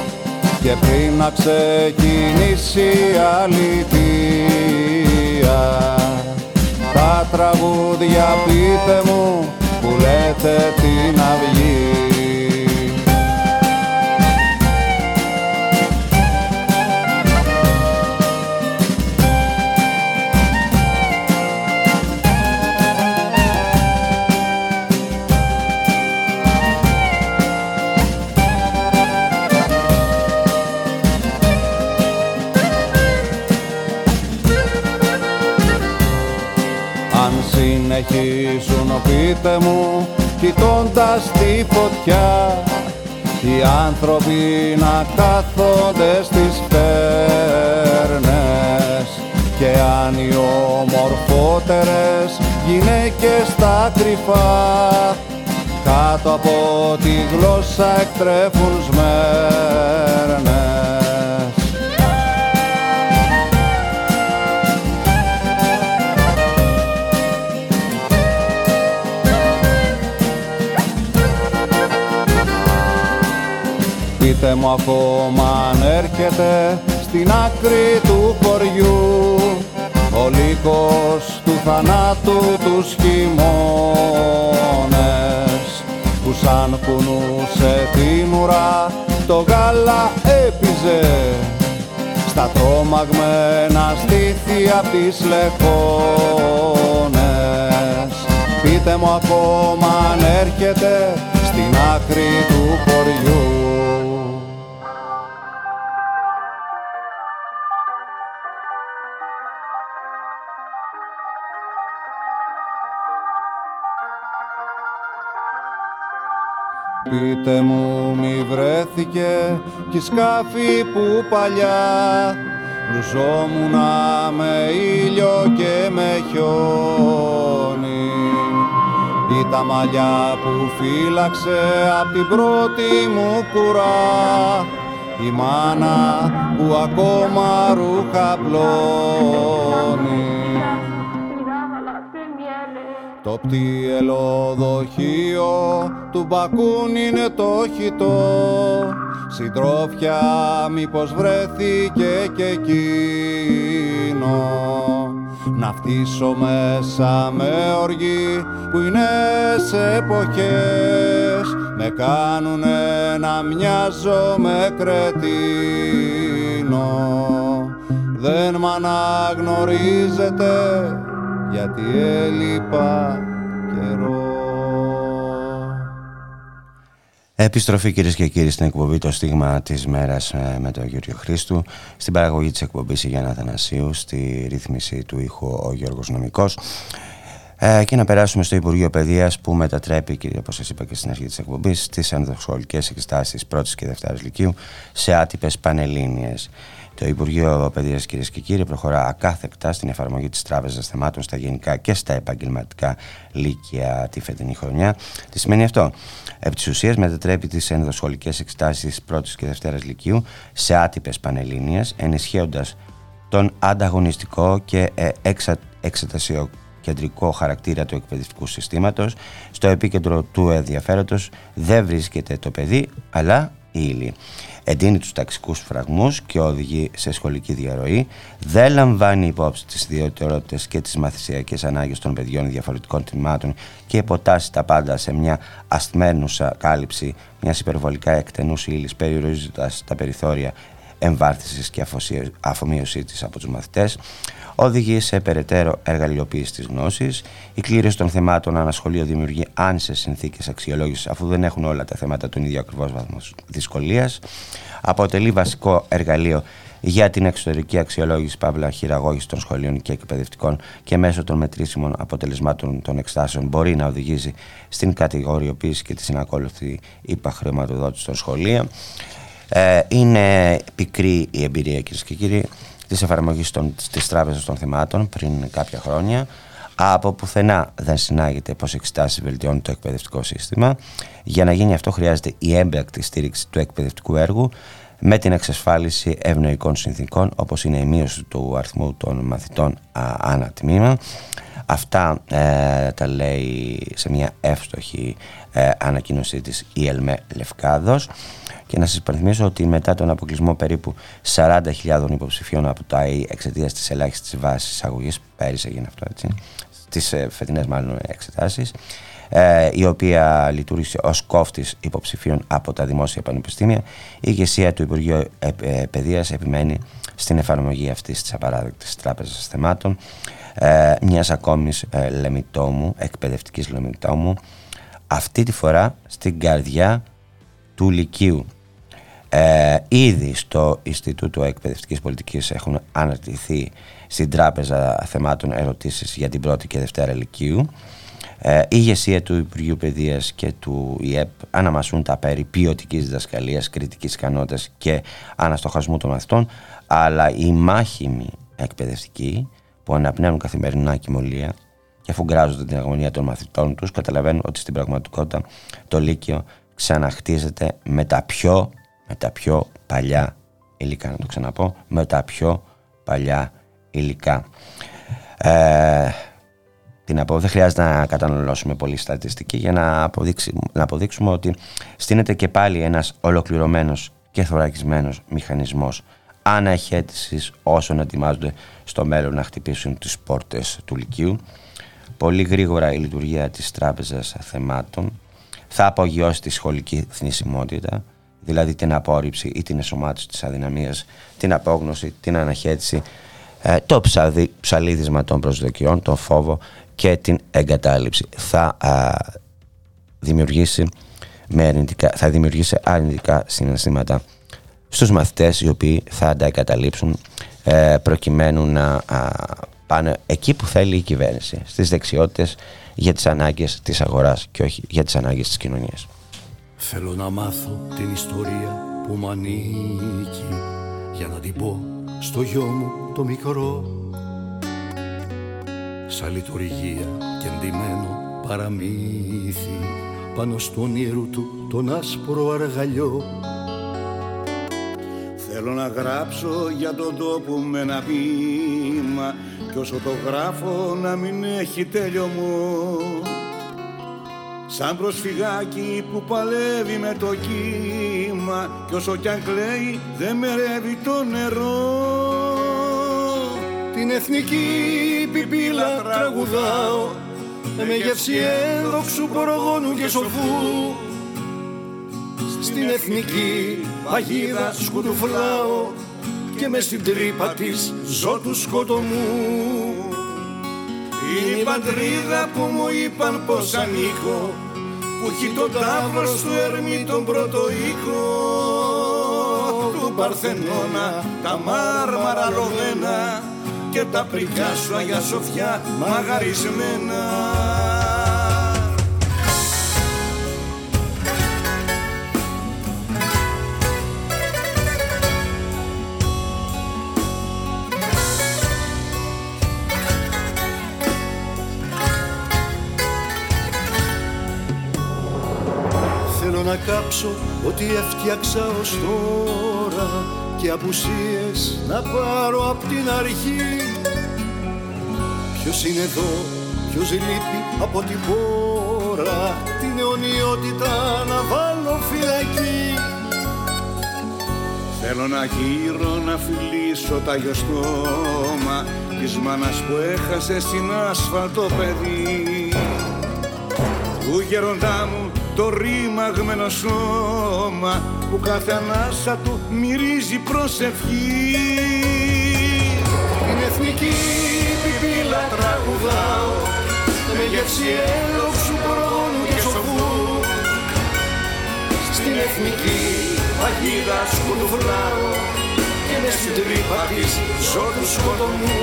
Και πριν να ξεκινήσει η αλήθεια. Τα τραγούδια πείτε μου που λέτε την αυγή συνεχίσουν πείτε μου κοιτώντας τη φωτιά οι άνθρωποι να κάθονται στις φέρνες. Και αν οι ομορφότερες γυναίκες στα κρυφά κάτω από τη γλώσσα εκτρέφουν σμέρνες Πείτε μου ακόμα αν έρχεται στην άκρη του χωριού ο λύκος του θανάτου τους χειμώνες που σαν κουνούσε την ουρά το γάλα έπιζε. Στα τρόμαγμένα στήθη απ' τις λεχόνες Πείτε μου ακόμα αν έρχεται στην άκρη του χωριού Πείτε μου μη βρέθηκε κι η σκάφη που παλιά Μπλουζόμουνα με ήλιο και με χιόνι. Ή τα μαλλιά που φύλαξε απ' την πρώτη μου κουρά. Η μάνα που ακόμα ρούχα πλώνει το πτυελοδοχείο του Μπακούν είναι το χιτό. Συντρόφια μήπως βρέθηκε και εκείνο. Να φτύσω μέσα με οργή που είναι σε εποχές. Με κάνουνε να μοιάζω με κρετίνο. Δεν μ' αναγνωρίζετε γιατί έλειπα καιρό. Επιστροφή κυρίες και κύριοι στην εκπομπή Το Στίγμα της Μέρας με τον Γιώργο Χρήστου. Στην παραγωγή της εκπομπής η Γιάννα Θανασίου. Στη ρύθμιση του ήχου ο Γιώργος Νομικός. Ε, και να περάσουμε στο Υπουργείο Παιδείας που μετατρέπει, όπως σας είπα και στην αρχή της εκπομπής, τις ενδοσχολικέ εξετάσει πρώτης και δευτέρα Λυκείου σε άτυπες πανελλήνιες. Το Υπουργείο Παιδεία, κυρίες και κύριοι, προχωρά ακάθεκτα στην εφαρμογή της Τράπεζας Θεμάτων στα γενικά και στα επαγγελματικά λύκεια τη φετινή χρονιά. Τι σημαίνει αυτό; Επί της ουσίας, μετατρέπει τις ενδοσχολικές εξετάσει πρώτης και δευτέρας Λυκείου σε άτυπες πανελλήνιες, ενισχύοντας τον ανταγωνιστικό και ε, εξα, εξετασιοκεντρικό χαρακτήρα του εκπαιδευτικού συστήματος. Στο επίκεντρο του ενδιαφέροντος δεν βρίσκεται το παιδί, αλλά η ύλη. Εντείνει τους ταξικούς φραγμούς και οδηγεί σε σχολική διαρροή, δεν λαμβάνει υπόψη τις ιδιαιτερότητες και τις μαθησιακές ανάγκες των παιδιών διαφορετικών τμήματων και υποτάσσει τα πάντα σε μια ασθμένουσα κάλυψη μιας υπερβολικά εκτενούς ύλης περιορίζοντας τα περιθώρια εμβάρθησης και αφομοίωσή της από τους μαθητές, οδηγεί σε περαιτέρω εργαλειοποίηση της γνώσης. Η κλήρωση των θεμάτων ανασχολείο δημιουργεί άνισες συνθήκες αξιολόγησης αφού δεν έχουν όλα τα θέματα τον ίδιο ακριβώς βαθμό δυσκολίας. Αποτελεί βασικό εργαλείο για την εξωτερική αξιολόγηση παύλα χειραγώγηση των σχολείων και εκπαιδευτικών και μέσω των μετρήσιμων αποτελεσμάτων των εξτάσεων μπορεί να οδηγήσει στην κατηγοριοποίηση και τη συνακόλουθη υπαχρηματοδότηση των σχολείων. Ε, είναι πικρή η εμπειρία κυρίες και κύριοι της εφαρμογής της Τράπεζας των Θεμάτων πριν κάποια χρόνια. Από πουθενά δεν συνάγεται πώς εξετάσει βελτιώνει το εκπαιδευτικό σύστημα. Για να γίνει αυτό, χρειάζεται η έμπρακτη στήριξη του εκπαιδευτικού έργου με την εξασφάλιση ευνοϊκών συνθήκων, όπως είναι η μείωση του αριθμού των μαθητών α, ανά τμήμα. Αυτά ε, τα λέει σε μια εύστοχη ε, ανακοίνωσή της η ΕΛΜΕ Λευκάδος. Και να σας υπενθυμίσω ότι μετά τον αποκλεισμό περίπου 40.000 υποψηφίων από το ΑΕΗ εξαιτίας της ελάχιστης βάσης εισαγωγής, πέρυσι έγινε αυτό έτσι, στις ε, φετινές μάλλον εξετάσεις, ε, η οποία λειτουργήσε ως κόφτης υποψηφίων από τα δημόσια πανεπιστήμια, η ηγεσία του Υπουργείου ε, ε, Παιδείας επιμένει στην εφαρμογή αυτής της απαράδεκτης τράπεζας θεμάτων, ε, μιας ακόμης ε, λεμιτόμου, εκπαιδευτικής λεμιτόμου, αυτή τη φορά στην καρδιά του Λυκείου. Ε, ήδη στο Ινστιτούτο Εκπαιδευτικής Πολιτικής έχουν αναρτηθεί στην Τράπεζα Θεμάτων ερωτήσεις για την πρώτη και δευτέρα Λυκείου. Ε, η ηγεσία του Υπουργείου Παιδείας και του ΙΕΠ αναμασούν τα περί ποιοτικής διδασκαλίας, κριτικής ικανότητας και αναστοχασμού των μαθητών, αλλά οι μάχημοι εκπαιδευτικοί που αναπνέουν καθημερινά κοιμωλία και αφού γκράζονται την αγωνία των μαθητών τους καταλαβαίνουν ότι στην πραγματικότητα το Λύκειο ξαναχτίζεται με τα πιο, με τα πιο παλιά υλικά, να το ξαναπώ, με τα πιο παλιά υλικά. Ε, τι να πω, δεν χρειάζεται να καταναλώσουμε πολύ στατιστική για να, αποδείξουμε, να αποδείξουμε ότι στείνεται και πάλι ένας ολοκληρωμένος και θωρακισμένος μηχανισμός αναχέτησης όσων ετοιμάζονται στο μέλλον να χτυπήσουν τις πόρτες του Λυκείου. Πολύ γρήγορα η λειτουργία της Τράπεζας Θεμάτων θα απογειώσει τη σχολική θνησιμότητα, δηλαδή την απόρριψη ή την εσωμάτωση της αδυναμίας, την απόγνωση, την αναχέτηση, ε, το ψαδι, ψαλίδισμα των προσδοκιών, τον φόβο και την εγκατάλειψη. Θα δημιουργήσει, με αρνητικά, θα δημιουργήσει αρνητικά συναισθήματα στους μαθητές οι οποίοι θα τα εγκαταλείψουν ε, προκειμένου να πάνε εκεί που θέλει η κυβέρνηση, στις δεξιότητες για τις ανάγκες της αγοράς και όχι για τις ανάγκες της κοινωνίας. Θέλω να μάθω την ιστορία που μου ανήκει για να την πω στο γιο μου το μικρό. Σαν λειτουργία και εντυμένο παραμύθι πάνω στο όνειρου του τον άσπρο αργαλιό. Θέλω να γράψω για τον τόπο με ένα βήμα κι όσο το γράφω να μην έχει τέλειωμό Σαν προσφυγάκι που παλεύει με το κύμα κι όσο κι αν κλαίει δεν μερεύει το νερό. Την εθνική πιπίλα τραγουδάω με γεύση ένδοξου προγόνου και σοφού. Στην εθνική παγίδα σκουντουφλάω και μες στην τρύπα της ζω του σκοτωμού είναι η πατρίδα που μου είπαν πως ανήκω που έχει το τάβρο του Ερμή τον πρώτο οίκο. Του Παρθενώνα τα μάρμαρα ρωμένα και τα πρικιά σου Αγιά Σοφιά μαγαρισμένα να κάψω ό,τι έφτιαξα ως τώρα και απουσίες να πάρω απ' την αρχή. Ποιος είναι εδώ, ποιος λείπει από την πόρα την αιωνιότητα να βάλω φυλακή. Θέλω να γύρω να φιλήσω τα στόμα της μάνας που έχασε στην άσφαλτο παιδί. Του γέροντά μου το ρήμαγμένο σώμα που κάθε ανάσα του μυρίζει προσευχή. Την εθνική πιπίλα τραγουδάω με γεύση έλοξου πρόγονου και σοφού. Στην εθνική παγίδα σκουλουφλάω και με στην τρύπα της ζω του σκοτωμού.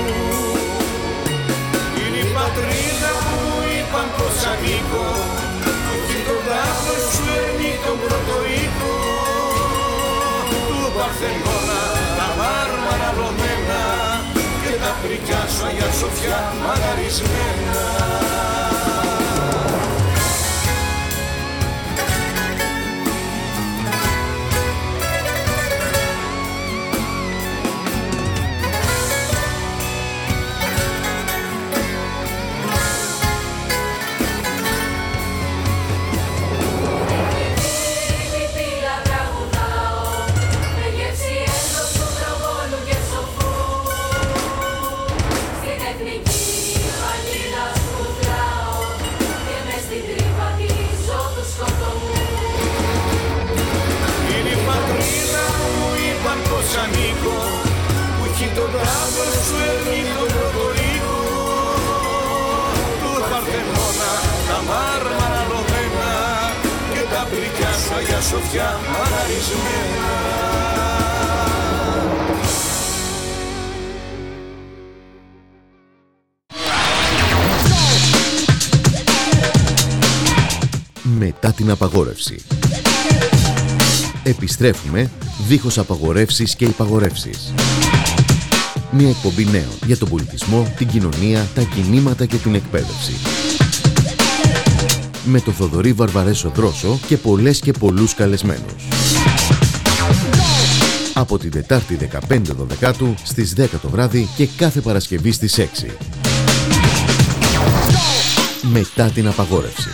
Είναι η πατρίδα που μου είπαν πως ανήκω και τον τάφο σου έρνει τον πρώτο οίκο. Του Παρθενώνα τα μάρμαρα ρωμένα και τα πρικιά σου Αγιά Σοφιά μαγαρισμένα που έχει τον τάφο σου έρνει τον πρώτο οίκο του Παρθενώνα τα μάρμαρα ρωμένα και τα πρικιά σου Αγιά Σοφιά μαγαρισμένα Μετά την απαγόρευση. Επιστρέφουμε δίχως απαγορεύσεις και υπαγορεύσεις. Μια εκπομπή νέων για τον πολιτισμό, την κοινωνία, τα κινήματα και την εκπαίδευση. Με το Θοδωρή Βαρβαρέσο Δρόσο και πολλές και πολλούς καλεσμένους. Από την Τετάρτη 15 Δεκάτου στις 10 το βράδυ και κάθε Παρασκευή στις 6. Μετά την απαγόρευση.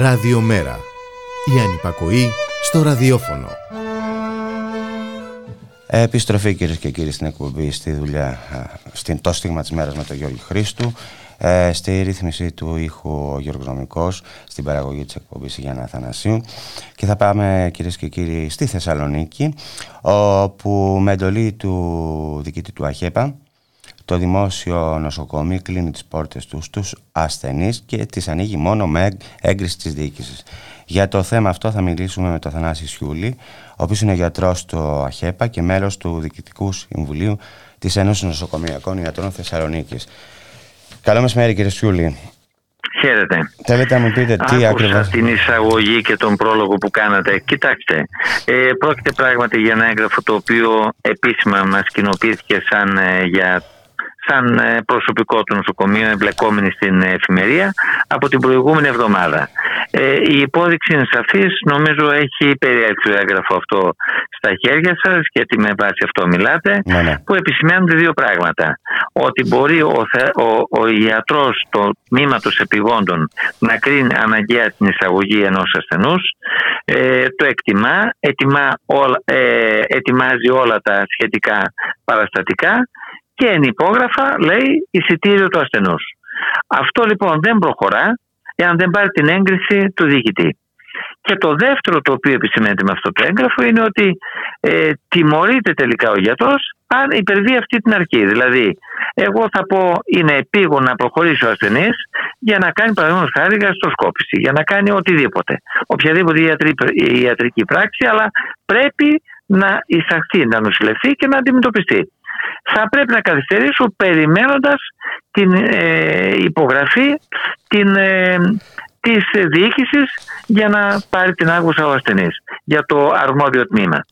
Ραδιομέρα. Η ανυπακοή στο ραδιόφωνο. Επιστροφή κυρίες και κύριοι στην εκπομπή στη δουλειά, α, στην το στίγμα της μέρας με τον Γιώργη Χρήστου. Ε, στη ρύθμιση του ήχου ο Γιώργος Νομικός, στην παραγωγή της εκπομπής η Γιάννα Αθανασίου. Και θα πάμε κυρίες και κύριοι στη Θεσσαλονίκη, όπου με εντολή του διοικητή του ΑΧΕΠΑ, το δημόσιο νοσοκομείο κλείνει τις πόρτες τους στους ασθενείς και τις ανοίγει μόνο με έγκριση της διοίκησης. Για το θέμα αυτό θα μιλήσουμε με τον Θανάση Σιούλη, ο οποίος είναι γιατρός στο ΑΧΕΠΑ και μέλος του Διοικητικού Συμβουλίου της Ένωσης Νοσοκομειακών Ιατρών Θεσσαλονίκης. Καλό μεσημέρι κύριε Σιούλη. Χαίρετε. Θέλετε να μου πείτε τι Άκουσα ακριβώς... την εισαγωγή και τον πρόλογο που κάνατε. Κοιτάξτε, ε, πρόκειται πράγματι για ένα έγγραφο το οποίο επίσημα μας κοινοποιήθηκε σαν, ε, για, σαν ε, προσωπικό του νοσοκομείου εμπλεκόμενη στην εφημερία από την προηγούμενη εβδομάδα. Ε, η υπόδειξη είναι σαφής, νομίζω έχει περιέλθει το έγγραφο αυτό στα χέρια σας γιατί με βάση αυτό μιλάτε Ναι, ναι. που επισημαίνονται δύο πράγματα. Ότι μπορεί ο, θε- ο, ο ιατρός του τμήματος επιγόντων να κρίνει αναγκαία την εισαγωγή ενός ασθενούς ε, το εκτιμά, ετοιμά όλα, ε, ετοιμάζει όλα τα σχετικά παραστατικά και εν υπόγραφα λέει εισιτήριο του ασθενούς. Αυτό λοιπόν δεν προχωρά εάν δεν πάρει την έγκριση του διοικητή. Και το δεύτερο το οποίο επισημαίνεται με αυτό το έγγραφο είναι ότι ε, τιμωρείται τελικά ο γιατρός αν υπερβεί αυτή την αρχή. Δηλαδή, εγώ θα πω είναι επίγον να προχωρήσει ο ασθενής για να κάνει παραδείγματος χάρη γαστροσκόπηση, για να κάνει οτιδήποτε. Οποιαδήποτε ιατρή, ιατρική πράξη, αλλά πρέπει να εισαχθεί, να νοσηλευτεί και να αντιμετωπιστεί. Θα πρέπει να καθυστερήσω περιμένοντας την ε, υπογραφή την, ε, της διοίκησης για να πάρει την άγουσα ο ασθενής για το αρμόδιο τμήμα.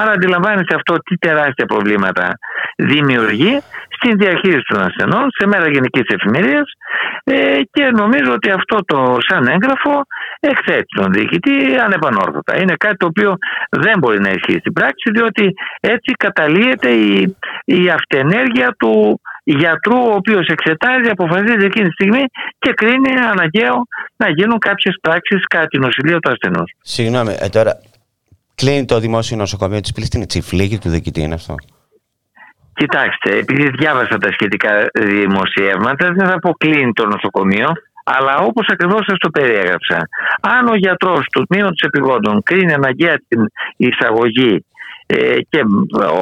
Άρα αντιλαμβάνεστε αυτό τι τεράστια προβλήματα δημιουργεί στην διαχείριση των ασθενών σε μέρα γενικής εφημερίας ε, και νομίζω ότι αυτό το σαν έγγραφο εκθέτει τον διοικητή ανεπανόρθωτα. Είναι κάτι το οποίο δεν μπορεί να ισχύει στην πράξη διότι έτσι καταλύεται η, η αυτενέργεια του γιατρού ο οποίος εξετάζει, αποφασίζει εκείνη τη στιγμή και κρίνει αναγκαίο να γίνουν κάποιες πράξεις κατά την νοσηλεία του ασθενούς. Συγγνώμη, ε, τώρα κλείνει το δημόσιο νοσοκομείο της Πύλης, την τσιφλίκη του διοικητή είναι αυτό. Κοιτάξτε, επειδή διάβασα τα σχετικά δημοσιεύματα, δεν θα πω κλείνει το νοσοκομείο, αλλά όπως ακριβώς σας το περιέγραψα. Αν ο γιατρός του τμήματος επιγόντων κρίνει αναγκαία την εισαγωγή ε, και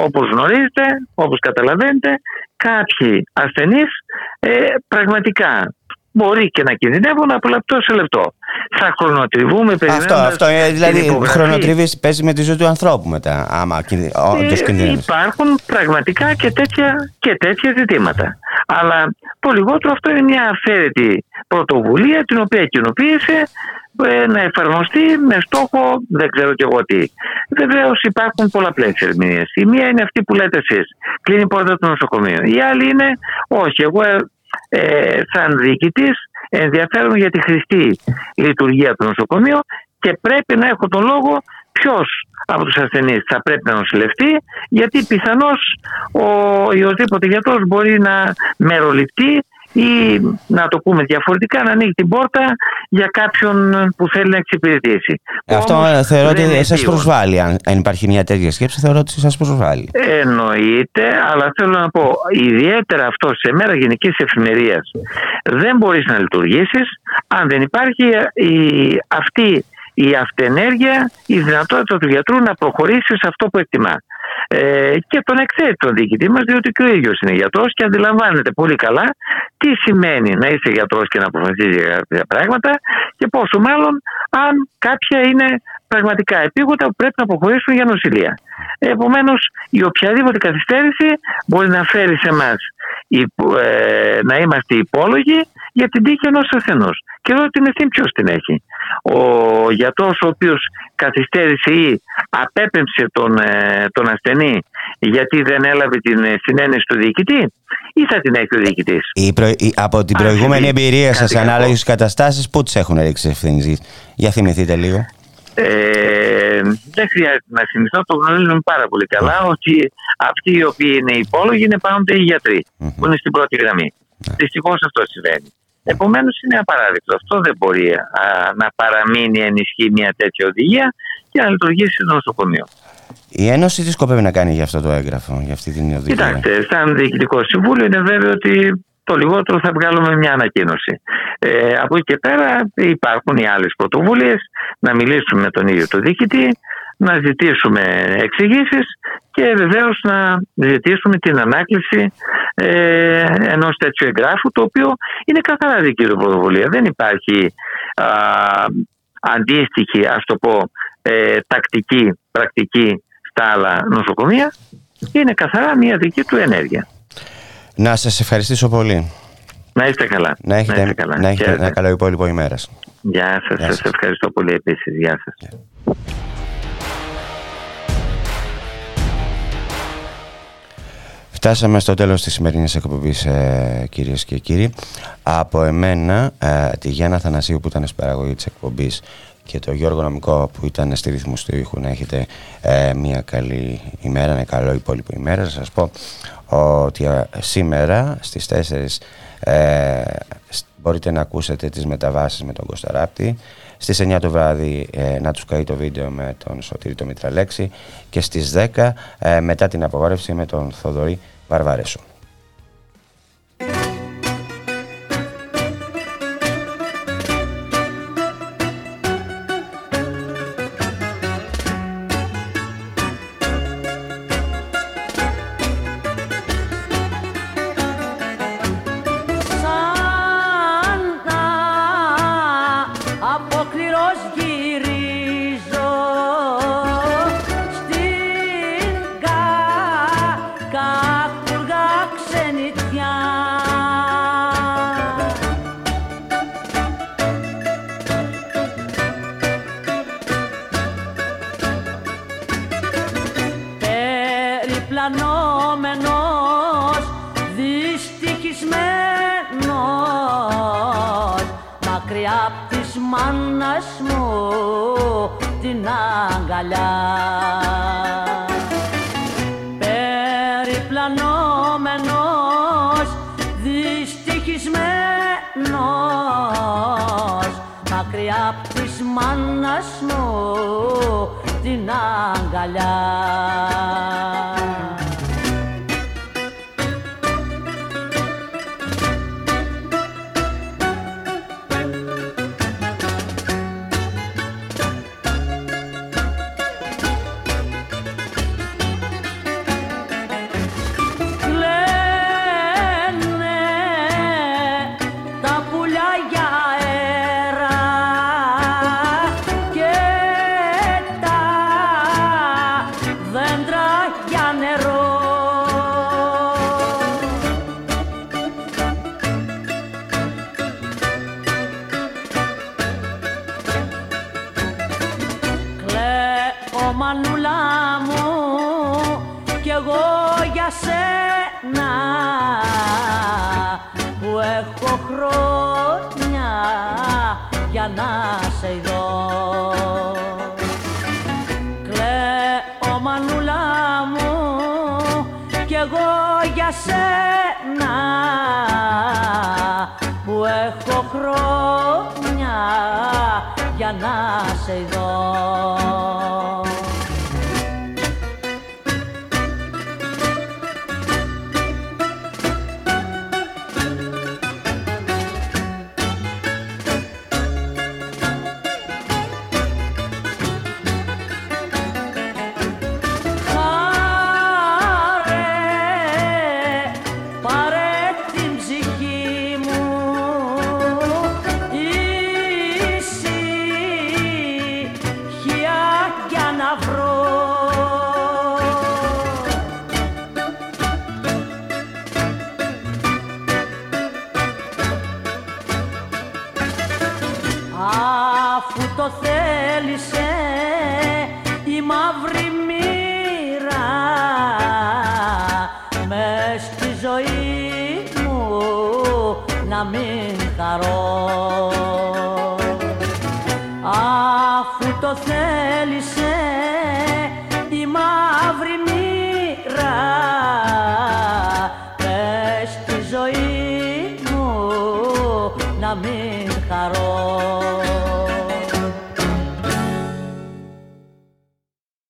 όπως γνωρίζετε, όπως καταλαβαίνετε, κάποιοι ασθενείς ε, πραγματικά μπορεί και να κινδυνεύουν από λεπτό σε λεπτό. Θα χρονοτριβούμε Αυτό, περιμένοντας αυτό ε, την δηλαδή υπογραφή. χρονοτριβής παίζει με τη ζωή του ανθρώπου μετά, άμα κινδυ- όντως Ε, κινδυνεύεις. Υπάρχουν πραγματικά και τέτοια, και τέτοια ζητήματα. Αλλά το λιγότερο αυτό είναι μια αυθαίρετη πρωτοβουλία την οποία κοινοποίησε ε, να εφαρμοστεί με στόχο δεν ξέρω κι εγώ τι. Βεβαίως υπάρχουν πολλαπλέ ερμηνείε. Η μία είναι αυτή που λέτε εσείς. Κλείνει η πόρτα του νοσοκομείου. Η άλλη είναι όχι. Εγώ ε, ε, σαν διοικητής ενδιαφέρομαι για τη χρηστή λειτουργία του νοσοκομείου και πρέπει να έχω τον λόγο ποιος από τους ασθενείς θα πρέπει να νοσηλευτεί γιατί πιθανώς ο οποιοδήποτε γιατρός μπορεί να μεροληπτεί ή να το πούμε διαφορετικά να ανοίγει την πόρτα για κάποιον που θέλει να εξυπηρετήσει. Αυτό Όμως ε, θεωρώ δεν ότι είναι σας επίγον. προσβάλλει. Αν, αν υπάρχει μια τέτοια σκέψη, θεωρώ ότι σας προσβάλλει. Εννοείται, αλλά θέλω να πω, ιδιαίτερα αυτό σε μέρα γενικής εφημερίας δεν μπορείς να λειτουργήσεις αν δεν υπάρχει η, αυτή η αυτενέργεια, η δυνατότητα του γιατρού να προχωρήσει σε αυτό που εκτιμά. Ε, και τον εκθέτει τον διοικητή μας διότι και ο ίδιος είναι γιατρός και αντιλαμβάνεται πολύ καλά τι σημαίνει να είσαι γιατρός και να αποφασίζεις για κάποια πράγματα και πόσο μάλλον αν κάποια είναι πραγματικά επίγοντα που πρέπει να προχωρήσουν για νοσηλεία. Επομένως, η οποιαδήποτε καθυστέρηση μπορεί να φέρει σε εμά να είμαστε υπόλογοι για την τύχη ενός ασθενούς. Και εδώ την ευθύνη ποιος την έχει. Ο γιατρός ο οποίος καθυστέρησε ή απέπεμψε τον, ε, τον ασθενή γιατί δεν έλαβε την ε, συνένεση του διοικητή ή θα την έχει ο διοικητής. Η προ- η- από την προηγούμενη εμπειρία σας, κάτι κακό. ανάλογες καταστάσεις, πού τις έχουν ρίξει ευθύνη. Για θυμηθείτε λίγο. Ε, δεν χρειάζεται να θυμηθώ, το γνωρίζουμε πάρα πολύ καλά ότι αυτοί οι οποίοι είναι υπόλογοι είναι πάντοτε οι γιατροί που είναι στην πρώτη γραμμή. Δυστυχώς αυτό συμβαίνει. Επομένως είναι απαράδεκτο. Αυτό δεν μπορεί α, να παραμείνει ενισχύει μια τέτοια οδηγία και να λειτουργήσει στο νοσοκομείο. Η Ένωση τι σκοπεύει να κάνει για αυτό το έγγραφο, για αυτή την οδηγία; Κοιτάξτε, σαν διοικητικό συμβούλιο είναι βέβαιο ότι το λιγότερο θα βγάλουμε μια ανακοίνωση. Ε, από εκεί και πέρα υπάρχουν οι άλλες πρωτοβουλίες να μιλήσουμε με τον ίδιο τον διοικητή, να ζητήσουμε εξηγήσεις και βεβαίως να ζητήσουμε την ανάκληση ε, ενός τέτοιου εγγράφου το οποίο είναι καθαρά δική του πρωτοβουλία. Δεν υπάρχει α, αντίστοιχη, ας το πω, ε, τακτική, πρακτική στα άλλα νοσοκομεία. Είναι καθαρά μια δική του ενέργεια. Να σας ευχαριστήσω πολύ. Να είστε καλά. Να έχετε, είστε καλά. να έχετε Χαίρετε. ένα καλό υπόλοιπο ημέρας. Γεια σας, Γεια σας σας. ευχαριστώ πολύ επίσης. Γεια σας. Φτάσαμε στο τέλος της σημερινής εκπομπής ε, κυρίες και κύριοι. Από εμένα, ε, τη Γιάννα Θανασίου που ήταν στην παραγωγή της εκπομπής και το Γιώργο Νομικό που ήταν στη ρύθμους του ήχου να έχετε ε, μια καλή ημέρα, ένα καλό υπόλοιπο ημέρα. Να σας πω ότι ε, σήμερα στις 4 ε, σ- μπορείτε να ακούσετε τις μεταβάσεις με τον Κωνσταράπτη. Στις 9 το βράδυ ε, να τους καεί το βίντεο με τον Σωτήρη το Μητραλέξη και στις 10 ε, μετά την απογόρευση με τον Θοδωρή Βαρβαρέσο.